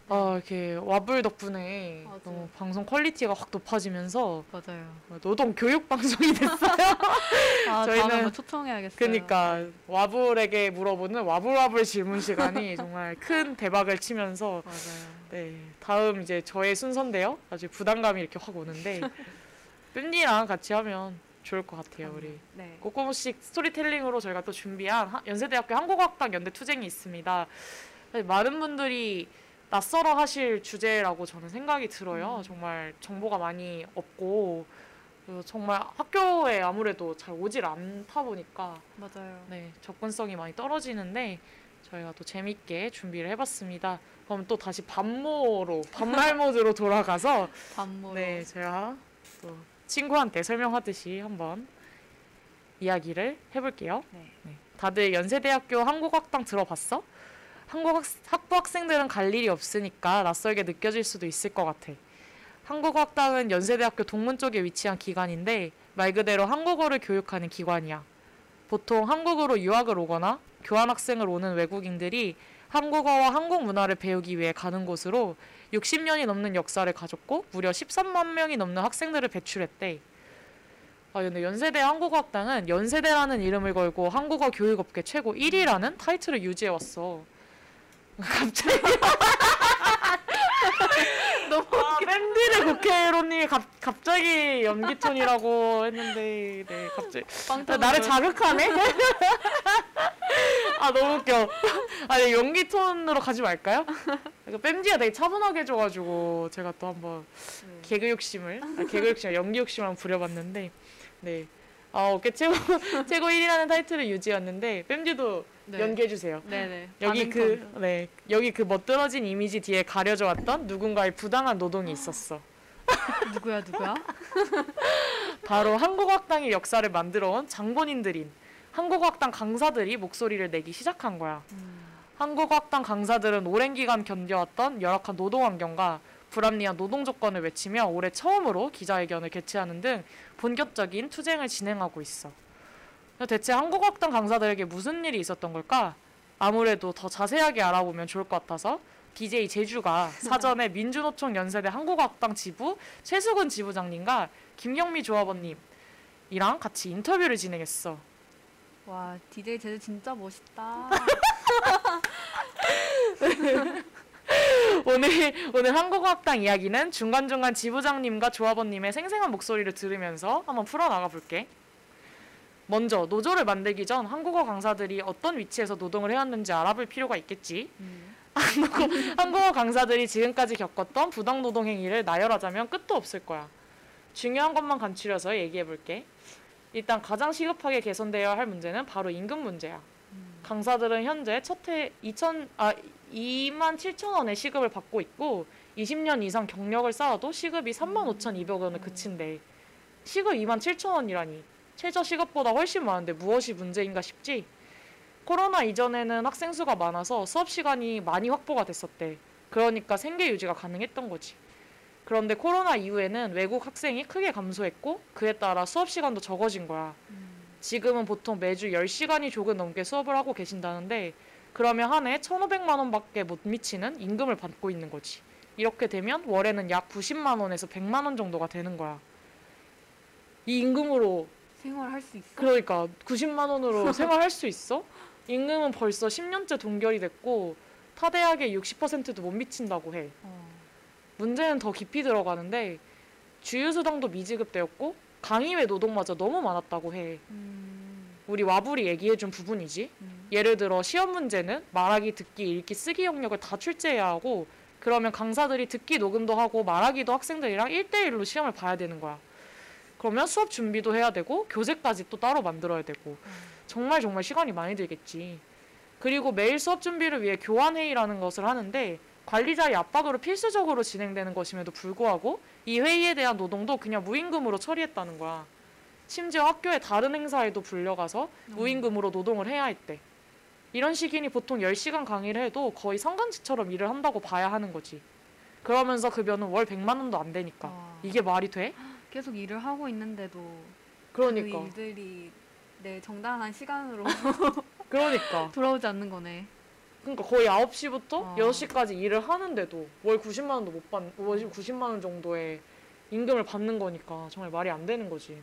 어 이렇게 와블 덕분에 맞아요. 너무 방송 quality가 확 높아지면서 맞아요. 노동 교육 방송이 됐어요. 아, 저희는- 초청해야겠어요. 그러니까 와블에게 물어보는 와블와블 질문 시간이 정말 큰 대박을 치면서 맞아요. 네 다음 이제 저의 순서인데요. 아주 부담감이 이렇게 확 오는데 뺀디랑 같이 하면 좋을 것 같아요 우리. 네. 꼬꼬무식 스토리텔링으로 저희가 또 준비한 하- 연세대학교 한국어학당 연대 투쟁이 있습니다. 많은 분들이 낯설어 하실 주제라고 저는 생각이 들어요. 음. 정말 정보가 많이 없고 정말 학교에 아무래도 잘 오질 않다 보니까 맞아요. 네, 접근성이 많이 떨어지는데 저희가 또 재밌게 준비를 해봤습니다. 그럼 또 다시 반모로 반말 모드로 돌아가서 반모. 네, 제가 또 친구한테 설명하듯이 한번 이야기를 해볼게요. 네. 네. 다들 연세대학교 한국학당 들어봤어? 한국 학, 학부 학생들은 갈 일이 없으니까 낯설게 느껴질 수도 있을 것 같아. 한국학당은 연세대학교 동문 쪽에 위치한 기관인데 말 그대로 한국어를 교육하는 기관이야. 보통 한국으로 유학을 오거나 교환학생을 오는 외국인들이 한국어와 한국 문화를 배우기 위해 가는 곳으로 60년이 넘는 역사를 가졌고 무려 13만 명이 넘는 학생들을 배출했대. 아 근데 연세대 한국어학당은 연세대라는 이름을 걸고 한국어 교육업계 최고 1위라는 타이틀을 유지해 왔어. 갑자기 너무 아, 밴디의 국회의원님이 갑, 갑자기 연기 톤이라고 했는데 네 갑자기 나를 자극하네? 아 너무 웃겨. 아 네, 연기 톤으로 가지 말까요? 그러니까 뺨지가 되게 차분하게 해줘가지고 제가 또 한번 네. 개그 욕심을 아, 개그 욕심 연기 욕심을 한번 부려봤는데 네. 아 어깨 최고 최고 1위라는 타이틀을 유지했는데 뺨지도 네. 연기해 주세요. 네네. 여기 그. 네. 여기 그 멋들어진 이미지 뒤에 가려져 왔던 누군가의 부당한 노동이 있었어. 누구야 누구야? 바로 한국학당의 역사를 만들어온 장본인들인 한국학당 강사들이 목소리를 내기 시작한 거야. 음. 한국학당 강사들은 오랜 기간 견뎌왔던 열악한 노동 환경과 불합리한 노동 조건을 외치며 올해 처음으로 기자회견을 개최하는 등 본격적인 투쟁을 진행하고 있어. 대체 한국학당 강사들에게 무슨 일이 있었던 걸까? 아무래도 더 자세하게 알아보면 좋을 것 같아서 DJ 제주가 사전에 민주노총 연세대 한국학당 지부 최수근 지부장님과 김경미 조합원님이랑 같이 인터뷰를 진행했어. 와 DJ 제주 진짜 멋있다. 오늘 오늘 한국어학당 이야기는 중간중간 지부장님과 조합원님의 생생한 목소리를 들으면서 한번 풀어나가 볼게. 먼저 노조를 만들기 전 한국어 강사들이 어떤 위치에서 노동을 해왔는지 알아볼 필요가 있겠지. 음. 한국어, 한국어 강사들이 지금까지 겪었던 부당 노동 행위를 나열하자면 끝도 없을 거야. 중요한 것만 간추려서 얘기해 볼게. 일단 가장 시급하게 개선되어야 할 문제는 바로 임금 문제야. 강사들은 현재 첫해 2천 아 2만 7천 원의 시급을 받고 있고 20년 이상 경력을 쌓아도 시급이 3만 5천 200원을 그친대. 시급 2만 7천 원이라니 최저 시급보다 훨씬 많은데 무엇이 문제인가 싶지? 코로나 이전에는 학생 수가 많아서 수업 시간이 많이 확보가 됐었대. 그러니까 생계 유지가 가능했던 거지. 그런데 코로나 이후에는 외국 학생이 크게 감소했고 그에 따라 수업 시간도 적어진 거야. 지금은 보통 매주 10시간이 조금 넘게 수업을 하고 계신다는데 그러면 한 해 1,500만 원밖에 못 미치는 임금을 받고 있는 거지. 이렇게 되면 월에는 약 90만 원에서 100만 원 정도가 되는 거야. 이 임금으로 생활할 수 있어? 그러니까 90만 원으로 생활할 수 있어? 임금은 벌써 10년째 동결이 됐고 타 대학의 60%도 못 미친다고 해. 어. 문제는 더 깊이 들어가는데 주휴수당도 미지급되었고 강의외 노동마저 너무 많았다고 해. 음. 우리 와불이 얘기해준 부분이지. 음. 예를 들어 시험 문제는 말하기, 듣기, 읽기, 쓰기 영역을 다 출제해야 하고 그러면 강사들이 듣기 녹음도 하고 말하기도 학생들이랑 1대1로 시험을 봐야 되는 거야. 그러면 수업 준비도 해야 되고 교재까지 또 따로 만들어야 되고 정말 정말 시간이 많이 들겠지. 그리고 매일 수업 준비를 위해 교환 회의라는 것을 하는데 관리자의 압박으로 필수적으로 진행되는 것임에도 불구하고 이 회의에 대한 노동도 그냥 무임금으로 처리했다는 거야. 심지어 학교의 다른 행사에도 불려가서 무임금으로 노동을 해야 했대. 이런 식이니 보통 10시간 강의를 해도 거의 상간직처럼 일을 한다고 봐야 하는 거지. 그러면서 급여는 월 100만 원도 안 되니까. 와. 이게 말이 돼? 계속 일을 하고 있는데도 그러니까. 그 일들이 내 정당한 시간으로 그러니까. 돌아오지 않는 거네. 그러니까 거의 9시부터 어. 6시까지 일을 하는데도 월 90만 원도 못 받, 월 90만 원 정도의 임금을 받는 거니까 정말 말이 안 되는 거지.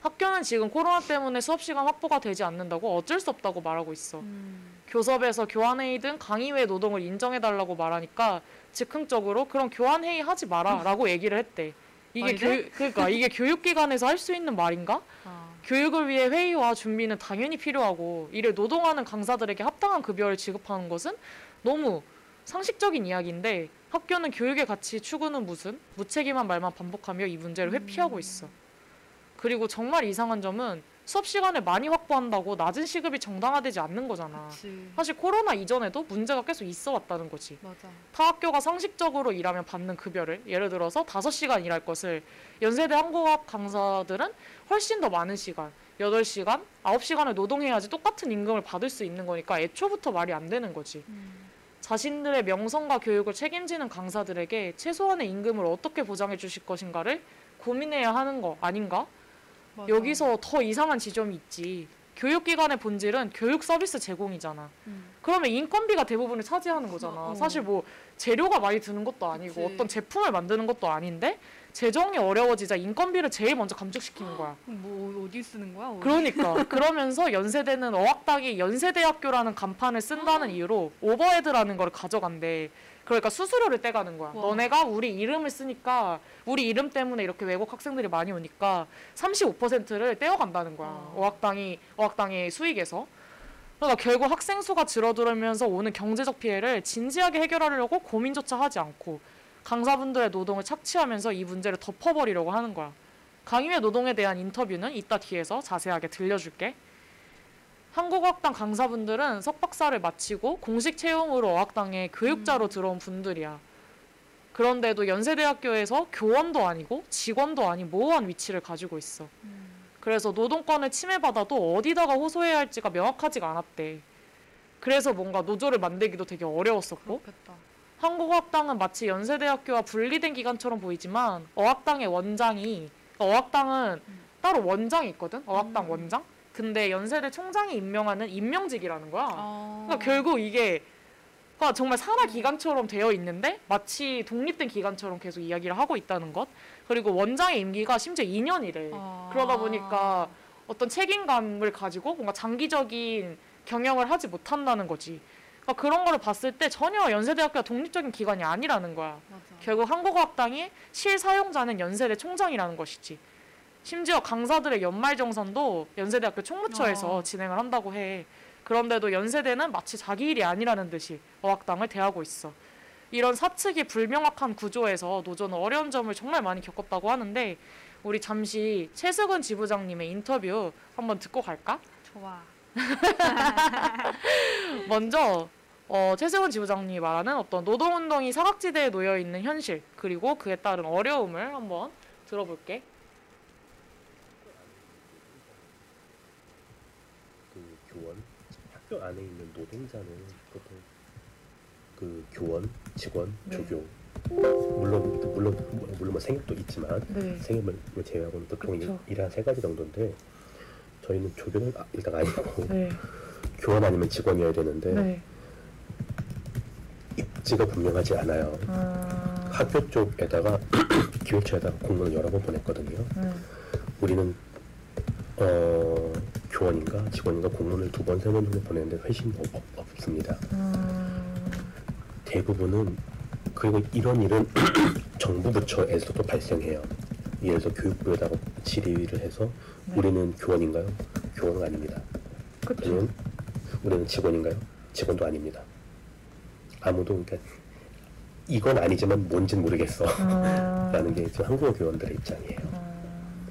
학교는 지금 코로나 때문에 수업 시간 확보가 되지 않는다고 어쩔 수 없다고 말하고 있어. 음. 교섭에서 교환회의 등 강의외 노동을 인정해달라고 말하니까 즉흥적으로 그럼 교환회의 하지 마라라고 얘기를 했대. 이게 돼? 교육 그러니까 이게 교육기관에서 할 수 있는 말인가? 아. 교육을 위해 회의와 준비는 당연히 필요하고 이를 노동하는 강사들에게 합당한 급여를 지급하는 것은 너무 상식적인 이야기인데 학교는 교육의 가치 추구는 무슨 무책임한 말만 반복하며 이 문제를 회피하고 있어. 그리고 정말 이상한 점은 수업 시간을 많이 확보한다고 낮은 시급이 정당화되지 않는 거잖아. 그치. 사실 코로나 이전에도 문제가 계속 있어 왔다는 거지. 맞아. 타 학교가 상식적으로 일하면 받는 급여를 예를 들어서 5시간 일할 것을 연세대 한국학 강사들은 훨씬 더 많은 시간 8시간, 9시간을 노동해야지 똑같은 임금을 받을 수 있는 거니까 애초부터 말이 안 되는 거지. 음. 자신들의 명성과 교육을 책임지는 강사들에게 최소한의 임금을 어떻게 보장해 주실 것인가를 고민해야 하는 거 아닌가? 맞아. 여기서 더 이상한 지점이 있지. 교육기관의 본질은 교육 서비스 제공이잖아. 음. 그러면 인건비가 대부분을 차지하는 거잖아. 어. 사실 뭐 재료가 많이 드는 것도 아니고 그치. 어떤 제품을 만드는 것도 아닌데 재정이 어려워지자 인건비를 제일 먼저 감축시키는 거야. 뭐 어디 쓰는 거야? 우리? 그러니까 그러면서 연세대는 어학당이 연세대학교라는 간판을 쓴다는 이유로 오버헤드라는 걸 가져간대. 그러니까 수수료를 떼가는 거야. 와. 너네가 우리 이름을 쓰니까 우리 이름 때문에 이렇게 외국 학생들이 많이 오니까 35%를 떼어간다는 거야. 와. 어학당이 어학당의 수익에서. 그러니까 결국 학생 수가 줄어들면서 오는 경제적 피해를 진지하게 해결하려고 고민조차 하지 않고 강사분들의 노동을 착취하면서 이 문제를 덮어버리려고 하는 거야. 강의회 노동에 대한 인터뷰는 이따 뒤에서 자세하게 들려줄게. 한국어학당 강사분들은 석박사를 마치고 공식 채용으로 어학당에 교육자로 음. 들어온 분들이야. 그런데도 연세대학교에서 교원도 아니고 직원도 아닌 모호한 위치를 가지고 있어. 음. 그래서 노동권을 침해받아도 어디다가 호소해야 할지가 명확하지가 않았대. 그래서 뭔가 노조를 만들기도 되게 어려웠었고 그렇겠다. 한국어학당은 마치 연세대학교와 분리된 기관처럼 보이지만 어학당의 원장이 어학당은 음. 따로 원장이 있거든. 어학당 음. 원장. 근데 연세대 총장이 임명하는 임명직이라는 거야. 어. 그러니까 결국 이게 그러니까 정말 산하 기관처럼 되어 있는데 마치 독립된 기관처럼 계속 이야기를 하고 있다는 것. 그리고 원장의 임기가 심지어 2년이래. 아. 그러다 보니까 어떤 책임감을 가지고 뭔가 장기적인 경영을 하지 못한다는 거지. 그러니까 그런 거를 봤을 때 전혀 연세대학교가 독립적인 기관이 아니라는 거야. 맞아. 결국 한국어학당의 실사용자는 연세대 총장이라는 것이지. 심지어 강사들의 연말정산도 연세대학교 총무처에서 어. 진행을 한다고 해. 그런데도 연세대는 마치 자기 일이 아니라는 듯이 어학당을 대하고 있어. 이런 사측이 불명확한 구조에서 노조는 어려운 점을 정말 많이 겪었다고 하는데 우리 잠시 최승은 지부장님의 인터뷰 한번 듣고 갈까? 좋아. 먼저 어, 최승은 지부장님이 말하는 어떤 노동운동이 사각지대에 놓여 있는 현실 그리고 그에 따른 어려움을 한번 들어볼게. 그 교원 학교 안에 있는 노동자는 보통 그 교원, 직원, 네. 조교 물론 물론 물론 뭐 생업도 있지만 네. 생업을 제외하고는 보통 그쵸. 일한 세 가지 정도인데 저희는 조교는 아- 일단 아니고 네. 교원 아니면 직원이어야 되는데 네. 입지가 분명하지 않아요. 아, 학교 쪽에다가 기획처에다가 공문을 여러 번 보냈거든요. 음, 우리는 어 교원인가 직원인가 공문을 두 번 세 번 정도 보냈는데 회신이 없, 없- 없습니다. 음, 대부분은 그리고 이런 일은 정부 부처에서도 발생해요. 예를 들어 교육부에다가 질의를 해서 네. 우리는 교원인가요? 교원은 아닙니다. 아니면 우리는 직원인가요? 직원도 아닙니다. 아무도 그러니까 이건 아니지만 뭔진 모르겠어. 아, 라는 게 지금 한국어 교원들의 입장이에요. 아,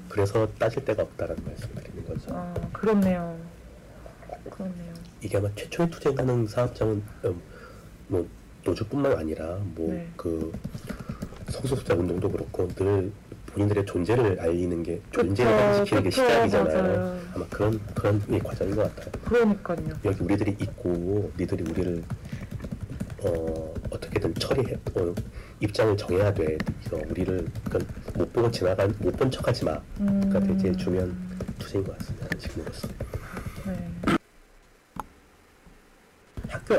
그래서 따질 데가 없다라는 말씀을 드리는 거죠. 아, 그렇네요. 그렇네요. 이게 아마 최초에 투쟁하는 사업장은 음, 뭐 노조뿐만 아니라 뭐 네. 그 성소수자 운동도 그렇고 늘 본인들의 존재를 알리는 게 존재를 확인시키는 게 시작이잖아요. 맞아요. 아마 그런 그런 게 과정인 것 같아요. 그러니까요. 여기 우리들이 있고 니들이 우리를 어 어떻게든 처리해 어, 입장을 정해야 돼. 그래서 우리를 그러니까 못 보고 지나간 못 본 척하지 마. 그러니까 음, 되게 중요한 투쟁인 것 같습니다. 지금으로서 네. 학교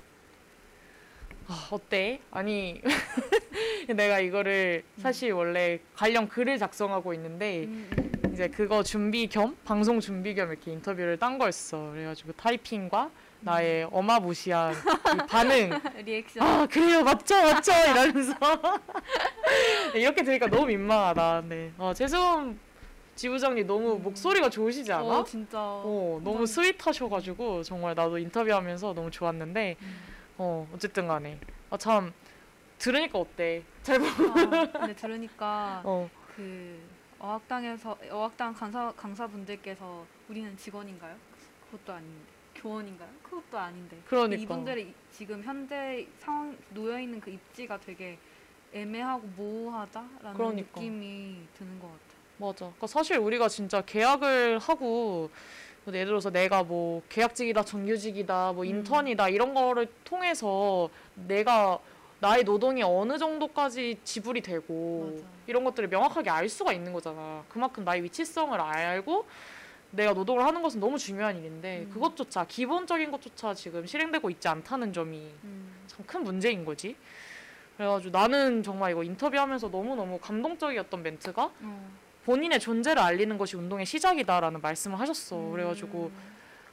아, 어때? 아니 내가 이거를 사실 원래 관련 글을 작성하고 있는데 음, 음. 이제 그거 준비 겸 방송 준비 겸 이렇게 인터뷰를 딴 거였어. 그래가지고 타이핑과 나의 어마무시한 이 반응. 리액션. 아 그래요 맞죠 맞죠 이러면서 이렇게 들으니까 너무 민망하다. 네. 어, 최수원 지부장님 너무 음. 목소리가 좋으시지 않아? 어, 진짜. 어, 너무 스윗하셔가지고 정말 나도 인터뷰하면서 너무 좋았는데 음. 어 어쨌든 간에 아 참 들으니까 어때? 잘 보. 아, 근데 들으니까 어 그 어학당에서 어학당 강사 강사분들께서 우리는 직원인가요? 그것도 아닌데 교원인가요? 그것도 아닌데. 그러니까. 이분들의 이- 지금 현재 상황 놓여 있는 그 입지가 되게 애매하고 모호하다라는 그러니까. 느낌이 드는 것 같아. 맞아. 그러니까 사실 우리가 진짜 계약을 하고 뭐 예를 들어서 내가 뭐 계약직이다, 정규직이다, 뭐 음. 인턴이다 이런 거를 통해서 내가 나의 노동이 어느 정도까지 지불이 되고 맞아. 이런 것들을 명확하게 알 수가 있는 거잖아. 그만큼 나의 위치성을 알고 내가 노동을 하는 것은 너무 중요한 일인데 음. 그것조차 기본적인 것조차 지금 실행되고 있지 않다는 점이 음. 참큰 문제인 거지. 그래가지고 나는 정말 이거 인터뷰하면서 너무너무 감동적이었던 멘트가 어. 본인의 존재를 알리는 것이 운동의 시작이다라는 말씀을 하셨어. 음. 그래가지고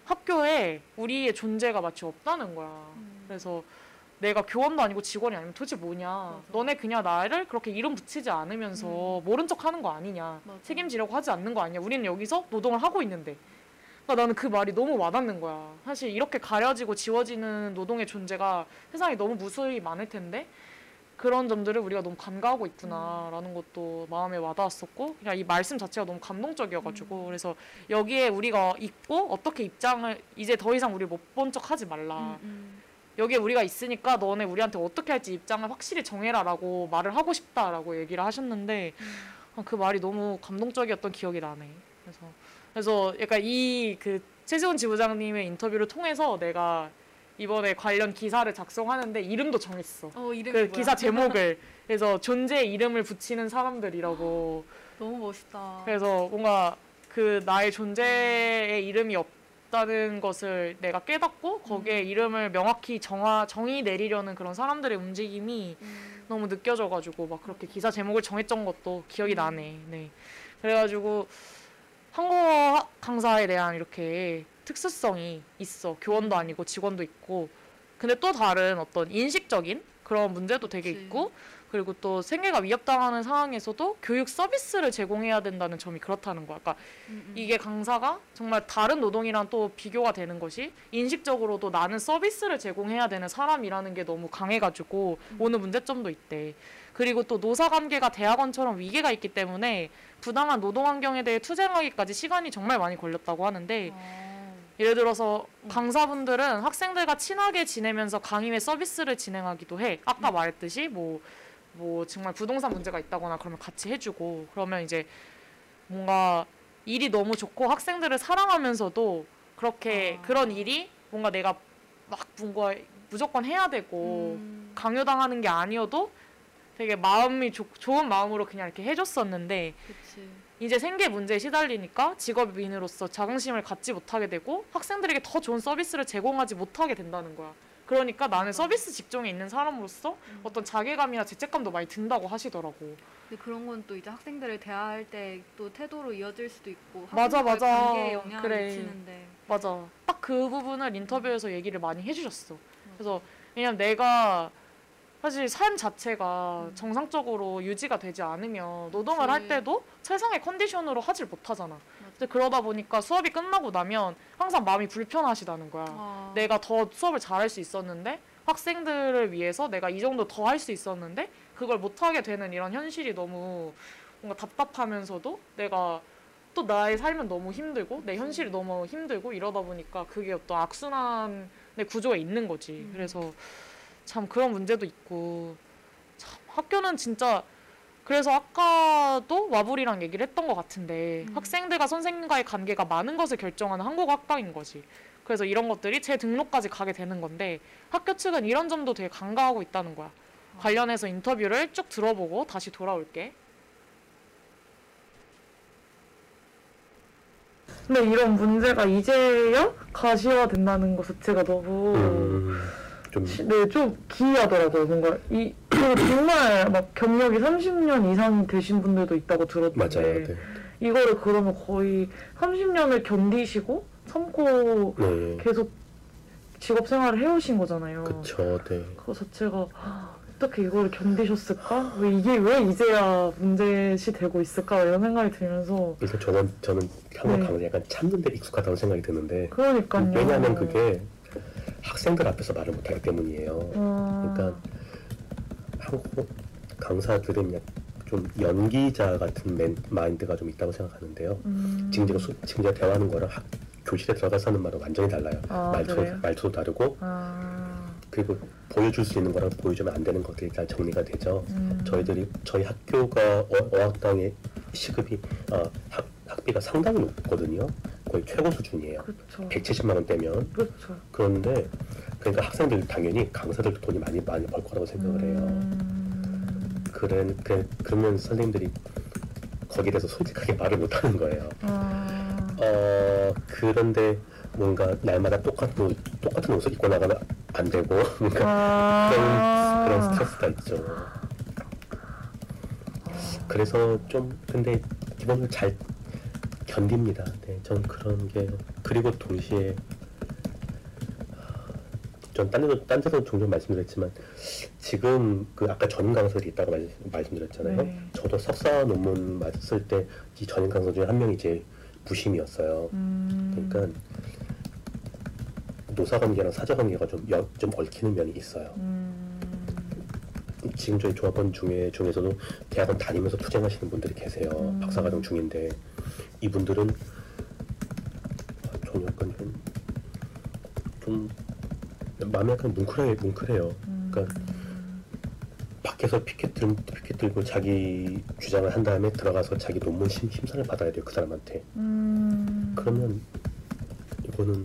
학교에 우리의 존재가 마치 없다는 거야. 음. 그래서 내가 교원도 아니고 직원이 아니면 도대체 뭐냐. 맞아. 너네 그냥 나를 그렇게 이름 붙이지 않으면서 모른 척 하는 거 아니냐. 맞아. 책임지려고 하지 않는 거 아니냐. 우리는 여기서 노동을 하고 있는데. 그러니까 나는 그 말이 너무 와닿는 거야. 사실 이렇게 가려지고 지워지는 노동의 존재가 세상에 너무 무수히 많을 텐데 그런 점들을 우리가 너무 간과하고 있구나라는 것도 마음에 와닿았었고 그냥 이 말씀 자체가 너무 감동적이어가지고 그래서 여기에 우리가 있고 어떻게 입장을 이제 더 이상 우리 못 본 척 하지 말라 음, 여기에 우리가 있으니까 너네 우리한테 어떻게 할지 입장을 확실히 정해라라고 말을 하고 싶다라고 얘기를 하셨는데 아, 그 말이 너무 감동적이었던 기억이 나네. 그래서 그래서 약간 이 그 최지훈 지부장님의 인터뷰를 통해서 내가 이번에 관련 기사를 작성하는데 이름도 정했어. 어 그 뭐야? 기사 제목을 그래서 존재의 이름을 붙이는 사람들이라고. 너무 멋있다. 그래서 뭔가 그 나의 존재의 이름이 없 다는 것을 내가 깨닫고 거기에 이름을 명확히 정화 정의 내리려는 그런 사람들의 움직임이 음, 너무 느껴져가지고 막 그렇게 기사 제목을 정했던 것도 기억이 나네. 네. 그래가지고 한국어 강사에 대한 이렇게 특수성이 있어. 교원도 아니고 직원도 있고. 근데 또 다른 어떤 인식적인 그런 문제도 되게 그치. 있고 그리고 또 생계가 위협당하는 상황에서도 교육 서비스를 제공해야 된다는 점이 그렇다는 거야. 그러니까 음, 음. 이게 강사가 정말 다른 노동이랑 또 비교가 되는 것이 인식적으로도 나는 서비스를 제공해야 되는 사람이라는 게 너무 강해가지고 오는 문제점도 있대. 그리고 또 노사 관계가 대학원처럼 위계가 있기 때문에 부당한 노동 환경에 대해 투쟁하기까지 시간이 정말 많이 걸렸다고 하는데 아, 예를 들어서 강사분들은 학생들과 친하게 지내면서 강의회 서비스를 진행하기도 해. 아까 말했듯이 뭐, 뭐 정말 부동산 문제가 있다거나 그러면 같이 해주고 그러면 이제 뭔가 일이 너무 좋고 학생들을 사랑하면서도 그렇게 아. 그런 일이 뭔가 내가 막 뭔가 무조건 해야 되고 음, 강요당하는 게 아니어도 되게 마음이 좋- 좋은 마음으로 그냥 이렇게 해줬었는데 그치. 이제 생계 문제에 시달리니까 직업인으로서 자긍심을 갖지 못하게 되고 학생들에게 더 좋은 서비스를 제공하지 못하게 된다는 거야. 그러니까 나는 서비스 직종에 있는 사람으로서 어떤 자괴감이나 죄책감도 많이 든다고 하시더라고. 근데 그런 건 또 이제 학생들을 대할 때 또 태도로 이어질 수도 있고 맞아, 맞아. 관계에 영향을 그래. 미치는데 맞아. 딱 그 부분을 인터뷰에서 얘기를 많이 해주셨어. 그래서 왜냐면 내가 사실 삶 자체가 정상적으로 유지가 되지 않으면 노동을 할 그치. 때도 최상의 컨디션으로 하질 못하잖아. 근데 그러다 보니까 수업이 끝나고 나면 항상 마음이 불편하시다는 거야. 아, 내가 더 수업을 잘할 수 있었는데 학생들을 위해서 내가 이 정도 더 할 수 있었는데 그걸 못하게 되는 이런 현실이 너무 뭔가 답답하면서도 내가 또 나의 삶은 너무 힘들고 내 현실이 너무 힘들고 이러다 보니까 그게 어떤 악순환의 구조가 있는 거지. 음. 그래서 참 그런 문제도 있고 참 학교는 진짜 그래서 아까도 와불이랑 얘기를 했던 것 같은데 음. 학생들과 선생님과의 관계가 많은 것을 결정하는 한국 학과인 거지. 그래서 이런 것들이 제 등록까지 가게 되는 건데 학교 측은 이런 점도 되게 간과하고 있다는 거야. 관련해서 인터뷰를 쭉 들어보고 다시 돌아올게. 근데 이런 문제가 이제야 가시화 된다는 것 자체가 너무 음, 좀 네, 좀 기이하더라고요. 뭔가 이 정말 막 경력이 30년 이상이 되신 분들도 있다고 들었는데 맞아요. 네. 이거를 그러면 거의 30년을 견디시고 참고 네. 계속 직업 생활을 해오신 거잖아요. 그쵸. 네. 그거 자체가 어떻게 이거를 견디셨을까? 왜 이게 왜 이제야 문제시 되고 있을까? 이런 생각이 들면서 일단 저는 저는 네. 가면 약간 참는 데 익숙하다고 생각이 드는데 그러니까요. 왜냐하면 그게 학생들 앞에서 말을 못하기 때문이에요. 음, 그러니까 한국 강사들은 약- 좀 연기자 같은 맨, 마인드가 좀 있다고 생각하는데요. 음, 지금 제가, 수- 지금 제가 대화하는 거랑 학, 교실에 들어가서 하는 말은 완전히 달라요. 아, 말투, 그래요? 말투도 다르고 아, 그리고 보여줄 수 있는 거랑 보여주면 안 되는 것들이 잘 정리가 되죠. 음, 저희들이 저희 학교가 어, 어학당의 시급이 어, 학, 학비가 상당히 높거든요. 거의 최고 수준이에요. 그렇죠. 170만 원대면 그렇죠. 그런데 그러니까 학생들 당연히 강사들도 돈이 많이 많이 벌 거라고 생각을 해요. 음, 그래, 그래 그러면 선생님들이 거기에 대해서 솔직하게 말을 못 하는 거예요. 아, 어 그런데 뭔가 날마다 똑같은 옷, 똑같은 옷을 입고 나가면 안 되고 뭔가 아, 그런 그런 스트레스가 있죠. 그래서 좀 근데 기본적으로 잘 견딥니다. 네, 전 그런 게 그리고 동시에 전 딴 데도 딴 데서 종종 말씀드렸지만 지금 그 아까 전임 강사들이 있다고 말, 말씀드렸잖아요. 네. 저도 석사 논문 맞을 때 이 전임 강사 중에 한 명이 이제 부심이었어요. 음, 그러니까 노사 관계랑 사자 관계가 좀, 여, 좀 얽히는 면이 있어요. 음, 지금 저희 조합원 중에 중에서도 대학원 다니면서 투쟁하시는 분들이 계세요. 음. 박사과정 중인데 이분들은 좀 약간 좀, 좀 마음이 약간 뭉클해 뭉클해요. 그러니까 밖에서 피켓 들 피켓 들고 자기 주장을 한 다음에 들어가서 자기 논문 심, 심사를 받아야 돼요 그 사람한테. 음. 그러면 이거는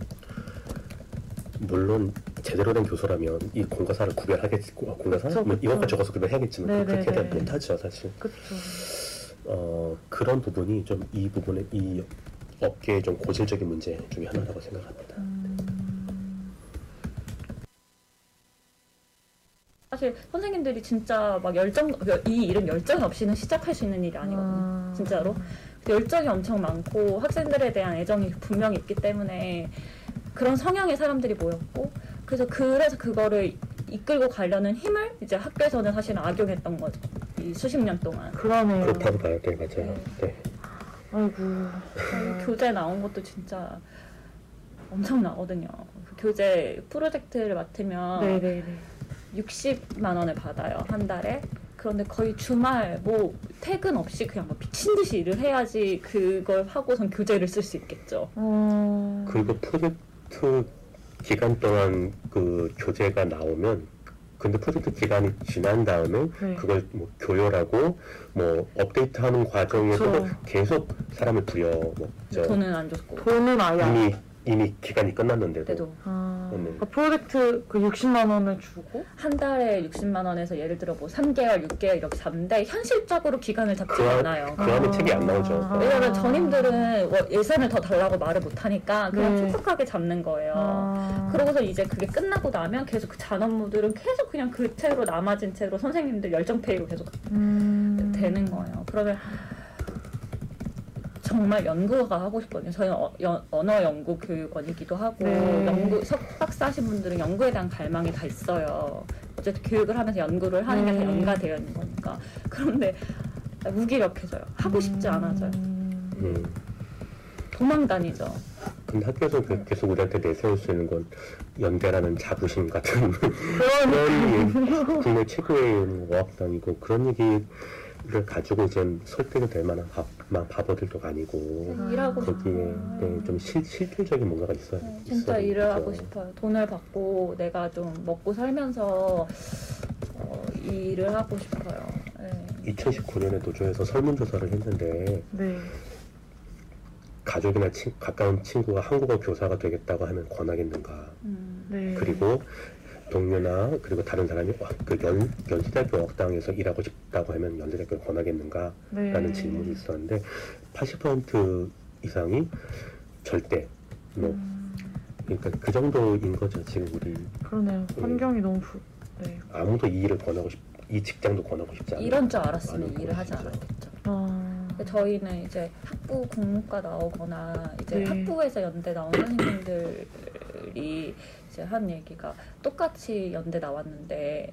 물론 제대로 된 교수라면 이 공과사를 구별하겠지 어, 공과사 뭐. 이것과 저것을 구별해야겠지만 네, 그렇게 네, 네. 못하죠 사실. 그쵸. 어 그런 부분이 좀 이 부분에 이 업계의 좀 고질적인 문제 중에 하나라고 생각합니다. 사실 선생님들이 진짜 막 열정 이 일은 열정이 없이는 시작할 수 있는 일이 아니거든요. 아. 진짜로 열정이 엄청 많고 학생들에 대한 애정이 분명히 있기 때문에 그런 성향의 사람들이 모였고 그래서 그래서 그거를 이끌고 가려는 힘을 이제 학교에서는 사실 악용했던 거죠. 이 수십 년 동안 그러네요. 그렇다고 봐요. 네 맞아요. 네. 아이고. 그 교재 나온 것도 진짜 엄청 나거든요. 그 교재 프로젝트를 맡으면 네네네. 60만 원을 받아요 한 달에. 그런데 거의 주말 뭐 퇴근 없이 그냥 뭐 미친 듯이 일을 해야지 그걸 하고선 교재를 쓸 수 있겠죠. 어. 그리고 프로젝트 기간 동안 그 교재가 나오면 근데 프로젝트 기간이 지난 다음에 네. 그걸 뭐 교열하고 뭐 업데이트하는 과정에서 그쵸. 계속 사람을 부려 뭐저 돈은 안 줬고. 돈은 아예 안- 이미 이미 기간이 끝났는데도 아, 네. 그러니까 프로젝트 그 60만 원을 주고 한 달에 60만 원에서 예를 들어 뭐 3개월, 6개월 이렇게 잡는데 현실적으로 기간을 잡지 그 안- 않아요. 그 안에 책이 안 나오죠. 아. 왜냐면 전임들은 뭐 예산을 더 달라고 말을 못 하니까 그냥 네. 촉촉하게 잡는 거예요. 아. 그러고서 이제 그게 끝나고 나면 계속 그 잔업무들은 계속 그냥 그 채로 남아진 채로 선생님들 열정페이로 계속 음. 되는 거예요. 그러면 정말 연구가 하고 싶거든요. 저는 어, 연- 언어 연구 교육원이기도 하고 네. 연구 석박사 하신 분들은 연구에 대한 갈망이 다 있어요. 어쨌든 교육을 하면서 연구를 하는 게다 네. 연가되어 있는 거니까. 그런데 무기력해져요. 하고 싶지 않아져요. 음. 음. 도망 다니죠. 근데 학교에서 그 계속 우리한테 내세울 수 있는 건 연대라는 자부심 같은. 그런 얘기, 국내 최고의 어학당이고 그런 얘기를 가지고 이제 설득이 될 만한 바, 막 바보들도 아니고 일하고 거기에 싶어요. 네, 좀 실, 실질적인 뭔가가 있어요. 네, 진짜 있어야 일을. 하고 싶어요. 돈을 받고 내가 좀 먹고 살면서 어, 일을 하고 싶어요. 네. 2019년에 노조에서 설문조사를 했는데 네. 가족이나 친, 가까운 친구가 한국어 교사가 되겠다고 하면 권하겠는가 음. 네. 그리고 동료나 그리고 다른 사람이 와, 그 연, 연시대학교 어학당에서 일하고 싶다고 하면 연세대학교를 권하겠는가 네. 라는 질문이 있었는데 80% 이상이 절대 뭐 음. 그러니까 그 정도인 거죠 지금 우리 그러네요. 환경이 너무 부... 네. 아무도 이 일을 권하고 싶, 이 직장도 권하고 싶지 않아요. 이런 줄 알았으면 일을 하지. 않았겠죠. 아. 저희는 이제 학부 공무과 나오거나 이제 네. 학부에서 연대 나온 선생님들이 이제 한 얘기가 똑같이 연대 나왔는데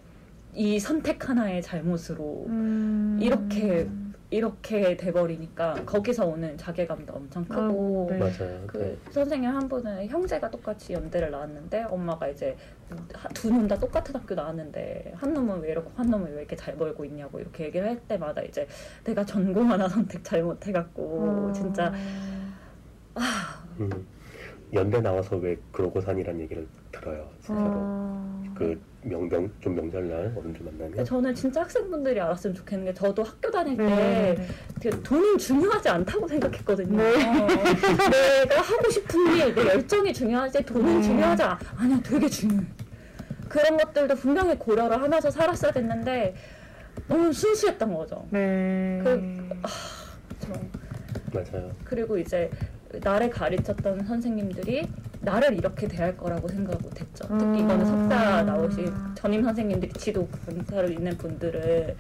이 선택 하나의 잘못으로 음. 이렇게 이렇게 돼버리니까 거기서 오는 자괴감도 엄청 크고 아이고, 네. 맞아요. 그 선생님 한 분은 형제가 똑같이 연대를 나왔는데 엄마가 이제 두 놈 다 똑같은 학교 나왔는데 한 놈은 왜 이렇고 한 놈은 왜 이렇게 잘 벌고 있냐고 이렇게 얘기를 할 때마다 이제 내가 전공 하나 선택 잘못해갖고 아. 진짜 음, 연대 나와서 왜 그러고 사니란 얘기를 들어요. 진짜로. 아. 그 명명 좀 명절날 어른들 만나면 저는 진짜 학생분들이 알았으면 좋겠는 게 저도 학교 다닐 때 네. 네. 되게 돈은 중요하지 않다고 생각했거든요. 네. 어, 내가 하고 싶은 일, 내 열정이 중요하지 돈은 네. 중요하지 않아. 아니야, 되게 중요해. 그런 것들도 분명히 고려를 하면서 살았어야 됐는데 너무 순수했던 거죠. 네. 그- 저- 맞아요. 그리고 이제 나를 가르쳤던 선생님들이 나를 이렇게 대할 거라고 생각을 못했죠. 특히 이거는 음. 석사 나오신 전임 선생님들이 지도 강사를 있는 분들을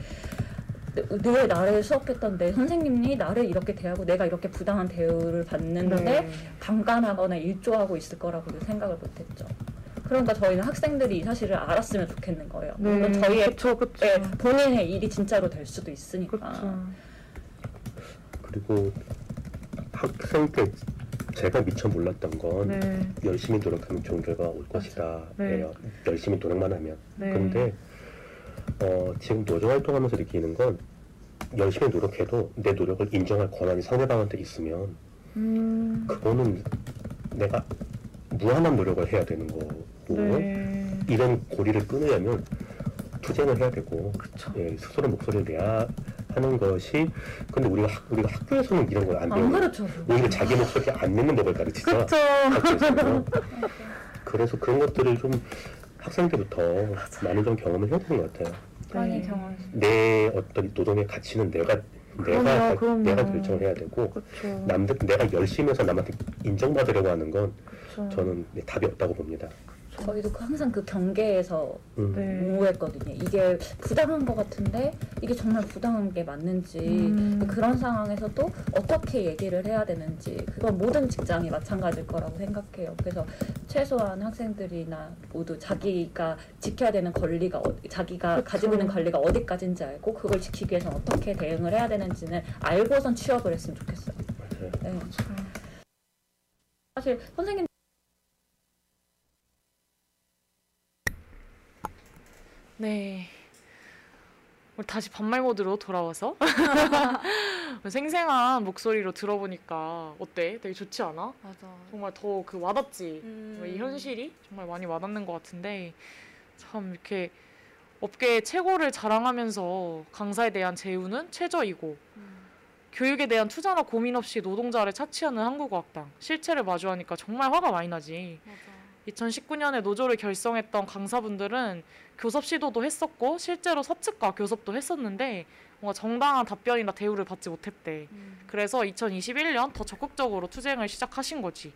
내- 내 나를 수업했던 내 선생님이 나를 이렇게 대하고 내가 이렇게 부당한 대우를 받는데 네. 강간하거나 일조하고 있을 거라고 생각을 못했죠. 그러니까 저희는 학생들이 이 사실을 알았으면 좋겠는 거예요. 물론 네. 저희의 그쵸 그쵸. 네, 본인의 일이 진짜로 될 수도 있으니까. 그쵸. 그리고 학생 때 제가 미처 몰랐던 건 네. 열심히 노력하면 좋은 결과가 올 것이다. 네. 예요. 열심히 노력만 하면. 네. 근데 어, 지금 노조 활동하면서 느끼는 건 열심히 노력해도 내 노력을 인정할 권한이 상대방한테 있으면 음. 그거는 내가 무한한 노력을 해야 되는 거고 네. 이런 고리를 끊으려면 투쟁을 해야 되고 예, 스스로 목소리를 내야 하는 것이 근데 우리가 학, 우리가 학교에서는 이런 걸안안 배우는 가르쳐줘. 오히려 자기 목소리 안 내는 법을 가르치죠. 학교에서는 그래서 그런 것들을 좀 학생 때부터 많이 좀 경험을 해야 되는 것 같아요 많이 네. 경험. 내 어떤 노동의 가치는 내가 그럼요, 내가 그럼요. 내가 결정을 해야 되고 그쵸. 남들 내가 열심히 해서 남한테 인정받으려고 하는 건 그쵸. 저는 네, 답이 없다고 봅니다. 저희도 그 항상 그 경계에서 음. 네. 모호했거든요. 이게 부당한 것 같은데 이게 정말 부당한 게 맞는지 음. 그런 상황에서도 어떻게 얘기를 해야 되는지 그건 모든 직장이 마찬가지일 거라고 생각해요. 그래서 최소한 학생들이나 모두 자기가 지켜야 되는 권리가 어, 자기가 그쵸. 가지고 있는 권리가 어디까지인지 알고 그걸 지키기 위해서 어떻게 대응을 해야 되는지는 알고선 취업을 했으면 좋겠어요. 네. 사실 선생님 네. 우리 다시 반말 모드로 돌아와서 생생한 목소리로 들어보니까 어때? 되게 좋지 않아? 맞아. 정말 더 그 와닿지. 음. 이 현실이 정말 많이 와닿는 것 같은데 참 이렇게 업계의 최고를 자랑하면서 강사에 대한 제휴는 최저이고 음. 교육에 대한 투자나 고민 없이 노동자를 차치하는 한국어학당 실체를 마주하니까 정말 화가 많이 나지. 맞아. 2019년에 노조를 결성했던 강사분들은 교섭 시도도 했었고 실제로 서측과 교섭도 했었는데 뭔가 정당한 답변이나 대우를 받지 못했대. 음. 그래서 2021년 더 적극적으로 투쟁을 시작하신 거지.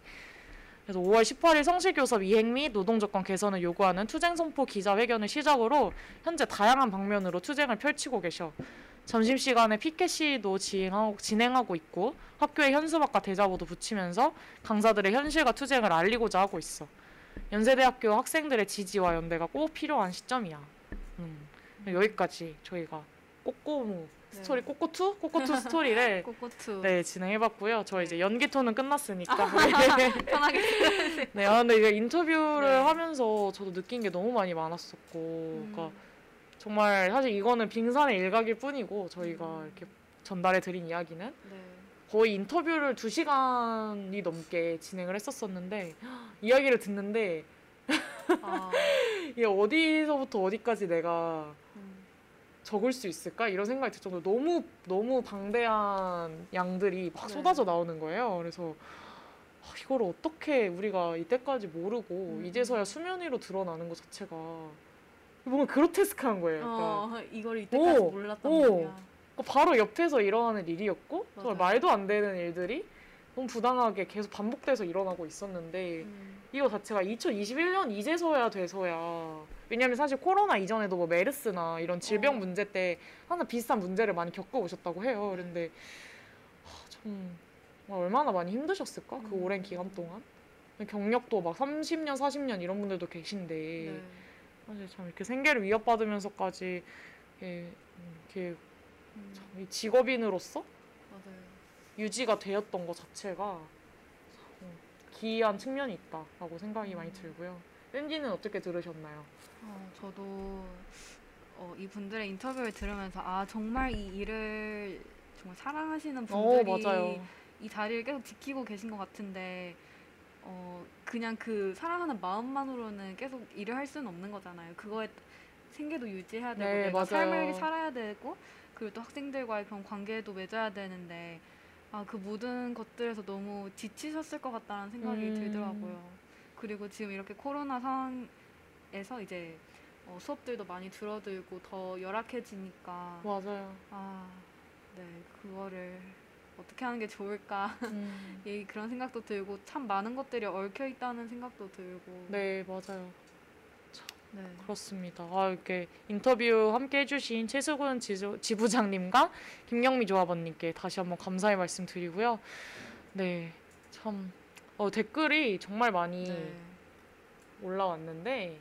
그래서 5월 18일 성실교섭 이행 및 노동조건 개선을 요구하는 투쟁 선포 기자회견을 시작으로 현재 다양한 방면으로 투쟁을 펼치고 계셔. 점심시간에 피켓 시위도 진행하고, 진행하고 있고 학교에 현수막과 대자보도 붙이면서 강사들의 현실과 투쟁을 알리고자 하고 있어. 연세대학교 학생들의 지지와 연대가 꼭 필요한 시점이야. 음, 여기까지 저희가 꼬꼬무 스토리 네. 꼬꼬투 꼬꼬투 스토리를 꼬꼬투. 네 진행해봤고요. 저 이제 연기 톤은 끝났으니까. 편하게. 네, 아, 근데 이제 인터뷰를 네. 하면서 저도 느낀 게 너무 많이 많았었고, 음. 그러니까 정말 사실 이거는 빙산의 일각일 뿐이고 저희가 음. 이렇게 전달해 드린 이야기는 네. 거의 인터뷰를 두 시간이 넘게 진행을 했었었는데 이야기를 듣는데 아. 이게 어디서부터 어디까지 내가 음. 적을 수 있을까 이런 생각이 들 정도로 너무 너무 방대한 양들이 막 네. 쏟아져 나오는 거예요. 그래서 아, 이거를 어떻게 우리가 이때까지 모르고 음. 이제서야 수면 위로 드러나는 것 자체가 뭔가 그로테스크한 거예요. 그러니까 어, 이걸 이때까지 오, 몰랐단 오. 말이야. 그러니까 바로 옆에서 일어나는 일이었고 정말 맞아요. 말도 안 되는 일들이 너무 부당하게 계속 반복돼서 일어나고 있었는데 음. 이거 자체가 2021년 이제서야 돼서야 왜냐면 사실 코로나 이전에도 뭐 메르스나 이런 질병 어. 문제 때 항상 비슷한 문제를 많이 겪어 오셨다고 해요. 그런데 하, 참 정말 얼마나 많이 힘드셨을까 그 음. 오랜 기간 동안 경력도 막 30년 40년 이런 분들도 계신데 네. 사실 참 이렇게 생계를 위협받으면서까지 이렇게, 음, 음. 참이 직업인으로서 맞아요. 유지가 되었던 것 자체가 참 기이한 측면이 있다라고 생각이 많이 들고요. 뺀지는 어떻게 들으셨나요? 어, 저도 어, 이 분들의 인터뷰를 들으면서 아 정말 이 일을 정말 사랑하시는 분들이 어. 이 자리를 계속 지키고 계신 것 같은데 어 그냥 그 사랑하는 마음만으로는 계속 일을 할 수는 없는 거잖아요. 그거에 생계도 유지해야 되고 네. 삶을 살아야 되고 그리고 또 학생들과의 그런 관계도 맺어야 되는데 아 그 모든 것들에서 너무 지치셨을 것 같다는 생각이 음. 들더라고요. 그리고 지금 이렇게 코로나 상황에서 이제 어, 수업들도 많이 줄어들고 더 열악해지니까 맞아요. 아, 네, 그거를 어떻게 하는 게 좋을까? 음. 예, 그런 생각도 들고 참 많은 것들이 얽혀 있다는 생각도 들고. 네 맞아요. 네. 그렇습니다. 아, 이렇게 인터뷰 함께 해주신 최수근 지주, 지부장님과 김경미 조합원님께 다시 한번 감사의 말씀 드리고요. 네, 참 어, 댓글이 정말 많이 네. 올라왔는데.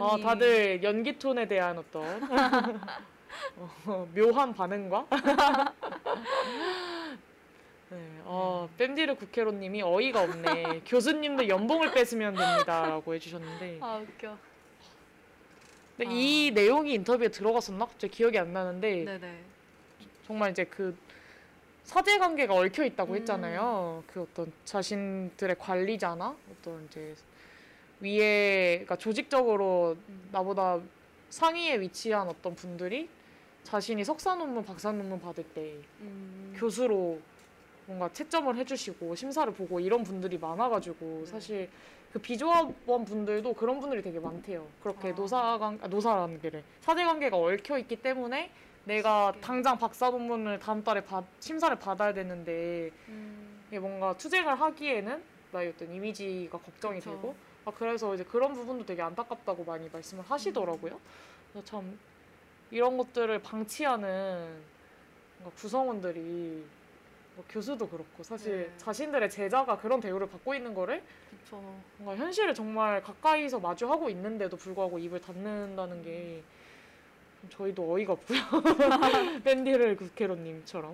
어, 다들 연기 톤에 대한 어떤 어, 묘한 반응과 뺨디르 국회로님이 어이가 없네. 교수님도 연봉을 뺏으면 됩니다라고 해주셨는데 아 웃겨. 근데 아. 이 내용이 인터뷰에 들어갔었나? 갑자기 기억이 안 나는데 네네. 정말 이제 그 사제 관계가 얽혀 있다고 음. 했잖아요. 그 어떤 자신들의 관리자나 어떤 이제 위에 그러니까 조직적으로 음. 나보다 상위에 위치한 어떤 분들이 자신이 석사 논문, 박사 논문 받을 때 음. 교수로 뭔가 채점을 해주시고 심사를 보고 이런 분들이 많아가지고 네. 사실 그 비조합원 분들도 그런 분들이 되게 많대요. 그렇게 아. 노사관 아, 노사라는 게래 사제 관계가 얽혀 있기 때문에 내가. 당장 박사 논문을 다음 달에 받, 심사를 받아야 되는데 음. 이게 뭔가 투쟁을 하기에는 나의 어떤 이미지가 걱정이 그쵸. 되고 아, 그래서 이제 그런 부분도 되게 안타깝다고 많이 말씀을 하시더라고요. 그래서 참 이런 것들을 방치하는 구성원들이 뭐 교수도 그렇고 사실 네. 자신들의 제자가 그런 대우를 받고 있는 거를 그쵸. 뭔가 현실을 정말 가까이서 마주하고 있는데도 불구하고 입을 닫는다는 게 저희도 어이가 없고요. 밴디를 국회로님처럼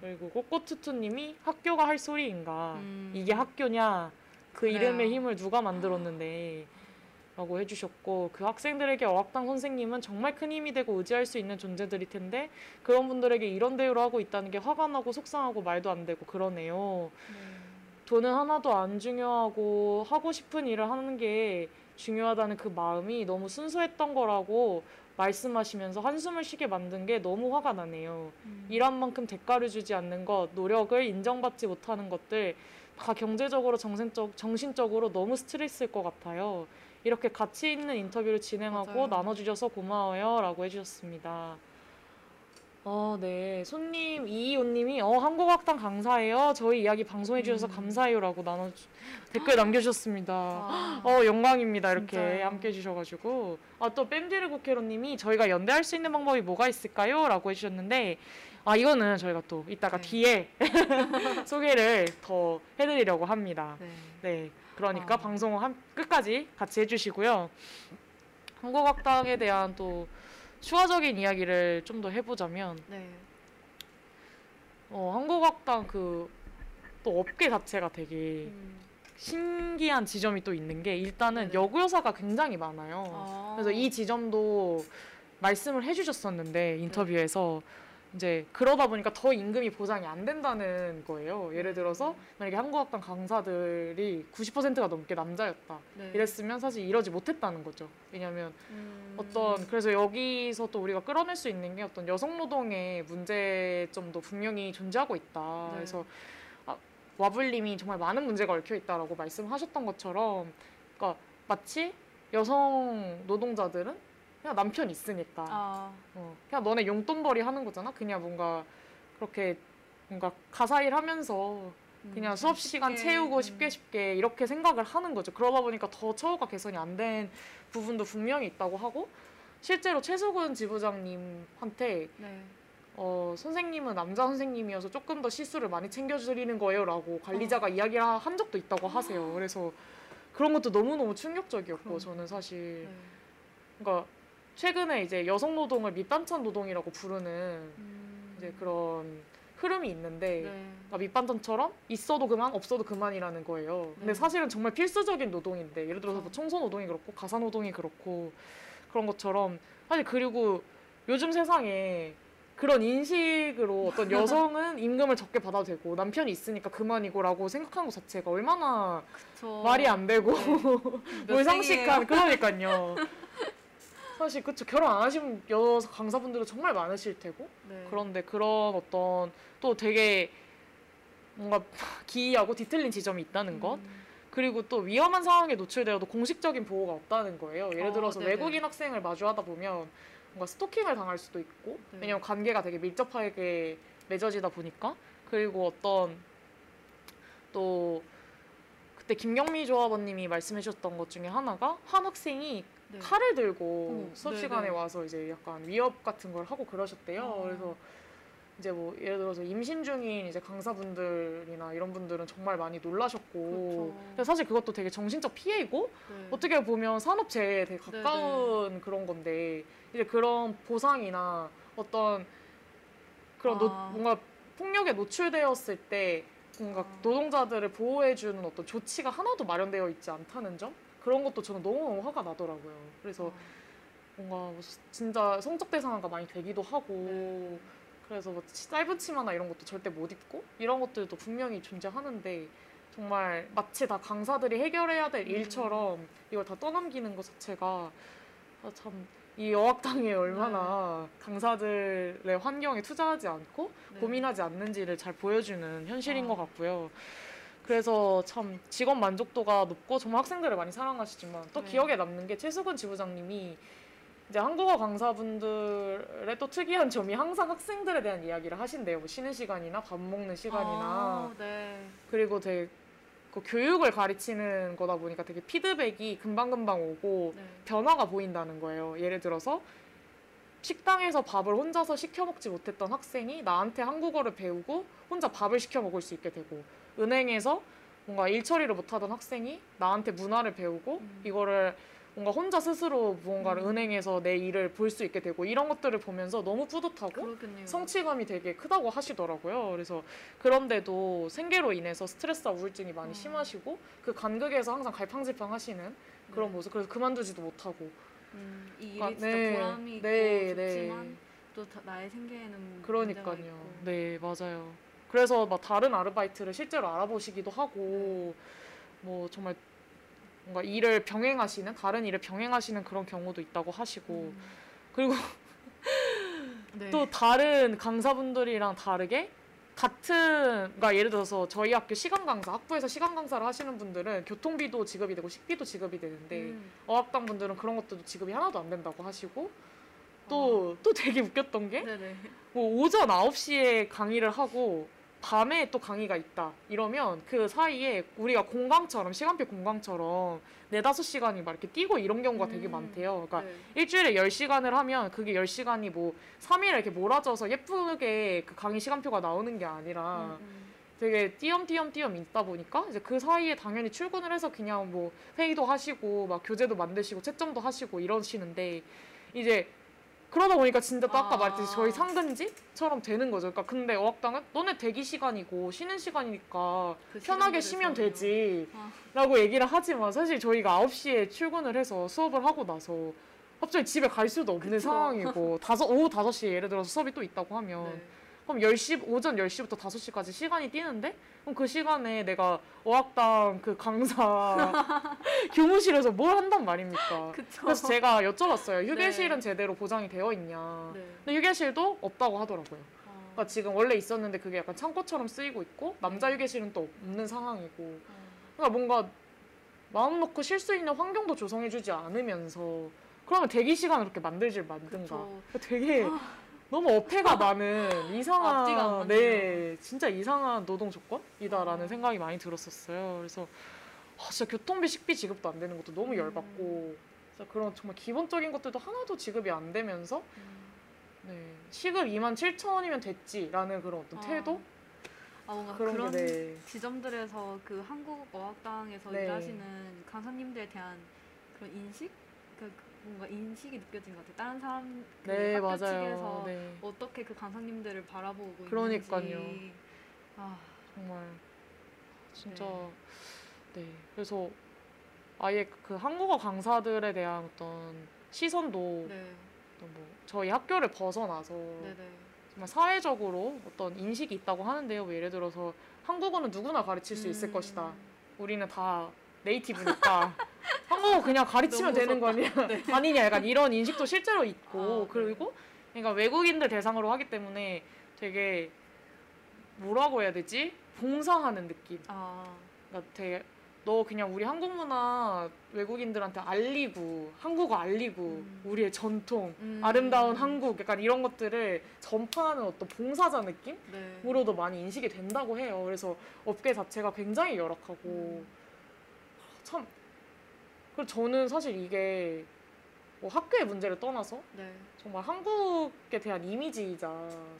네. 그리고 꽃꽃투투님이 학교가 할 소리인가 음. 이게 학교냐 그 그래요. 이름의 힘을 누가 만들었는데 라고 해주셨고 그 학생들에게 어학당 선생님은 정말 큰 힘이 되고 의지할 수 있는 존재들일 텐데 그런 분들에게 이런 대우를 하고 있다는 게 화가 나고 속상하고 말도 안 되고 그러네요. 네. 돈은 하나도 안 중요하고 하고 싶은 일을 하는 게 중요하다는 그 마음이 너무 순수했던 거라고 말씀하시면서 한숨을 쉬게 만든 게 너무 화가 나네요. 음. 일한 만큼 대가를 주지 않는 것, 노력을 인정받지 못하는 것들 다 경제적으로 정신적, 정신적으로 너무 스트레스일 것 같아요. 이렇게 가치 있는 인터뷰를 진행하고 맞아요. 나눠주셔서 고마워요. 라고 해주셨습니다. 어, 네. 손님, 이이호님이, 어, 한국학당 강사예요. 저희 이야기 방송해 주셔서 음. 감사해요. 라고 나눠, 댓글 남겨주셨습니다. 아. 어, 영광입니다. 이렇게 진짜요. 함께 해주셔가지고. 아, 또 뺨디르 국회로님이 저희가 연대할 수 있는 방법이 뭐가 있을까요? 라고 해주셨는데, 아, 이거는 저희가 또 이따가 네. 뒤에 소개를 더 해드리려고 합니다. 네. 네. 그러니까 아. 방송을 한, 끝까지 같이 해주시고요. 한국학당에 대한 또 추가적인 이야기를 좀 더 해보자면, 네. 어, 한국학당 그, 또 업계 자체가 되게 음. 신기한 지점이 또 있는 게 일단은 네네. 여고여사가 굉장히 많아요. 아. 그래서 이 지점도 말씀을 해주셨었는데 인터뷰에서 이제 그러다 보니까 더 임금이 보장이 안 된다는 거예요. 예를 들어서 만약에 한국학당 강사들이 90%가 넘게 남자였다. 네. 이랬으면 사실 이러지 못했다는 거죠. 왜냐하면 음. 어떤 그래서 여기서 또 우리가 끌어낼 수 있는 게 어떤 여성 노동의 문제점도 분명히 존재하고 있다. 네. 그래서 아, 와블님이 정말 많은 문제가 얽혀 있다라고 말씀하셨던 것처럼, 그러니까 마치 여성 노동자들은 그냥 남편 있으니까 아. 어, 그냥 너네 용돈벌이 하는 거잖아. 그냥 뭔가 그렇게 뭔가 가사일 하면서 그냥 음, 수업 시간 쉽게, 채우고 음. 쉽게 쉽게 이렇게 생각을 하는 거죠. 그러다 보니까 더 처우가 개선이 안 된 부분도 분명히 있다고 하고 실제로 최수근 지부장님한테 네. 어, 선생님은 남자 선생님이어서 조금 더 시수를 많이 챙겨드리는 거예요라고 어. 관리자가 이야기를 한 적도 있다고 하세요. 그래서 그런 것도 너무너무 충격적이었고 그럼. 저는 사실 네. 그러니까 최근에 이제 여성 노동을 밑반찬 노동이라고 부르는 음. 이제 그런 흐름이 있는데 네. 그러니까 밑반찬처럼 있어도 그만 없어도 그만이라는 거예요. 근데 네. 사실은 정말 필수적인 노동인데 예를 들어서 뭐 그쵸. 청소 노동이 그렇고 가사 노동이 그렇고 그런 것처럼 사실 그리고 요즘 세상에 그런 인식으로 어떤 여성은 임금을 적게 받아도 되고 남편이 있으니까 그만이고라고 생각하는 것 자체가 얼마나 그쵸. 말이 안 되고 네. 몇 불상식한 그러니까요. 사실 그쵸 결혼 안 하신 여 강사분들은 정말 많으실 테고 네. 그런데 그런 어떤 또 되게 뭔가 기이하고 뒤틀린 지점이 있다는 것 음. 그리고 또 위험한 상황에 노출되어도 공식적인 보호가 없다는 거예요. 예를 어, 들어서 네네. 외국인 학생을 마주하다 보면 뭔가 스토킹을 당할 수도 있고 네. 왜냐면 관계가 되게 밀접하게 맺어지다 보니까 그리고 어떤 또 그때 김경미 조합원님이 말씀해 주셨던 것 중에 하나가 한 학생이 네. 칼을 들고 어머, 수업 네네. 시간에 와서 이제 약간 위협 같은 걸 하고 그러셨대요. 아. 그래서 이제 뭐 예를 들어서 임신 중인 이제 강사분들이나 이런 분들은 정말 많이 놀라셨고. 근데 사실 그것도 되게 정신적 피해이고 네. 어떻게 보면 산업재해에 되게 네네. 가까운 그런 건데 이제 그런 보상이나 어떤 그런 노- 아. 뭔가 폭력에 노출되었을 때 뭔가 아. 노동자들을 보호해주는 어떤 조치가 하나도 마련되어 있지 않다는 점 그런 것도 저는 너무너무 화가 나더라고요. 그래서 어. 뭔가 뭐 진짜 성적 대상화가 많이 되기도 하고 그래서 뭐 치- 짧은 치마나 이런 것도 절대 못 입고 이런 것들도 분명히 존재하는데 정말 마치 다 강사들이 해결해야 될 일처럼 이걸 다 떠넘기는 것 자체가 아, 참 이 어학당에 얼마나 강사들의 환경에 투자하지 않고 네. 고민하지 않는지를 잘 보여주는 현실인 아. 것 같고요. 그래서 참 직업 만족도가 높고 정말 학생들을 많이 사랑하시지만 또 네. 기억에 남는 게 최수근 지부장님이 이제 한국어 강사분들의 또 특이한 점이 항상 학생들에 대한 이야기를 하신대요. 뭐 쉬는 시간이나 밥 먹는 시간이나 아, 네. 그리고 되게 그 교육을 가르치는 거다 보니까 되게 피드백이 금방금방 오고 네. 변화가 보인다는 거예요. 예를 들어서 식당에서 밥을 혼자서 시켜 먹지 못했던 학생이 나한테 한국어를 배우고 혼자 밥을 시켜 먹을 수 있게 되고 은행에서 뭔가 일 처리를 못하던 학생이 나한테 문화를 배우고 음. 이거를 뭔가 혼자 스스로 무언가를 음. 은행에서 내 일을 볼 수 있게 되고 이런 것들을 보면서 너무 뿌듯하고 그렇겠네요. 성취감이 되게 크다고 하시더라고요. 그래서 그런데도 생계로 인해서 스트레스와 우울증이 많이 어. 심하시고 그 간극에서 항상 갈팡질팡 하시는 그런 네. 모습. 그래서 그만두지도 못하고. 음, 이 일이 그러니까, 진짜 네, 보람이 있고 네, 네. 좋지만 또 다- 나의 생계에는 그러니까요. 네, 맞아요. 그래서 막 다른 아르바이트를 실제로 알아보시기도 하고 뭐 정말 뭔가 일을 병행하시는 다른 일을 병행하시는 그런 경우도 있다고 하시고 음. 그리고 네. 또 다른 강사분들이랑 다르게 같은 그러니까 예를 들어서 저희 학교 시간 강사 학부에서 시간 강사를 하시는 분들은 교통비도 지급이 되고 식비도 지급이 되는데 음. 어학당 분들은 그런 것들도 지급이 하나도 안 된다고 하시고 또또 되게 웃겼던 게. 뭐 오전 9시에 강의를 하고 밤에 또 강의가 있다 이러면 그 사이에 우리가 공강처럼 시간표 공강처럼 네 다섯 시간이 막 이렇게 뛰고 이런 경우가 되게 음. 많대요. 그러니까 네. 일주일에 10시간을 하면 그게 10시간이 뭐 3일에 이렇게 몰아져서 예쁘게 그 강의 시간표가 나오는 게 아니라 음, 음. 되게 띄엄띄엄띄엄 있다 보니까 이제 그 사이에 당연히 출근을 해서 그냥 뭐 회의도 하시고 막 교재도 만드시고 채점도 하시고 이러시는데 이제 그러다 보니까 진짜 또 아까 아. 말했듯이 저희 상근지처럼 되는 거죠. 그러니까 근데 어학당은 너네 대기 시간이고 쉬는 시간이니까 그 편하게 쉬면. 되지 아. 라고 얘기를 하지만 사실 저희가 9시에 출근을 해서 수업을 하고 나서 갑자기 집에 갈 수도 없는 그쵸. 상황이고 다섯 오후 5시에 예를 들어서 수업이 또 있다고 하면 네. 그럼 10시 오전 10시부터 5시까지 시간이 뛰는데 그럼 그 시간에 내가 어학당 그 강사 교무실에서 뭘 한단 말입니까? 그쵸. 그래서 제가 여쭤봤어요. 휴게실은 네. 제대로 보장이 되어 있냐. 네. 근데 휴게실도 없다고 하더라고요. 어. 그러니까 지금 원래 있었는데 그게 약간 창고처럼 쓰이고 있고 남자 휴게실은 또 없는 상황이고 어. 그러니까 뭔가 마음 놓고 쉴 수 있는 환경도 조성해주지 않으면서 그러면 대기 시간을 그렇게 만들질 만든가 그쵸. 되게 너무 어폐가 많은 이상한. 네 진짜 이상한 노동 조건이다라는 어. 생각이 많이 들었었어요 그래서 아, 진짜 교통비 식비 지급도 안 되는 것도 너무 음. 열받고 진짜 그런 정말 기본적인 것들도 하나도 지급이 안 되면서 음. 네 시급 2만 7천 원이면 됐지라는 그런 어떤 아. 태도 아 뭔가 그런 그런 게 네. 지점들에서 그 한국 어학당에서 네. 일하시는 강사님들에 대한 그런 인식, 그 뭔가 인식이 느껴진 것 같아요. 다른 사람 그 네 학교 맞아요 측에서 네 어떻게 그 강사님들을 바라보고 그러니까요. 있는지. 아, 정말 진짜 네. 그래서 아예 그 한국어 강사들에 대한 어떤 시선도 네, 어떤 뭐 저희 학교를 벗어나서 네, 네. 정말 사회적으로 어떤 인식이 있다고 하는데요. 뭐 예를 들어서 한국어는 누구나 가르칠 수 있을 음. 것이다. 우리는 다 네이티브니까 한국어 그냥 가르치면 되는 거냐 아니냐 약간 이런 인식도 실제로 있고 아, 네. 그리고 그러니까 외국인들 대상으로 하기 때문에 되게 뭐라고 해야 되지 봉사하는 느낌 아, 그러니까 되게 너 그냥 우리 한국 문화 외국인들한테 알리고 한국어 알리고 음. 우리의 전통 음. 아름다운 한국 약간 이런 것들을 전파하는 어떤 봉사자 네. 느낌으로도 많이 인식이 된다고 해요. 그래서 업계 자체가 굉장히 열악하고 음. 참 그리고 저는 사실 이게 뭐 학교의 문제를 떠나서 네. 정말 한국에 대한 이미지이자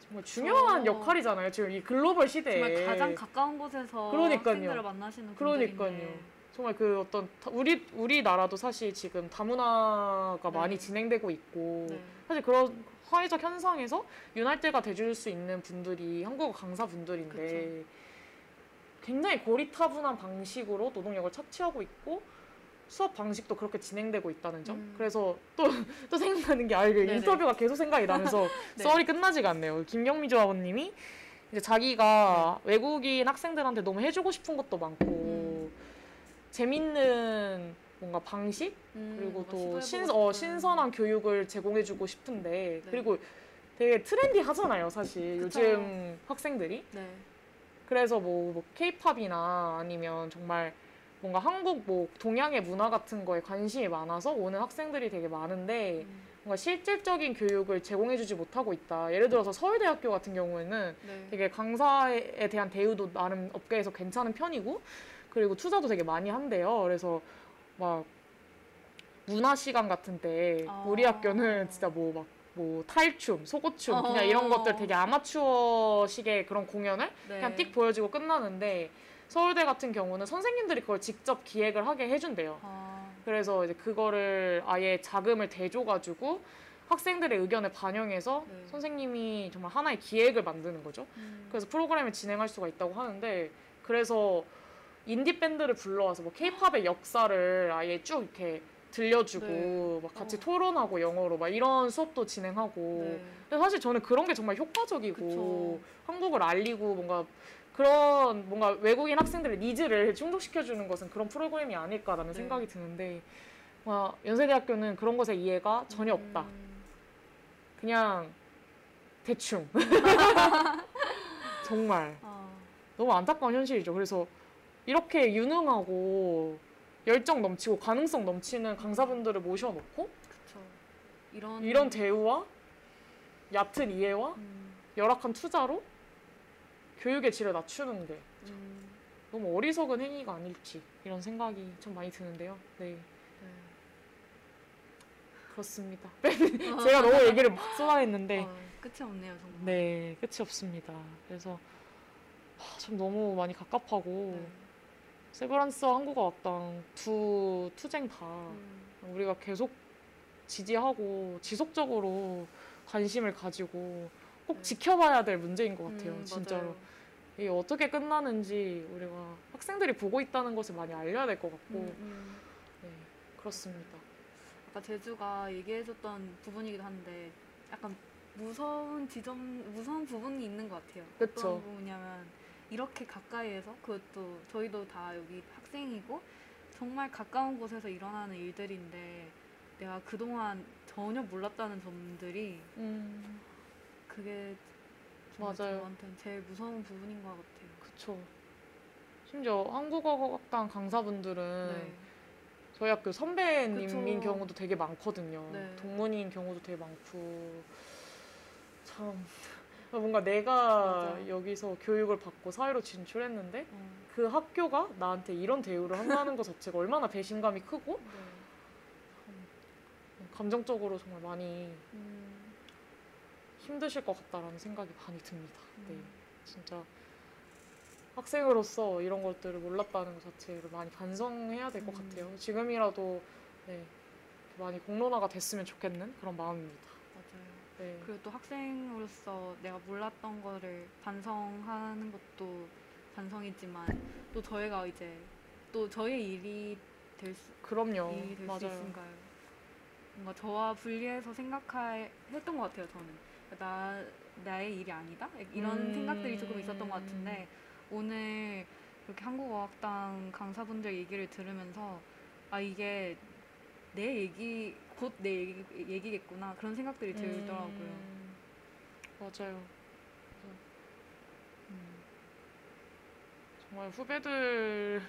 정말 중요한 그쵸. 역할이잖아요. 지금 이 글로벌 시대에 정말 가장 가까운 곳에서 그러니까요. 학생들을 만나시는 그러니까요. 분들인데 정말 그 어떤 다- 우리 우리나라도 사실 지금 다문화가 네. 많이 진행되고 있고 네. 사실 그런 사회적 현상에서 윤활제가 돼줄 수 있는 분들이 한국어 강사 분들인데 굉장히 고리타분한 방식으로 노동력을 착취하고 있고 수업 방식도 그렇게 진행되고 있다는 점. 음. 그래서 또 또 생각나는 게 아, 네네. 인터뷰가 계속 생각이 나면서 네. 썰이 끝나지가 않네요. 김경미 조합원님이 이제 자기가 외국인 학생들한테 너무 해주고 싶은 것도 많고 음. 재밌는 뭔가 방식 음, 그리고 또 신. 어, 신선한 교육을 제공해주고 싶은데 네. 그리고 되게 트렌디 하잖아요 사실 그쵸. 요즘 학생들이 네. 그래서 뭐, 뭐 케이팝이나 아니면 정말 뭔가 한국 뭐 동양의 문화 같은 거에 관심이 많아서 오는 학생들이 되게 많은데 음, 뭔가 실질적인 교육을 제공해주지 못하고 있다. 예를 들어서 서울대학교 같은 경우에는 네. 되게 강사에 대한 대우도 나름 업계에서 괜찮은 편이고 그리고 투자도 되게 많이 한대요. 그래서 막 문화 시간 같은 때 아. 우리 학교는 진짜 뭐 막 뭐 탈춤, 소고춤 그냥 이런 어. 것들 되게 아마추어식의 그런 공연을 네. 그냥 띡 보여주고 끝나는데 서울대 같은 경우는 선생님들이 그걸 직접 기획을 하게 해준대요. 아, 그래서 이제 그거를 아예 자금을 대줘가지고 학생들의 의견을 반영해서 네. 선생님이 정말 하나의 기획을 만드는 거죠. 음, 그래서 프로그램을 진행할 수가 있다고 하는데 그래서 인디 밴드를 불러와서 뭐 케이팝의 역사를 아예 쭉 이렇게 들려주고 네. 막 같이 어. 토론하고 영어로 막 이런 수업도 진행하고 네. 근데 사실 저는 그런 게 정말 효과적이고 그쵸. 한국을 알리고 뭔가 그런 뭔가 외국인 학생들의 needs를 충족시켜주는 것은 그런 프로그램이 아닐까라는 네. 생각이 드는데 와, 연세대학교는 그런 것에 이해가 전혀 없다. 음, 그냥 대충 정말 아, 너무 안타까운 현실이죠. 그래서 이렇게 유능하고 열정 넘치고 가능성 넘치는 강사분들을 모셔놓고 그쵸. 이런 이런 대우와 얕은 이해와 음, 열악한 투자로 교육의 질을 낮추는 게 음, 너무 어리석은 행위가 아닐지 이런 생각이 참 많이 드는데요. 네, 네. 그렇습니다. 제가 너무 얘기를 막 쏟아냈는데 어, 끝이 없네요 정말. 네, 끝이 없습니다. 그래서 하, 참 너무 많이 갑갑하고 네. 세브란스와 한국어학당 두 투쟁 다 음, 우리가 계속 지지하고 지속적으로 관심을 가지고 꼭 네. 지켜봐야 될 문제인 것 같아요. 음, 진짜로. 이게 어떻게 끝나는지 우리가 학생들이 보고 있다는 것을 많이 알려야 될 것 같고 음, 음. 네, 그렇습니다. 아까 제주가 얘기해줬던 부분이기도 한데 약간 무서운 지점, 무서운 부분이 있는 것 같아요. 그쵸. 어떤 부분이냐면 이렇게 가까이에서 그것도 저희도 다 여기 학생이고 정말 가까운 곳에서 일어나는 일들인데 내가 그동안 전혀 몰랐다는 점들이 음, 그게 정말 맞아요. 저한테는 제일 무서운 부분인 것 같아요. 그쵸. 심지어 한국어학당 강사분들은 네. 저희 학교 선배님인 그쵸. 경우도 되게 많거든요. 네. 동문인 경우도 되게 많고 참 뭔가 내가 맞아. 여기서 교육을 받고 사회로 진출했는데 어, 그 학교가 나한테 이런 대우를 한다는 것 자체가 얼마나 배신감이 크고 네. 감정적으로 정말 많이 음, 힘드실 것 같다라는 생각이 많이 듭니다. 네, 음. 진짜 학생으로서 이런 것들을 몰랐다는 것 자체를 많이 반성해야 될것 음. 같아요. 지금이라도 네, 많이 공론화가 됐으면 좋겠는 그런 마음입니다. 네, 그리고 또 학생으로서 내가 몰랐던 거를 반성하는 것도 반성이지만 또 저희가 이제 또 저의 일이 될 수, 그럼요. 일이 될 수. 있은가요? 뭔가 저와 분리해서 생각했던 것 같아요. 저는 나 나의 일이 아니다 이런 음. 생각들이 조금 있었던 것 같은데 오늘 이렇게 한국어학당 강사분들 얘기를 들으면서 아 이게 내 얘기 곧내 얘기, 얘기 겠구나 그런 생각들이 들더라고요. 음, 맞아요. 음. 정말 후배들에게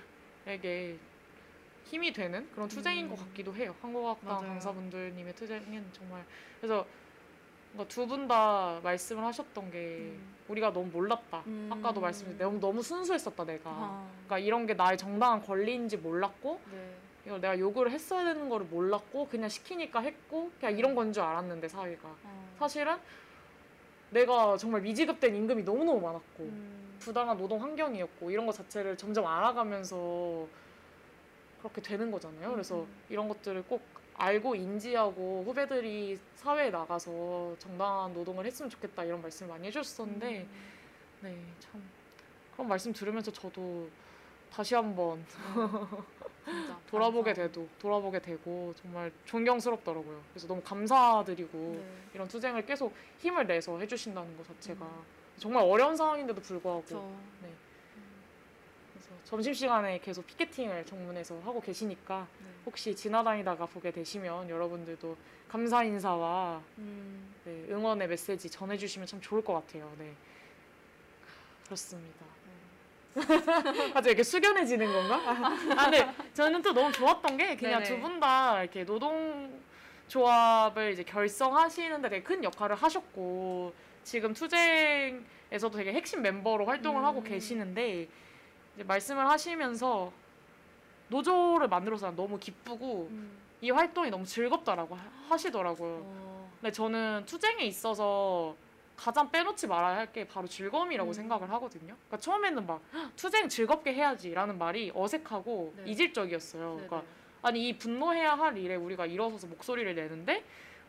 힘이 되는 그런 투쟁인 음. 것 같기도 해요. 한국어학당 맞아요. 강사분들님의 투쟁은 정말 그래서 두분 다 말씀을 하셨던 게 음. 우리가 너무 몰랐다. 음. 아까도 말씀드린 너무 너무 순수했었다 내가. 아, 그러니까 이런 게 나의 정당한 권리인지 몰랐고 네. 이걸 내가 요구를 했어야 되는 거를 몰랐고 그냥 시키니까 했고 그냥 이런 건 줄 알았는데 사회가 어. 사실은 내가 정말 미지급된 임금이 너무너무 많았고 음. 부당한 노동 환경이었고 이런 것 자체를 점점 알아가면서 그렇게 되는 거잖아요. 그래서 음. 이런 것들을 꼭 알고 인지하고 후배들이 사회에 나가서 정당한 노동을 했으면 좋겠다 이런 말씀을 많이 해주셨었는데 음. 네참 그런 말씀 들으면서 저도 다시 한번 진짜 돌아보게. 돼도 돌아보게 되고 정말 존경스럽더라고요. 그래서 너무 감사드리고 네. 이런 투쟁을 계속 힘을 내서 해주신다는 것 자체가 음. 정말 어려운 상황인데도 불구하고 저 네. 그래서 점심시간에 계속 피켓팅을 정문에서 하고 계시니까 네. 혹시 지나다니다가 보게 되시면 여러분들도 감사 인사와 음, 네, 응원의 메시지 전해주시면 참 좋을 것 같아요. 네. 그렇습니다. 갑자기 이렇게 숙연해지는 건가? 아, 근데 저는 또 너무 좋았던 게 그냥. 두 분 다 이렇게 노동 조합을 이제 결성하시는데 되게 큰 역할을 하셨고 지금 투쟁에서도 되게 핵심 멤버로 활동을 하고 음. 계시는데 이제 말씀을 하시면서 노조를 만들어서 난 너무 기쁘고 음, 이 활동이 너무 즐겁다라고 하- 하시더라고요. 어, 근데 저는 투쟁에 있어서 가장 빼놓지 말아야 할 게 바로 즐거움이라고 음. 생각을 하거든요. 그러니까 처음에는 막 "헉, 투쟁 즐겁게 해야지라는 말이 어색하고 네. 이질적이었어요. 네네. 그러니까 아니 이 분노해야 할 일에 우리가 일어서서 목소리를 내는데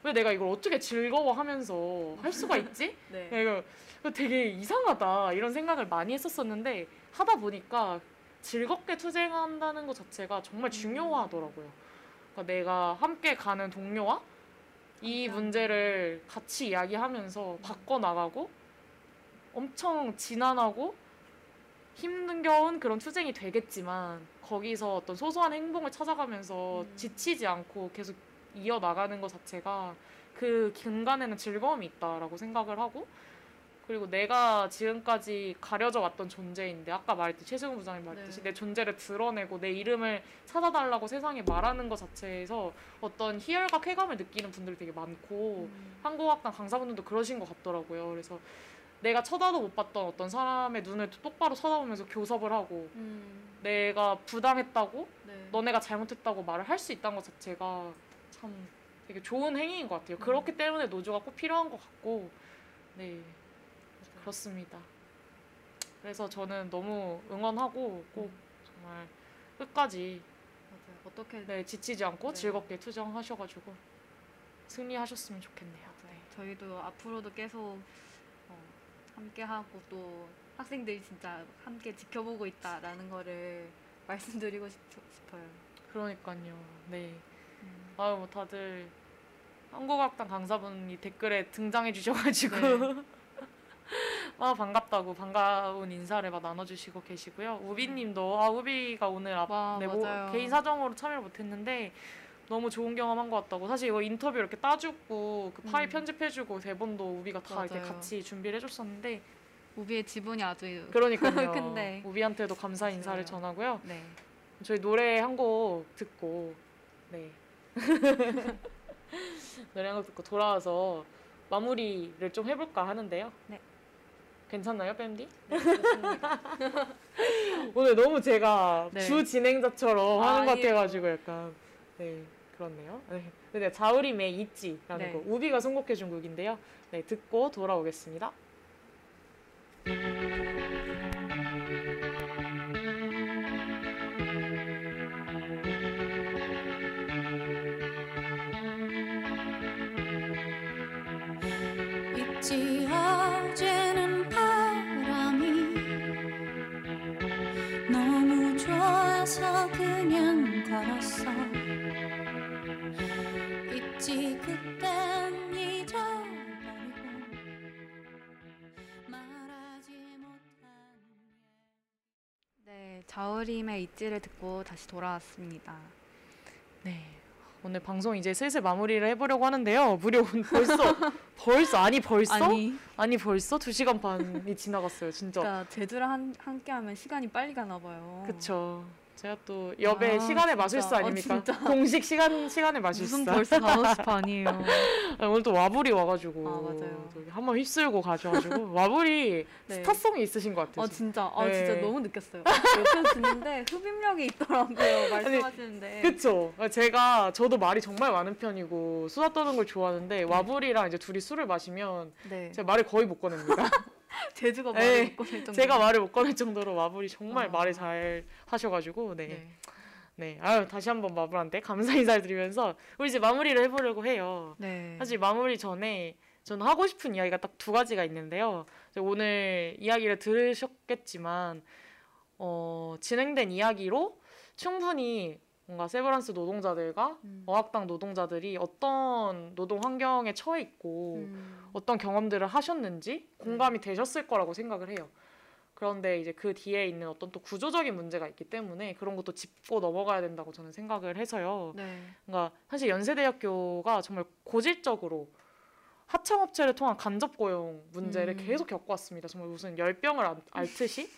왜 내가 이걸 어떻게 즐거워하면서 할 수가 있지? 네. 야, 이거 이거 되게 이상하다 이런 생각을 많이 했었었는데 하다 보니까 즐겁게 투쟁한다는 것 자체가 정말 중요하더라고요. 그러니까 내가 함께 가는 동료와 이 문제를 같이 이야기하면서 바꿔 나가고 엄청 지난하고 힘겨운 그런 투쟁이 되겠지만 거기서 어떤 소소한 행복을 찾아가면서 음. 지치지 않고 계속 이어 나가는 것 자체가 그 근간에는 즐거움이 있다라고 생각을 하고 그리고 내가 지금까지 가려져 왔던 존재인데 아까 말했듯이 최승우 부장님 말했듯이 네. 내 존재를 드러내고 내 이름을 찾아달라고 세상에 말하는 것 자체에서 어떤 희열과 쾌감을 느끼는 분들이 되게 많고 음, 한국학당 강사분들도 그러신 것 같더라고요. 그래서 내가 쳐다도 못 봤던 어떤 사람의 눈을 똑바로 쳐다보면서 교섭을 하고 음, 내가 부당했다고 네. 너네가 잘못했다고 말을 할 수 있다는 것 자체가 참 되게 좋은 행위인 것 음. 같아요. 그렇기 때문에 노조가 꼭 필요한 것 같고 네 그렇습니다. 그래서 저는 너무 응원하고 꼭 음. 정말 끝까지 맞아요. 어떻게 네, 지치지 않고 네. 즐겁게 투쟁하셔가지고 승리하셨으면 좋겠네요. 네. 저희도 앞으로도 계속 어, 함께 하고 또 학생들이 진짜 함께 지켜보고 있다라는 거를 말씀드리고 싶, 싶어요. 그러니까요. 네. 음. 아유 뭐 다들 한국학당 강사분이 댓글에 등장해 주셔가지고 네. 아 반갑다고 반가운 인사를 막 나눠주시고 계시고요. 우비님도 아 우비가 오늘 앞, 와, 네, 뭐. 개인 사정으로 참여를 못했는데 너무 좋은 경험한 것 같다고 사실 이거 인터뷰 이렇게 따주고 그 파일 음. 편집해주고 대본도 우비가 다 이렇게 맞아요. 같이 준비를 해줬었는데 우비의 지분이 아주 그러니까요. 근데. 우비한테도 감사 인사를. 전하고요. 네. 저희 노래 한 곡 듣고 네 노래 한 곡 듣고 돌아와서 마무리를 좀 해볼까 하는데요. 네. 괜찮나요, 뺨디? 네. 오늘 너무 제가 네. 주 진행자처럼 하는 것 아니에요. 같아가지고 약간 네 그렇네요. 네. 근데 자우림의 있지라는 네. 곡 우비가 선곡해준 곡인데요. 네 듣고 돌아오겠습니다. 있지 그땐 잊어버리고 말하지 못한 네, 자우림의 있지를 듣고 다시 돌아왔습니다. 네. 오늘 방송 이제 슬슬 마무리를 해보려고 하는데요. 무려 벌써 벌써 아니 벌써 아니, 아니, 벌써 두 시간 반이 지나갔어요. 진짜. 그러니까 제주랑 한, 함께하면 시간이 빨리 가나 봐요. 그쵸. 제가 또 옆에 아, 시간의 진짜. 마술사 어, 아닙니까? 진짜. 공식 시간 시간의 마술사. 무슨 벌써 5시 반이에요. 아, 오늘 또 와불이 와가지고 아, 맞아요. 한번 휩쓸고 가셔가지고 와불이 네. 스타성이 있으신 것 같아요. 어 지금. 진짜 아 네. 진짜 너무 느꼈어요. 옆에서 듣는데 흡입력이 있더라고요. 말씀하시는데. 그쵸. 제가 저도 말이 정말 많은 편이고 수다 떠는 걸 좋아하는데 와불이랑 이제 둘이 술을 마시면 네. 제가 말을 거의 못 꺼냅니다. 제주가 네. 말을 못 꺼낼 정도. 제가 말을 못 꺼낼 정도로 와불이 정말 아. 말을 잘 하셔가지고 네. 네. 네. 아유 다시 한번 마블한테 감사 인사를 드리면서 우리 이제 마무리를 해보려고 해요. 네. 사실 마무리 전에 저는 하고 싶은 이야기가 딱 두 가지가 있는데요. 오늘 이야기를 들으셨겠지만 어, 진행된 이야기로 충분히 뭔가 세브란스 노동자들과 음. 어학당 노동자들이 어떤 노동 환경에 처해 있고 음. 어떤 경험들을 하셨는지 공감이 되셨을 거라고 생각을 해요. 그런데 이제 그 뒤에 있는 어떤 또 구조적인 문제가 있기 때문에 그런 것도 짚고 넘어가야 된다고 저는 생각을 해서요. 네. 그러니까 사실 연세대학교가 정말 고질적으로 하청업체를 통한 간접 고용 문제를 음. 계속 겪어왔습니다. 정말 무슨 열병을 알- 앓듯이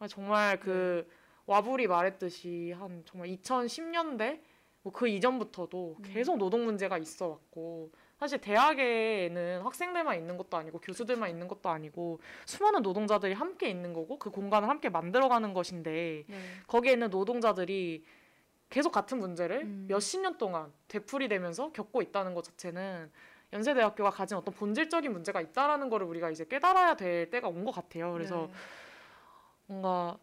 아, 정말 그 와불이 말했듯이 한 정말 2010년대 뭐 그 이전부터도 음. 계속 노동 문제가 있어 왔고 사실 대학에는 학생들만 있는 것도 아니고 교수들만 있는 것도 아니고 수많은 노동자들이 함께 있는 거고 그 공간을 함께 만들어가는 것인데 네. 거기에 있는 노동자들이 계속 같은 문제를 음. 몇십 년 동안 되풀이되면서 겪고 있다는 것 자체는 연세대학교가 가진 어떤 본질적인 문제가 있다라는 거를 우리가 이제 깨달아야 될 때가 온 것 같아요. 그래서 네. 뭔가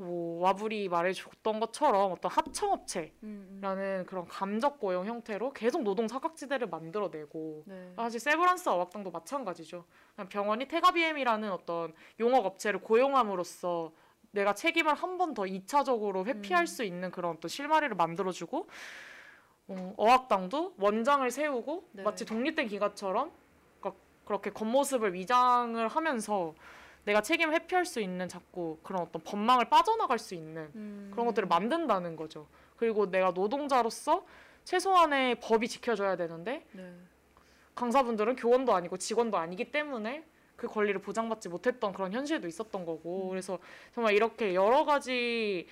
뭐 와불이 말해줬던 것처럼 어떤 하청업체라는 음, 음. 그런 감적 고용 형태로 계속 노동 사각지대를 만들어내고 네. 사실 세브란스 어학당도 마찬가지죠. 병원이 테가비엠이라는 어떤 용역 업체를 고용함으로써 내가 책임을 한 번더 2차적으로 회피할 음. 수 있는 그런 어떤 실마리를 만들어주고 어, 어학당도 원장을 세우고 네. 마치 독립된 기관처럼 그러니까 그렇게 겉모습을 위장을 하면서 내가 책임을 회피할 수 있는 자꾸 그런 어떤 법망을 빠져나갈 수 있는 음. 그런 것들을 만든다는 거죠. 그리고 내가 노동자로서 최소한의 법이 지켜져야 되는데 네. 강사분들은 교원도 아니고 직원도 아니기 때문에 그 권리를 보장받지 못했던 그런 현실도 있었던 거고 음. 그래서 정말 이렇게 여러 가지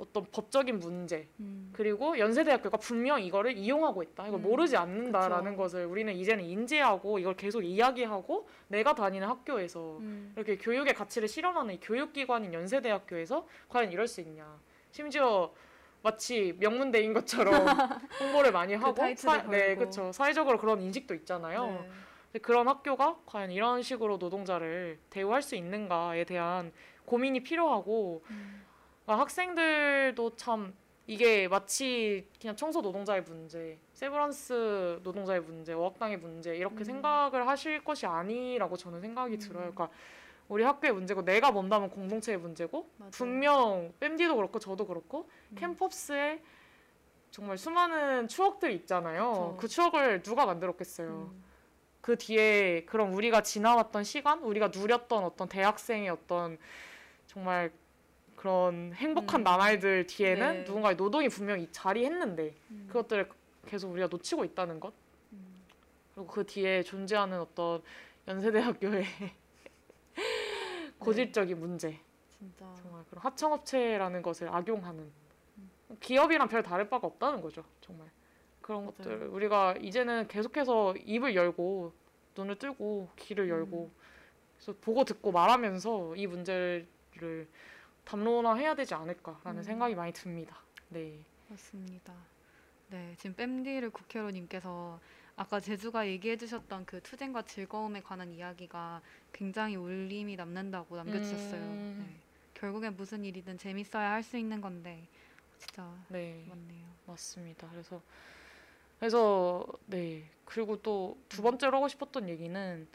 어떤 법적인 문제 음. 그리고 연세대학교가 분명 이거를 이용하고 있다 이걸 음, 모르지 않는다라는 그쵸. 것을 우리는 이제는 인지하고 이걸 계속 이야기하고 내가 다니는 학교에서 음. 이렇게 교육의 가치를 실현하는 이 교육기관인 연세대학교에서 과연 이럴 수 있냐 심지어 마치 명문대인 것처럼 홍보를 많이 그 하고 타이틀을 네 걸고. 그렇죠 사회적으로 그런 인식도 있잖아요 네. 그런 학교가 과연 이런 식으로 노동자를 대우할 수 있는가에 대한 고민이 필요하고 음. 아, 학생들도 참 이게 마치 그냥 청소 노동자의 문제, 세브란스 노동자의 문제, 어학당의 문제 이렇게 음. 생각을 하실 것이 아니라고 저는 생각이 음. 들어요. 그러니까 우리 학교의 문제고 내가 본다면 공동체의 문제고 맞아요. 분명 뺨디도 그렇고 저도 그렇고 음. 캠퍼스에 정말 수많은 추억들이 있잖아요. 그쵸. 그 추억을 누가 만들었겠어요. 음. 그 뒤에 그런 우리가 지나왔던 시간, 우리가 누렸던 어떤 대학생의 어떤 정말 그런 행복한 음. 나날들 뒤에는 네. 누군가의 노동이 분명히 자리했는데 음. 그것들을 계속 우리가 놓치고 있다는 것 음. 그리고 그 뒤에 존재하는 어떤 연세대학교의 고질적인 문제 진짜. 정말 그런 하청업체라는 것을 악용하는 음. 기업이랑 별 다를 바가 없다는 거죠 정말 그런 맞아요. 것들 우리가 이제는 계속해서 입을 열고 눈을 뜨고 귀를 열고 음. 그래서 보고 듣고 말하면서 이 문제를 담론화해야 되지 않을까라는 음. 생각이 많이 듭니다. 네. 맞습니다. 네, 지금 뺨디를 국회로님께서 아까 제주가 얘기해주셨던 그 투쟁과 즐거움에 관한 이야기가 굉장히 울림이 남는다고 남겨주셨어요. 음. 네. 결국엔 무슨 일이든 재밌어야 할 수 있는 건데 진짜 네. 맞네요. 맞습니다. 그래서 그래서 네 그리고 또 두 번째로 하고 싶었던 얘기는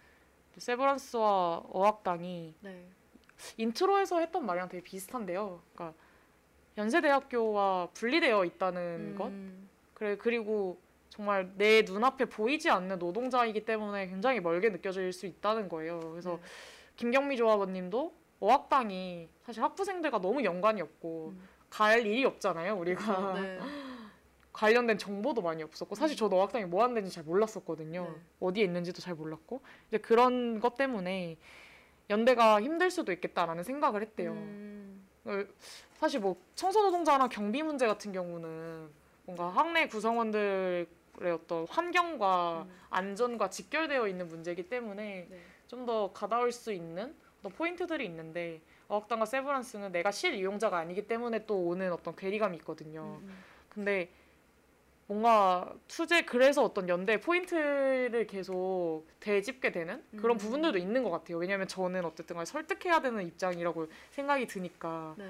세브란스와 어학당이 네. 인트로에서 했던 말이랑 되게 비슷한데요. 그러니까 연세대학교와 분리되어 있다는 것. 음, 그래 그리고 정말 내 눈앞에 보이지 않는 노동자이기 때문에 굉장히 멀게 느껴질 수 있다는 거예요. 그래서 네. 김경미 조합원님도 어학당이 사실 학부생들과 너무 연관이 없고 음. 갈 일이 없잖아요. 우리가 네. 관련된 정보도 많이 없었고 사실 음. 저도 어학당이 뭐 하는지 잘 몰랐었거든요. 네. 어디에 있는지도 잘 몰랐고 이제 그런 것 때문에 연대가 힘들 수도 있겠다라는 생각을 했대요. 음, 어, 사실 뭐 청소노동자나 경비 문제 같은 경우는 뭔가 학내 구성원들의 어떤 환경과 음. 안전과 직결되어 있는 문제이기 때문에 네. 좀더 가다울 수 있는 어떤 포인트들이 있는데 어학당과 세브란스는 내가 실 이용자가 아니기 때문에 또 오는 어떤 괴리감이 있거든요. 음, 음. 근데 뭔가 투제 그래서 어떤 연대 포인트를 계속 되짚게 되는 그런 음. 부분들도 있는 것 같아요. 왜냐하면 저는 어쨌든 간에 설득해야 되는 입장이라고 생각이 드니까. 네.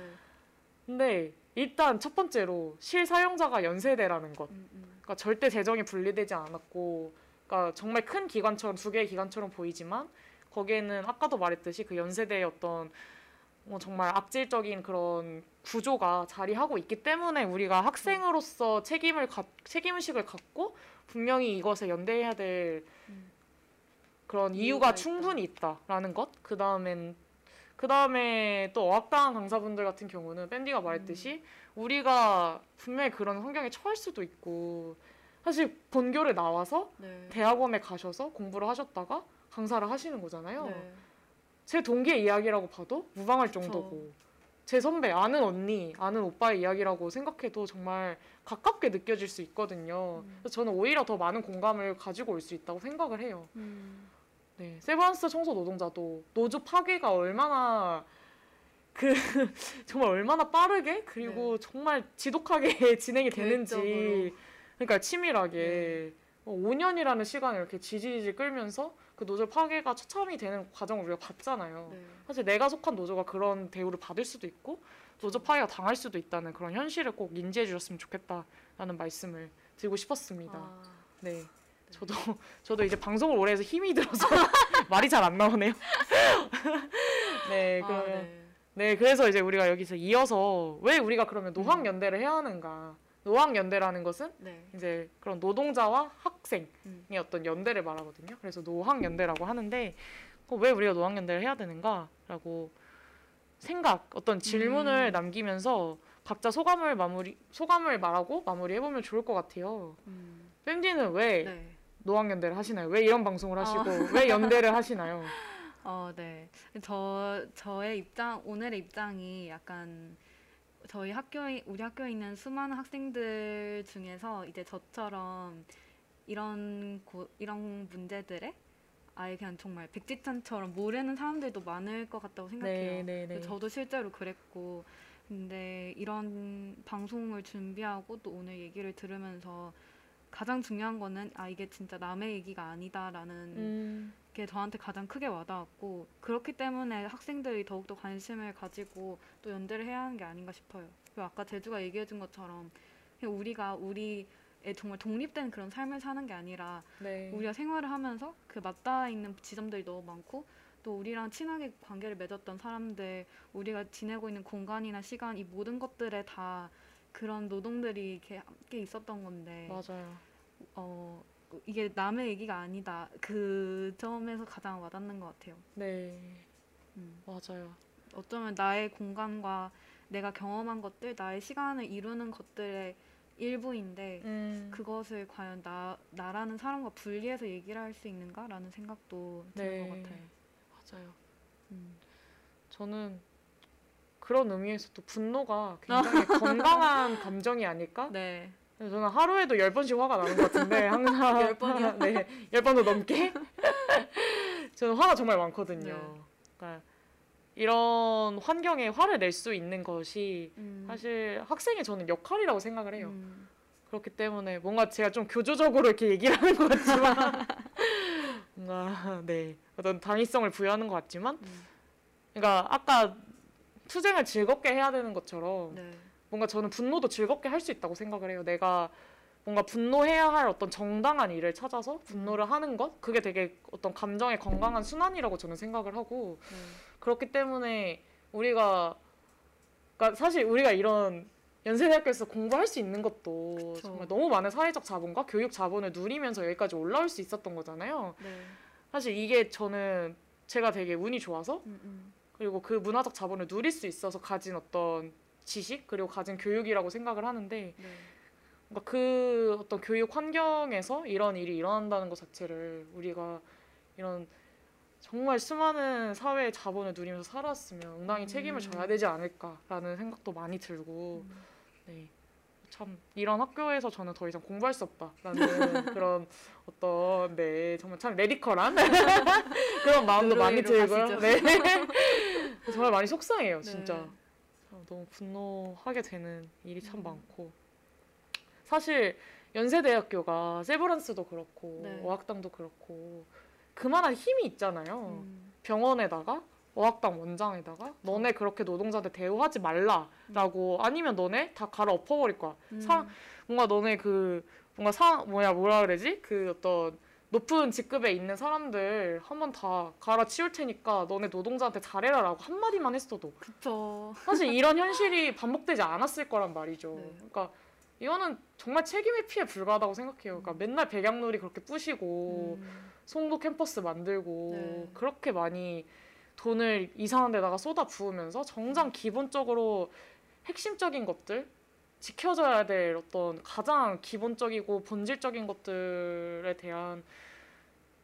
근데 일단 첫 번째로 실사용자가 연세대라는 것. 음, 음. 그러니까 절대 재정이 분리되지 않았고, 그러니까 정말 큰 기관처럼 두 개의 기관처럼 보이지만 거기에는 아까도 말했듯이 그 연세대의 어떤 뭐 정말 악질적인 그런 구조가 자리하고 있기 때문에 우리가 학생으로서 책임을 가, 책임의식을 갖고 분명히 이것에 연대해야 될 음. 그런 이유가 이유가 있다. 충분히 있다라는 것. 그 다음엔 그 다음에 또 어학당 강사분들 같은 경우는 밴디가 말했듯이 우리가 분명히 그런 환경에 처할 수도 있고 사실 본교를 나와서 네. 대학원에 가셔서 공부를 하셨다가 강사를 하시는 거잖아요. 네. 제 동기의 이야기라고 봐도 무방할 그쵸. 정도고 제 선배 아는 언니 아는 오빠의 이야기라고 생각해도 정말 가깝게 느껴질 수 있거든요. 음. 그래서 저는 오히려 더 많은 공감을 가지고 올 수 있다고 생각을 해요. 음. 네, 세브란스 청소 노동자도 노조 파괴가 얼마나 그 정말 얼마나 빠르게 그리고 정말 지독하게 진행이 되는지 네. 계획적으로. 그러니까 치밀하게 어, 5년이라는 시간을 이렇게 지지지 끌면서 그 노조 파괴가 처참히 되는 과정을 우리가 봤잖아요. 네. 사실 내가 속한 노조가 그런 대우를 받을 수도 있고 노조 파괴가 당할 수도 있다는 그런 현실을 꼭 인지해 주셨으면 좋겠다라는 말씀을 드리고 싶었습니다. 아, 네. 저도 저도 이제 방송을 오래 해서 힘이 들어서 말이 잘 안 나오네요. 네, 아, 그러면 네. 네, 그래서 이제 우리가 여기서 이어서 왜 우리가 그러면 노학 연대를 해야 하는가? 노학 연대라는 것은 네. 이제 그런 노동자와 학생의 음. 어떤 연대를 말하거든요. 그래서 노학 연대라고 하는데 어, 왜 우리가 노학 연대를 해야 되는가라고 생각, 어떤 질문을 음. 남기면서 각자 소감을 마무리 소감을 말하고 마무리해 보면 좋을 것 같아요. 음. 뺨디는 왜 네. 노학 연대를 하시나요? 왜 이런 방송을 어. 하시고 왜 연대를 하시나요? 어, 네. 저 저의 입장 오늘의 입장이 약간 저희 학교에 우리 학교에 있는 수많은 학생들 중에서 이제 저처럼 이런 고, 이런 문제들에 아예 그냥 정말 백지탄처럼 모르는 사람들도 많을 것 같다고 생각해요. 네, 네. 저도 실제로 그랬고 근데 이런 방송을 준비하고 또 오늘 얘기를 들으면서 가장 중요한 거는 아 이게 진짜 남의 얘기가 아니다라는 음, 게 저한테 가장 크게 와닿았고 그렇기 때문에 학생들이 더욱더 관심을 가지고 또 연대를 해야 하는 게 아닌가 싶어요. 그리고 아까 제주가 얘기해준 것처럼 우리가 우리의 정말 독립된 그런 삶을 사는 게 아니라 네. 우리가 생활을 하면서 그 맞닿아 있는 지점들이 너무 많고 또 우리랑 친하게 관계를 맺었던 사람들, 우리가 지내고 있는 공간이나 시간 이 모든 것들에 다 그런 노동들이 이렇게 함께 있었던 건데 맞아요. 어 이게 남의 얘기가 아니다 그 점에서 가장 와닿는 것 같아요. 네, 음. 맞아요. 어쩌면 나의 공간과 내가 경험한 것들, 나의 시간을 이루는 것들의 일부인데 음, 그것을 과연 나 나라는 사람과 분리해서 얘기를 할 수 있는가라는 생각도 드는 네. 것 같아요. 맞아요. 음. 저는 그런 의미에서 또 분노가 굉장히 건강한 감정이 아닐까? 네. 저는 하루에도 열 번씩 화가 나는 것 같은데 항상 열 번이요? 네, 열 번도 넘게. 저는 화가 정말 많거든요. 네. 그러니까 이런 환경에 화를 낼 수 있는 것이 음. 사실 학생의 저는 역할이라고 생각을 해요. 음. 그렇기 때문에 뭔가 제가 좀 교조적으로 이렇게 얘기를 하는 것 같지만 뭔가 네 어떤 당위성을 부여하는 것 같지만 음. 그러니까 아까 투쟁을 즐겁게 해야 되는 것처럼 네. 뭔가 저는 분노도 즐겁게 할 수 있다고 생각을 해요. 내가 뭔가 분노해야 할 어떤 정당한 일을 찾아서 분노를 하는 것 그게 되게 어떤 감정의 건강한 순환이라고 저는 생각을 하고 네. 그렇기 때문에 우리가 그러니까 사실 우리가 이런 연세대학교에서 공부할 수 있는 것도 그쵸. 정말 너무 많은 사회적 자본과 교육 자본을 누리면서 여기까지 올라올 수 있었던 거잖아요. 네. 사실 이게 저는 제가 되게 운이 좋아서 음, 음. 그리고 그 문화적 자본을 누릴 수 있어서 가진 어떤 지식 그리고 가진 교육이라고 생각을 하는데 네. 뭔가 그 어떤 교육 환경에서 이런 일이 일어난다는 것 자체를 우리가 이런 정말 수많은 사회의 자본을 누리면서 살았으면 응당히 책임을 음. 져야 되지 않을까라는 생각도 많이 들고 음. 네. 참 이런 학교에서 저는 더 이상 공부할 수 없다라는 그런 어떤 네 정말 참 레디컬한 그런 마음도 많이 들고요. 네. 정말 많이 속상해요, 네. 진짜. 아, 너무 분노하게 되는 일이 참 음. 많고 사실 연세대학교가 세브란스도 그렇고 네. 어학당도 그렇고 그만한 힘이 있잖아요. 음. 병원에다가 어학당 원장에다가 너네 그렇게 노동자들 대우하지 말라라고 아니면 너네 다 갈아 엎어버릴 거야. 음. 사, 뭔가 너네 그 뭔가 사 뭐야 뭐라 그러지 그 어떤 높은 직급에 있는 사람들 한 번 다 갈아치울 테니까 너네 노동자한테 잘해라라고 한마디만 했어도 그쵸. 사실 이런 현실이 반복되지 않았을 거란 말이죠. 네. 그러니까 이거는 정말 책임의 피해 불가하다고 생각해요. 그러니까 맨날 백양놀이 그렇게 뿌시고 음, 송도 캠퍼스 만들고 네. 그렇게 많이 돈을 이상한 데다가 쏟아 부으면서 정작 기본적으로 핵심적인 것들 지켜져야 될 어떤 가장 기본적이고 본질적인 것들에 대한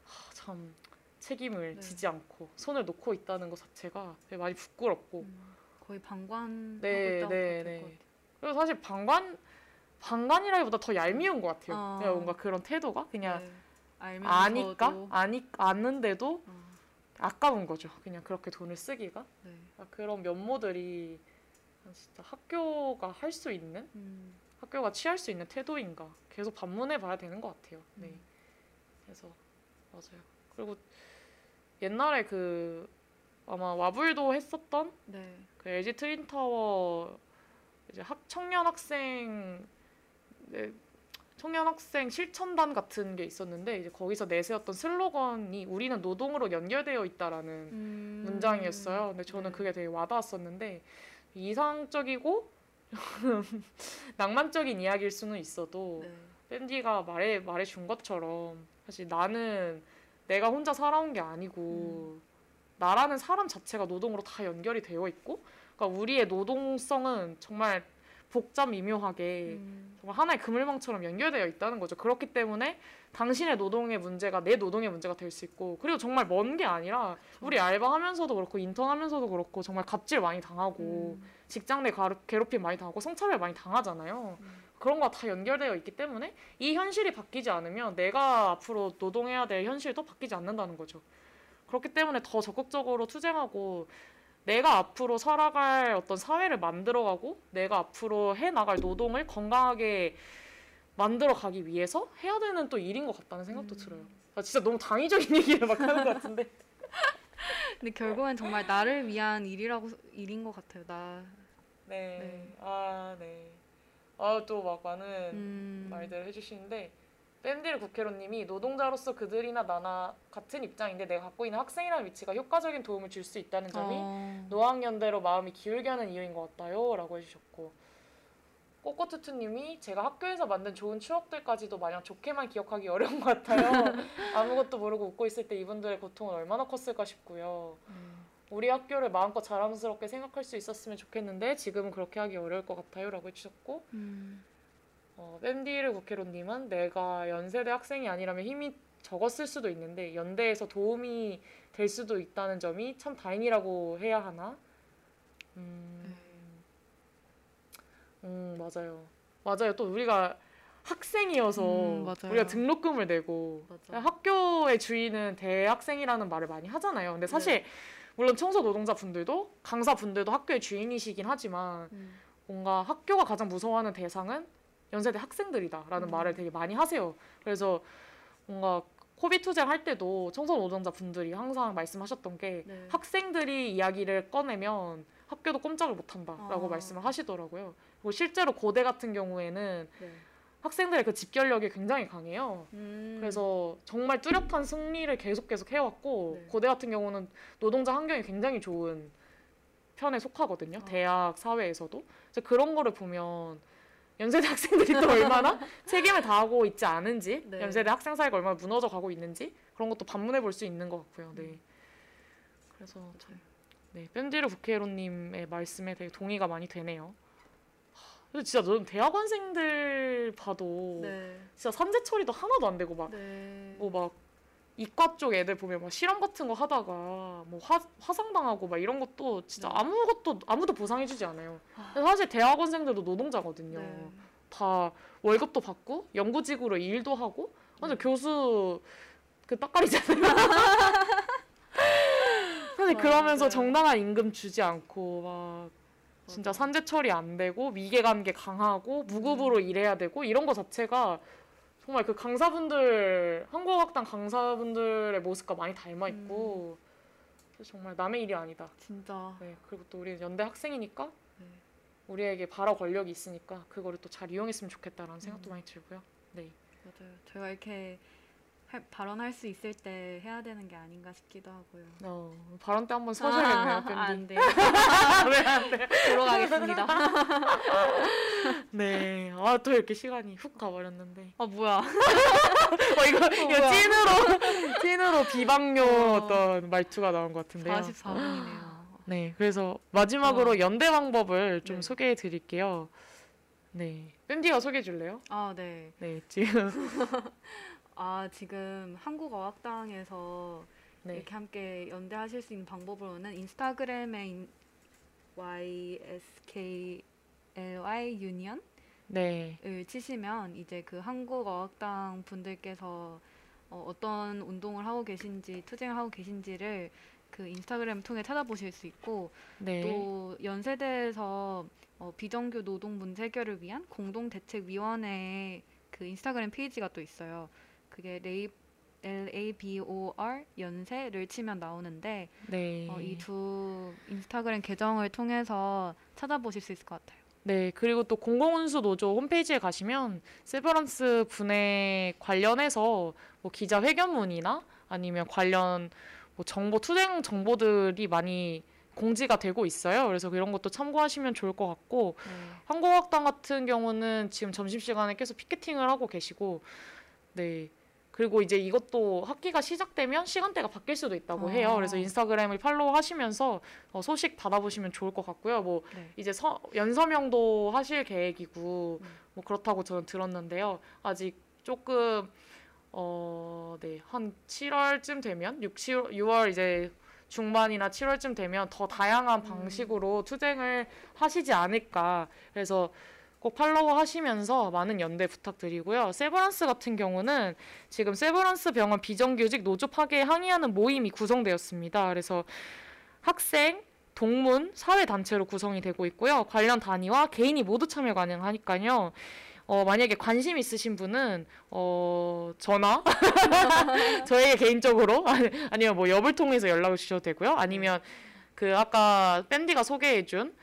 하, 참 책임을 네. 지지 않고 손을 놓고 있다는 것 자체가 되게 많이 부끄럽고 음, 거의 방관하고 네, 있다고 네, 네. 그리고 사실 방관 방관이라기보다 더 얄미운 것 같아요. 어. 그냥 뭔가 그런 태도가 그냥 네. 아니까 아니 아는데도 어, 아까운 거죠. 그냥 그렇게 돈을 쓰기가 네. 아, 그런 면모들이 진짜 학교가 할 수 있는 음, 학교가 취할 수 있는 태도인가 계속 반문해 봐야 되는 것 같아요. 네. 음. 그래서 맞아요. 그리고 옛날에 그 아마 와불도 했었던 네. 그 LG 트윈 타워 이제 학 청년 학생 네, 청년 학생 실천단 같은 게 있었는데 이제 거기서 내세웠던 슬로건이 우리는 노동으로 연결되어 있다라는 음, 문장이었어요. 근데 저는 네. 그게 되게 와닿았었는데 이상적이고 낭만적인 이야기일 수는 있어도 네. 밴디가 말해 말해 준 것처럼 사실 나는 내가 혼자 살아온 게 아니고 음. 나라는 사람 자체가 노동으로 다 연결이 되어 있고 그러니까 우리의 노동성은 정말 복잡 미묘하게 음, 정말 하나의 그물망처럼 연결되어 있다는 거죠. 그렇기 때문에 당신의 노동의 문제가 내 노동의 문제가 될 수 있고 그리고 정말 먼 게 아니라 우리 알바하면서도 그렇고 인턴하면서도 그렇고 정말 갑질 많이 당하고 음, 직장 내 괴롭힘 많이 당하고 성차별 많이 당하잖아요. 음. 그런 거 다 연결되어 있기 때문에 이 현실이 바뀌지 않으면 내가 앞으로 노동해야 될 현실도 바뀌지 않는다는 거죠. 그렇기 때문에 더 적극적으로 투쟁하고 내가 앞으로 살아갈 어떤 사회를 만들어가고 내가 앞으로 해 나갈 노동을 건강하게 만들어 가기 위해서 해야 되는 또 일인 것 같다는 생각도 음. 들어요. 아, 진짜 너무 당위적인 얘기를 막 하는 것 같은데. 근데 결국엔 정말 나를 위한 일이라고 일인 것 같아요. 나. 네. 네. 아, 네. 아, 또막 많은 음, 말들 해주시는데 밴딜 국회로님이 노동자로서 그들이나 나나 같은 입장인데 내가 갖고 있는 학생이라는 위치가 효과적인 도움을 줄 수 있다는 점이 어, 노학연대로 마음이 기울게 하는 이유인 것 같아요 라고 해주셨고 꼬꼬투투님이 제가 학교에서 만든 좋은 추억들까지도 마냥 좋게만 기억하기 어려운 것 같아요. 아무것도 모르고 웃고 있을 때 이분들의 고통은 얼마나 컸을까 싶고요. 음, 우리 학교를 마음껏 자랑스럽게 생각할 수 있었으면 좋겠는데 지금은 그렇게 하기 어려울 것 같아요 라고 해주셨고 음, 어, 밴디르 국회로님은 내가 연세대 학생이 아니라면 힘이 적었을 수도 있는데 연대에서 도움이 될 수도 있다는 점이 참 다행이라고 해야 하나? 음, 음 맞아요. 맞아요. 또 우리가 학생이어서 음. 우리가 등록금을 내고 맞아. 학교의 주인은 대학생이라는 말을 많이 하잖아요. 근데 사실 물론 청소 노동자 분들도 강사 분들도 학교의 주인이시긴 하지만 음, 뭔가 학교가 가장 무서워하는 대상은 연세대 학생들이다라는 음. 말을 되게 많이 하세요. 그래서 뭔가 코비 투쟁 할 때도 청소 노동자 분들이 항상 말씀하셨던 게 네. 학생들이 이야기를 꺼내면 학교도 꼼짝을 못 한다라고 아. 말씀을 하시더라고요. 그리고 실제로 고대 같은 경우에는 네. 학생들의 그 집결력이 굉장히 강해요. 음, 그래서 정말 뚜렷한 승리를 계속 계속 해왔고 네. 고대 같은 경우는 노동자 환경이 굉장히 좋은 편에 속하거든요. 아. 대학 사회에서도 그래서 그런 거를 보면 연세대 학생들이 또 얼마나 책임을 다하고 있지 않은지 네. 연세대 학생 사회가 얼마나 무너져 가고 있는지 그런 것도 반문해 볼 수 있는 것 같고요. 네. 그래서 참 네, 밴디르 부케로님의 말씀에 되게 동의가 많이 되네요. 하, 근데 진짜 저는 대학원생들 봐도 네. 진짜 산재 처리도 하나도 안 되고 막 네. 뭐막 이과 쪽 애들 보면 막 실험 같은 거 하다가 뭐 화, 화상당하고 막 이런 것도 진짜 네. 아무것도 아무도 보상해주지 않아요. 아. 사실 대학원생들도 노동자거든요. 네. 다 월급도 받고 연구직으로 일도 하고 완전 네. 교수 그 따까리잖아요. 사실. 그러면서 정당한 임금 주지 않고 막 진짜. 산재 처리 안 되고 미개관계 강하고 무급으로 음. 일해야 되고 이런 거 자체가 정말 그 강사분들 한국어학당 강사분들의 모습과 많이 닮아 있고 음. 정말 남의 일이 아니다. 진짜. 네 그리고 또 우리 연대 학생이니까 네. 우리에게 발화 권력이 있으니까 그거를 또 잘 이용했으면 좋겠다라는 생각도 음. 많이 들고요. 네. 맞아요. 제가 이렇게 할, 발언할 수 있을 때 해야 되는 게 아닌가 싶기도 하고요. 어, 발언 때 한번 서셔야겠네요, 아, 밴디. 안 돼요. 왜안 돼? 돌아가겠습니다. 네. 아, 또 이렇게 시간이 훅 가버렸는데. 아 뭐야? 어, 이거, 이거 뭐야. 찐으로, 찐으로 비방용 어. 어떤 말투가 나온 것 같은데요. 44분이네요. 네. 그래서 마지막으로 어. 연대 방법을 좀 네. 소개해 드릴게요. 네. 밴디가 소개해 줄래요? 아 네. 네. 지금. 아 지금 한국어학당에서 네. 이렇게 함께 연대하실 수 있는 방법으로는 인스타그램에 인, YSKLY union 네. 을 치시면 이제 그 한국어학당 분들께서 어, 어떤 운동을 하고 계신지 투쟁을 하고 계신지를 그 인스타그램 통해 찾아보실 수 있고 네. 또 연세대에서 어, 비정규 노동 문제 해결을 위한 공동 대책 위원회 그 인스타그램 페이지가 또 있어요. 그게 레이 L A B O R 연세를 치면 나오는데 네. 어, 이 두 인스타그램 계정을 통해서 찾아보실 수 있을 것 같아요. 네, 그리고 또 공공운수 노조 홈페이지에 가시면 세버란스 분해 관련해서 뭐 기자 회견문이나 아니면 관련 뭐 정보 투쟁 정보들이 많이 공지가 되고 있어요. 그래서 이런 것도 참고하시면 좋을 것 같고 네. 한국학당 같은 경우는 지금 점심시간에 계속 피켓팅을 하고 계시고 네. 그리고 이제 이것도 학기가 시작되면 시간대가 바뀔 수도 있다고 해요. 어. 그래서 인스타그램을 팔로우 하시면서 어, 소식 받아보시면 좋을 것 같고요. 뭐 네. 이제 서, 연서명도 하실 계획이고 음. 뭐 그렇다고 저는 들었는데요. 아직 조금 어, 네. 한 7월쯤 되면 6, 7, 6월 이제 중반이나 7월쯤 되면 더 다양한 방식으로 투쟁을 하시지 않을까. 그래서 꼭 팔로우 하시면서 많은 연대 부탁드리고요. 세브란스 같은 경우는 지금 세브란스 병원 비정규직 노조 파괴에 항의하는 모임이 구성되었습니다. 그래서 학생, 동문, 사회단체로 구성이 되고 있고요. 관련 단위와 개인이 모두 참여 가능하니까요. 어, 만약에 관심 있으신 분은 어, 전화 저에게 개인적으로 아니- 아니면 뭐 엽을 통해서 연락을 주셔도 되고요. 아니면 그 아까 밴디가 소개해준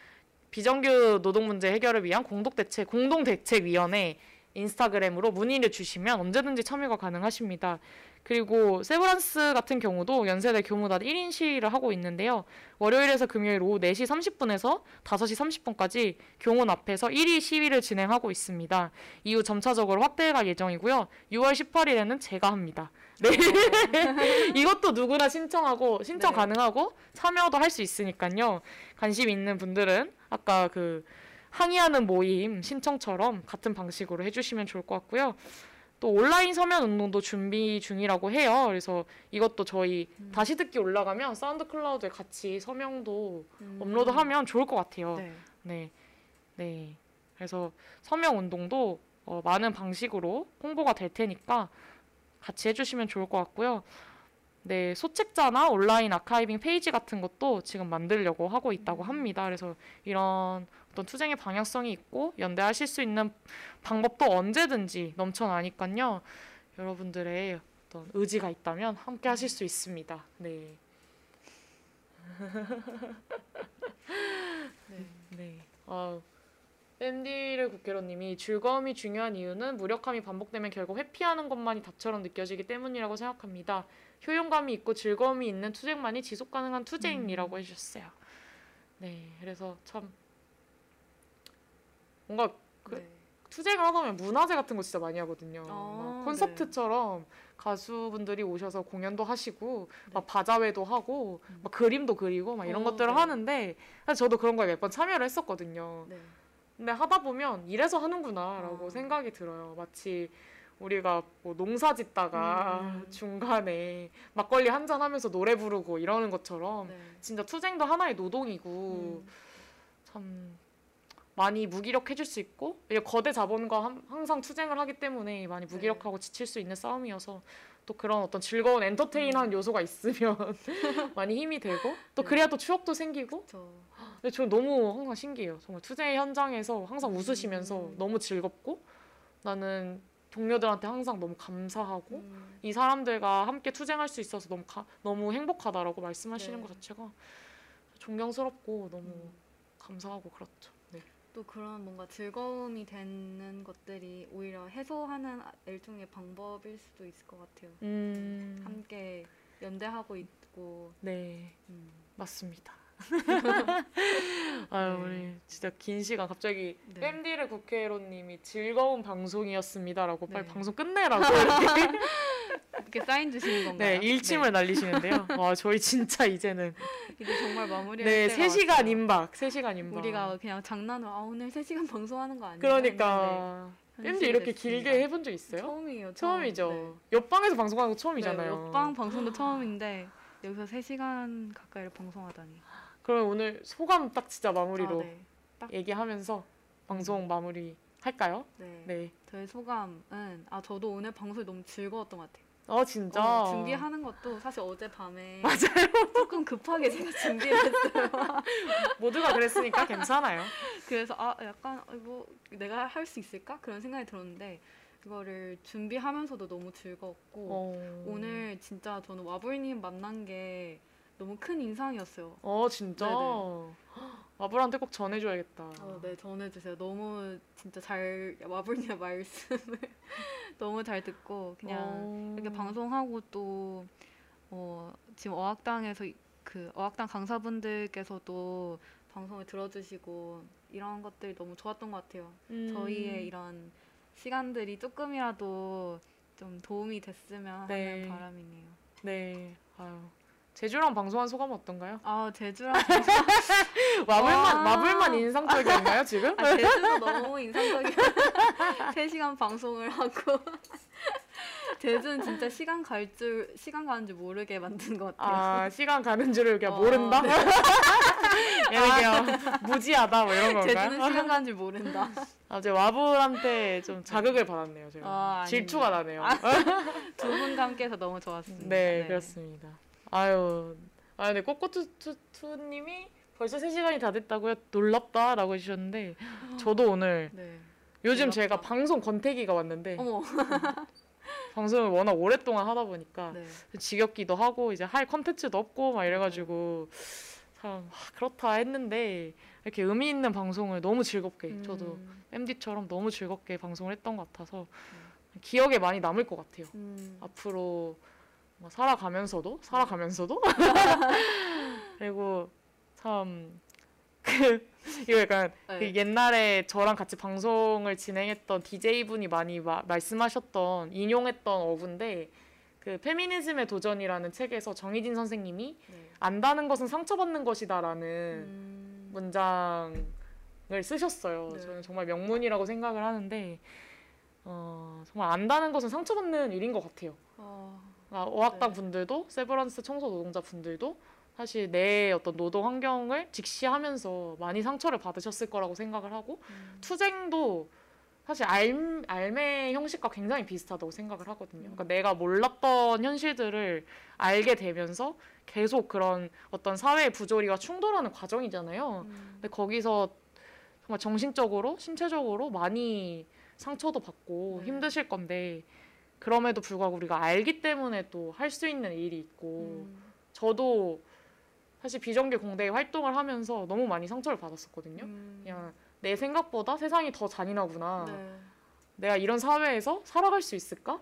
비정규 노동 문제 해결을 위한 공동 대책 공동 대책 위원회 인스타그램으로 문의를 주시면 언제든지 참여가 가능하십니다. 그리고 세브란스 같은 경우도 연세대 교무단 1인 시위를 하고 있는데요. 월요일에서 금요일 오후 4시 30분에서 5시 30분까지 교문 앞에서 1위 시위를 진행하고 있습니다. 이후 점차적으로 확대할 예정이고요. 6월 18일에는 제가 합니다. 네. 이것도 누구나 신청하고 신청 네. 가능하고 참여도 할 수 있으니까요. 관심 있는 분들은 아까 그 항의하는 모임 신청처럼 같은 방식으로 해주시면 좋을 것 같고요. 또 온라인 서명 운동도 준비 중이라고 해요. 그래서 이것도 저희 음. 다시 듣기 올라가면 SoundCloud에 같이 서명도 음. 업로드하면 좋을 것 같아요. 네. 네. 네. 그래서 서명 운동도 어, 많은 방식으로 홍보가 될 테니까 같이 해주시면 좋을 것 같고요. 네, 소책자나 온라인 archiving 페이지 같은 것도 지금 만들려고 하고 있다고 합니다. 그래서 이런 어떤 투쟁의 방향성이 있고 연대하실 수 있는 방법도 언제든지 넘쳐나니까요. 여러분들의 어떤 의지가 있다면 함께 하실 수 있습니다. 네. 네. 네. 아, 샌디를 국회로님이 즐거움이 중요한 이유는 무력함이 반복되면 결국 회피하는 것만이 답처럼 느껴지기 때문이라고 생각합니다. 효용감이 있고 즐거움이 있는 투쟁만이 지속 가능한 투쟁이라고 음. 해주셨어요. 네, 그래서 참 뭔가 그 네. 투쟁을 하다 보면 문화제 같은 거 진짜 많이 하거든요. 아, 막 콘서트처럼 가수분들이 오셔서 공연도 하시고 막 바자회도 하고 음. 막 그림도 그리고 막 이런 어, 것들을 네. 하는데 사실 저도 그런 거에 몇 번 참여를 했었거든요. 네. 근데 하다 보면 이래서 하는구나라고 어. 생각이 들어요. 마치 우리가 뭐 농사 짓다가 음, 음. 중간에 막걸리 한 잔 하면서 노래 부르고 이러는 것처럼 네. 진짜 투쟁도 하나의 노동이고 음. 참 많이 무기력해질 수 있고 이제 거대 자본과 함- 항상 투쟁을 하기 때문에 많이 네. 무기력하고 지칠 수 있는 싸움이어서 또 그런 어떤 즐거운 엔터테인한 요소가 있으면 많이 힘이 되고 또 음. 네. 그래야 또 추억도 생기고 저 근데 저 너무 항상 신기해요 정말 투쟁 현장에서 항상 웃으시면서 음. 너무 즐겁고 나는 동료들한테 항상 너무 감사하고 음, 이 사람들과 함께 투쟁할 수 있어서 너무 가, 너무 행복하다라고 말씀하시는 네. 것 자체가 존경스럽고 너무 음. 감사하고 그렇죠. 네. 또 그런 뭔가 즐거움이 되는 것들이 오히려 해소하는 아- 일종의 방법일 수도 있을 것 같아요. 음, 함께 연대하고 있고 네, 음, 맞습니다. 아유, 네. 우리 진짜 긴 시간 갑자기 네. 엠디르 국회의원님이 즐거운 방송이었습니다라고 빨리 네. 방송 끝내라고 이렇게 이렇게 사인 주시는 건가요? 네, 일침을 날리시는데요. 와, 저희 진짜 이제는 이제 정말 마무리할 네, 때가 3시간 왔어요. 임박. 3 시간 임박. 우리가 그냥 장난으로 아 오늘 3 시간 방송하는 거 아니야? 그러니까 했는데 엠디 이렇게 현실이 길게 됐습니다. 해본 적 있어요? 처음이에요. 처음. 처음이죠. 네. 옆방에서 방송하는 거 네, 처음이잖아요. 옆방 방송도 처음인데 여기서 3시간 가까이를 방송하다니. 그럼 오늘 소감 딱 진짜 마무리로 아, 네. 딱 얘기하면서 방송 마무리 할까요? 네. 네. 저의 소감은 아 저도 오늘 방송이 너무 즐거웠던 것 같아요. 어 진짜. 어, 준비하는 것도 사실 어제 밤에 맞아요. 조금 급하게 제가 준비했어요. 모두가 그랬으니까 괜찮아요. 그래서 아 약간 어, 뭐 내가 할 수 있을까 그런 생각이 들었는데 그거를 준비하면서도 너무 즐거웠고 어. 오늘 진짜 저는 와불님 만난 게 너무 큰 인상이었어요. 어 진짜. 네네. 마블한테 꼭 전해줘야겠다. 어, 네, 전해주세요. 너무 진짜 잘 와불님의 말씀을 너무 잘 듣고 그냥 어. 이렇게 방송하고 또 어, 지금 어학당에서 이- 그 어학당 강사분들께서도 방송을 들어주시고 이런 것들이 너무 좋았던 것 같아요. 음. 저희의 이런 시간들이 조금이라도 좀 도움이 됐으면 네. 하는 바람이네요. 네. 아유. 제주랑 방송한 소감은 어떤가요? 아 제주랑 마블만 와. 마블만 인상적이었나요 지금? 아, 제주도 너무 인상적이야. 3시간 방송을 하고 제주는 진짜 시간 갈 줄 시간 가는 줄 모르게 만든 것 같아요. 아 시간 가는 줄을 그냥 어, 모른다. 네. 얘는 그냥 무지하다 뭐 이런 건가요? 제주는 시간 가는 줄 모른다. 아, 제 와불한테 좀 자극을 받았네요. 제가 아, 질투가 나네요. 두 분과 함께해서 너무 좋았습니다. 네, 그렇습니다. 아유, 아 근데 꼬꼬투투님이 벌써 3 시간이 다 됐다고요? 놀랍다라고 해주셨는데 저도 오늘 네. 요즘 놀랍다. 제가 방송 권태기가 왔는데. 방송을 워낙 오랫동안 하다 보니까 네. 지겹기도 하고 이제 할 컨텐츠도 없고 막 이래가지고 참 아, 그렇다 했는데 이렇게 의미 있는 방송을 너무 즐겁게 저도 음, MD처럼 너무 즐겁게 방송을 했던 것 같아서 기억에 많이 남을 것 같아요. 음. 앞으로 뭐 살아가면서도 살아가면서도 그리고 참 그 이거 약간 네. 그 옛날에 저랑 같이 방송을 진행했던 DJ 분이 많이 마- 말씀하셨던 인용했던 어구인데 그 페미니즘의 도전이라는 책에서 정희진 선생님이 네. 안다는 것은 상처받는 것이다라는 음, 문장을 쓰셨어요. 네. 저는 정말 명문이라고 생각을 하는데 어, 정말 안다는 것은 상처받는 일인 것 같아요. 어, 아, 어학당 네. 분들도 세브란스 청소 노동자 분들도 사실 내 어떤 노동 환경을 직시하면서 많이 상처를 받으셨을 거라고 생각을 하고 음, 투쟁도 사실 알, 알매 형식과 굉장히 비슷하다고 생각을 하거든요. 그러니까 내가 몰랐던 현실들을 알게 되면서 계속 그런 어떤 사회의 부조리와 충돌하는 과정이잖아요. 음, 근데 거기서 정말 정신적으로, 신체적으로 많이 상처도 받고 네. 힘드실 건데 그럼에도 불구하고 우리가 알기 때문에 또 할 수 있는 일이 있고 음, 저도 사실 비정규 공대 활동을 하면서 너무 많이 상처를 받았었거든요. 음, 그냥 내 생각보다 세상이 더 잔인하구나. 네. 내가 이런 사회에서 살아갈 수 있을까?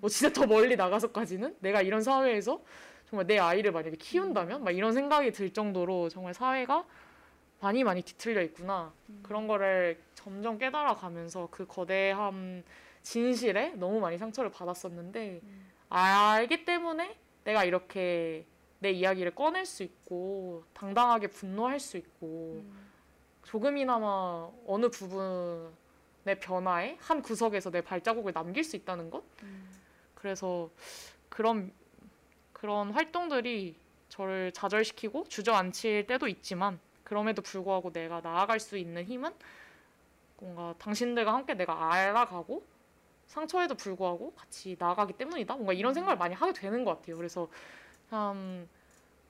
뭐 진짜 더 멀리 나가서까지는 내가 이런 사회에서 정말 내 아이를 만약에 키운다면 막 이런 생각이 들 정도로 정말 사회가 많이 많이 뒤틀려 있구나 음. 그런 거를 점점 깨달아 가면서 그 거대한 진실에 너무 많이 상처를 받았었는데 음. 알기 때문에 내가 이렇게 내 이야기를 꺼낼 수 있고 당당하게 분노할 수 있고 음, 조금이나마 어느 부분의 변화에 한 구석에서 내 발자국을 남길 수 있다는 것? 음, 그래서 그런 그런 활동들이 저를 좌절시키고 주저앉힐 때도 있지만 그럼에도 불구하고 내가 나아갈 수 있는 힘은 뭔가 당신들과 함께 내가 알아가고 상처에도 불구하고 같이 나아가기 때문이다. 뭔가 이런 생각을 많이 하게 되는 것 같아요. 그래서 참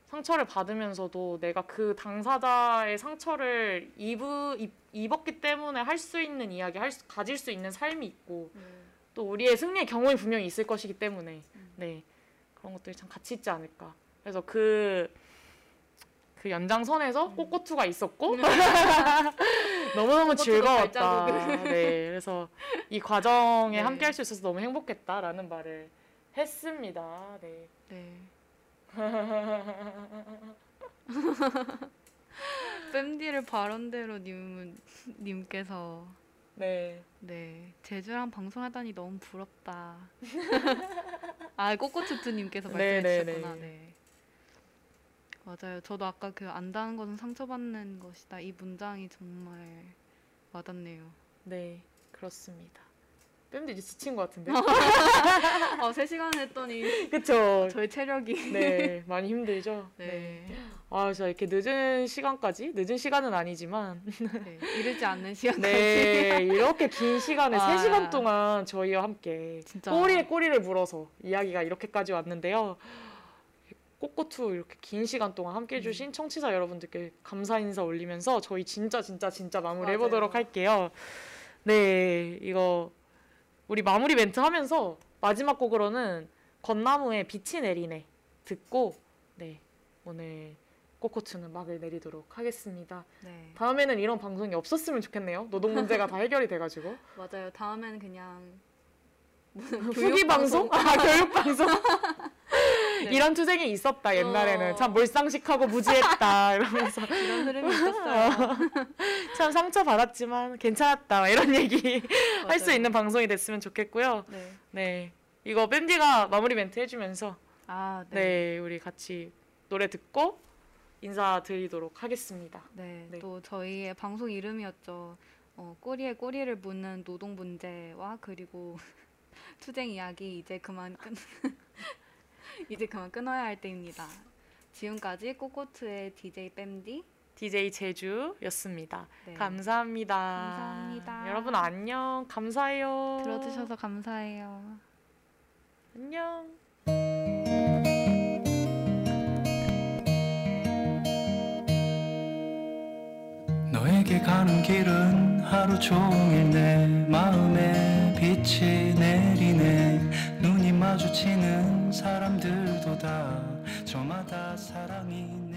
상처를 받으면서도 내가 그 당사자의 상처를 입으, 입, 입었기 때문에 할 수 있는 이야기, 할 수, 가질 수 있는 삶이 있고 네. 또 우리의 승리의 경험이 분명히 있을 것이기 때문에 음. 네 그런 것들이 참 가치 있지 않을까. 그래서 그, 그 연장선에서 음. 꽃꼬투가 있었고 너무너무 즐거웠다. 네, 그래서 이 과정에 네. 함께 할 수 있어서 너무 행복했다라는 말을 했습니다. 네. 네. 뺨디를 바른대로 님 님께서 네. 네 제주랑 방송하다니 너무 부럽다. 아 꼬꼬투투님께서 네, 말씀해 네, 주셨구나. 네. 네. 맞아요. 저도 아까 그 안다는 것은 상처받는 것이다. 이 문장이 정말 와닿네요. 네, 그렇습니다. 뺨도 이제 지친 것 같은데. 아, 3시간 했더니 그쵸? 저희 체력이 네, 많이 힘들죠? 네. 아, 진짜 이렇게 늦은 시간까지? 늦은 시간은 아니지만. 네. 이르지 않는 시간까지 네, 이렇게 긴 시간에 아. 3시간 동안 저희와 함께 진짜 꼬리에 꼬리를 물어서 이야기가 이렇게까지 왔는데요. 꽃꽃투 이렇게 긴 시간 동안 함께 음. 해주신 청취자 여러분들께 감사 인사 올리면서 저희 진짜 진짜 진짜 마무리. 해보도록 할게요. 네, 이거 우리 마무리 멘트 하면서 마지막 곡으로는 건나무의 빛이 내리네 듣고 네 오늘 꽃꽃투는 막을 내리도록 하겠습니다. 네. 다음에는 이런 방송이 없었으면 좋겠네요. 노동 문제가 다 해결이 돼가지고. 맞아요. 다음에는 그냥 후기 방송? 아 교육 방송? 네. 이런 투쟁이 있었다 옛날에는 어. 참 몰상식하고 무지했다 이러면서 이런 흐름이 있었어요. 참 상처 받았지만 괜찮았다 막 이런 얘기 할 수. 있는 방송이 됐으면 좋겠고요. 네. 네 이거 밴디가 마무리 멘트 해주면서 아, 네, 네. 우리 같이 노래 듣고 인사드리도록 하겠습니다. 네. 네. 또 저희의 방송 이름이었죠. 어, 꼬리에 꼬리를 무는 노동 문제와 그리고 투쟁 이야기 이제 그만 끊 이제 그만 끊어야 할 때입니다. 지금까지 꼬꼬트의 DJ 뺨디 DJ 제주였습니다. 네. 감사합니다. 감사합니다. 여러분 안녕. 감사해요. 들어주셔서 감사해요. 안녕. 너에게 가는 길은 하루 종일 내 마음에 빛이 내리네 마주치는 사람들도 다 저마다 사랑이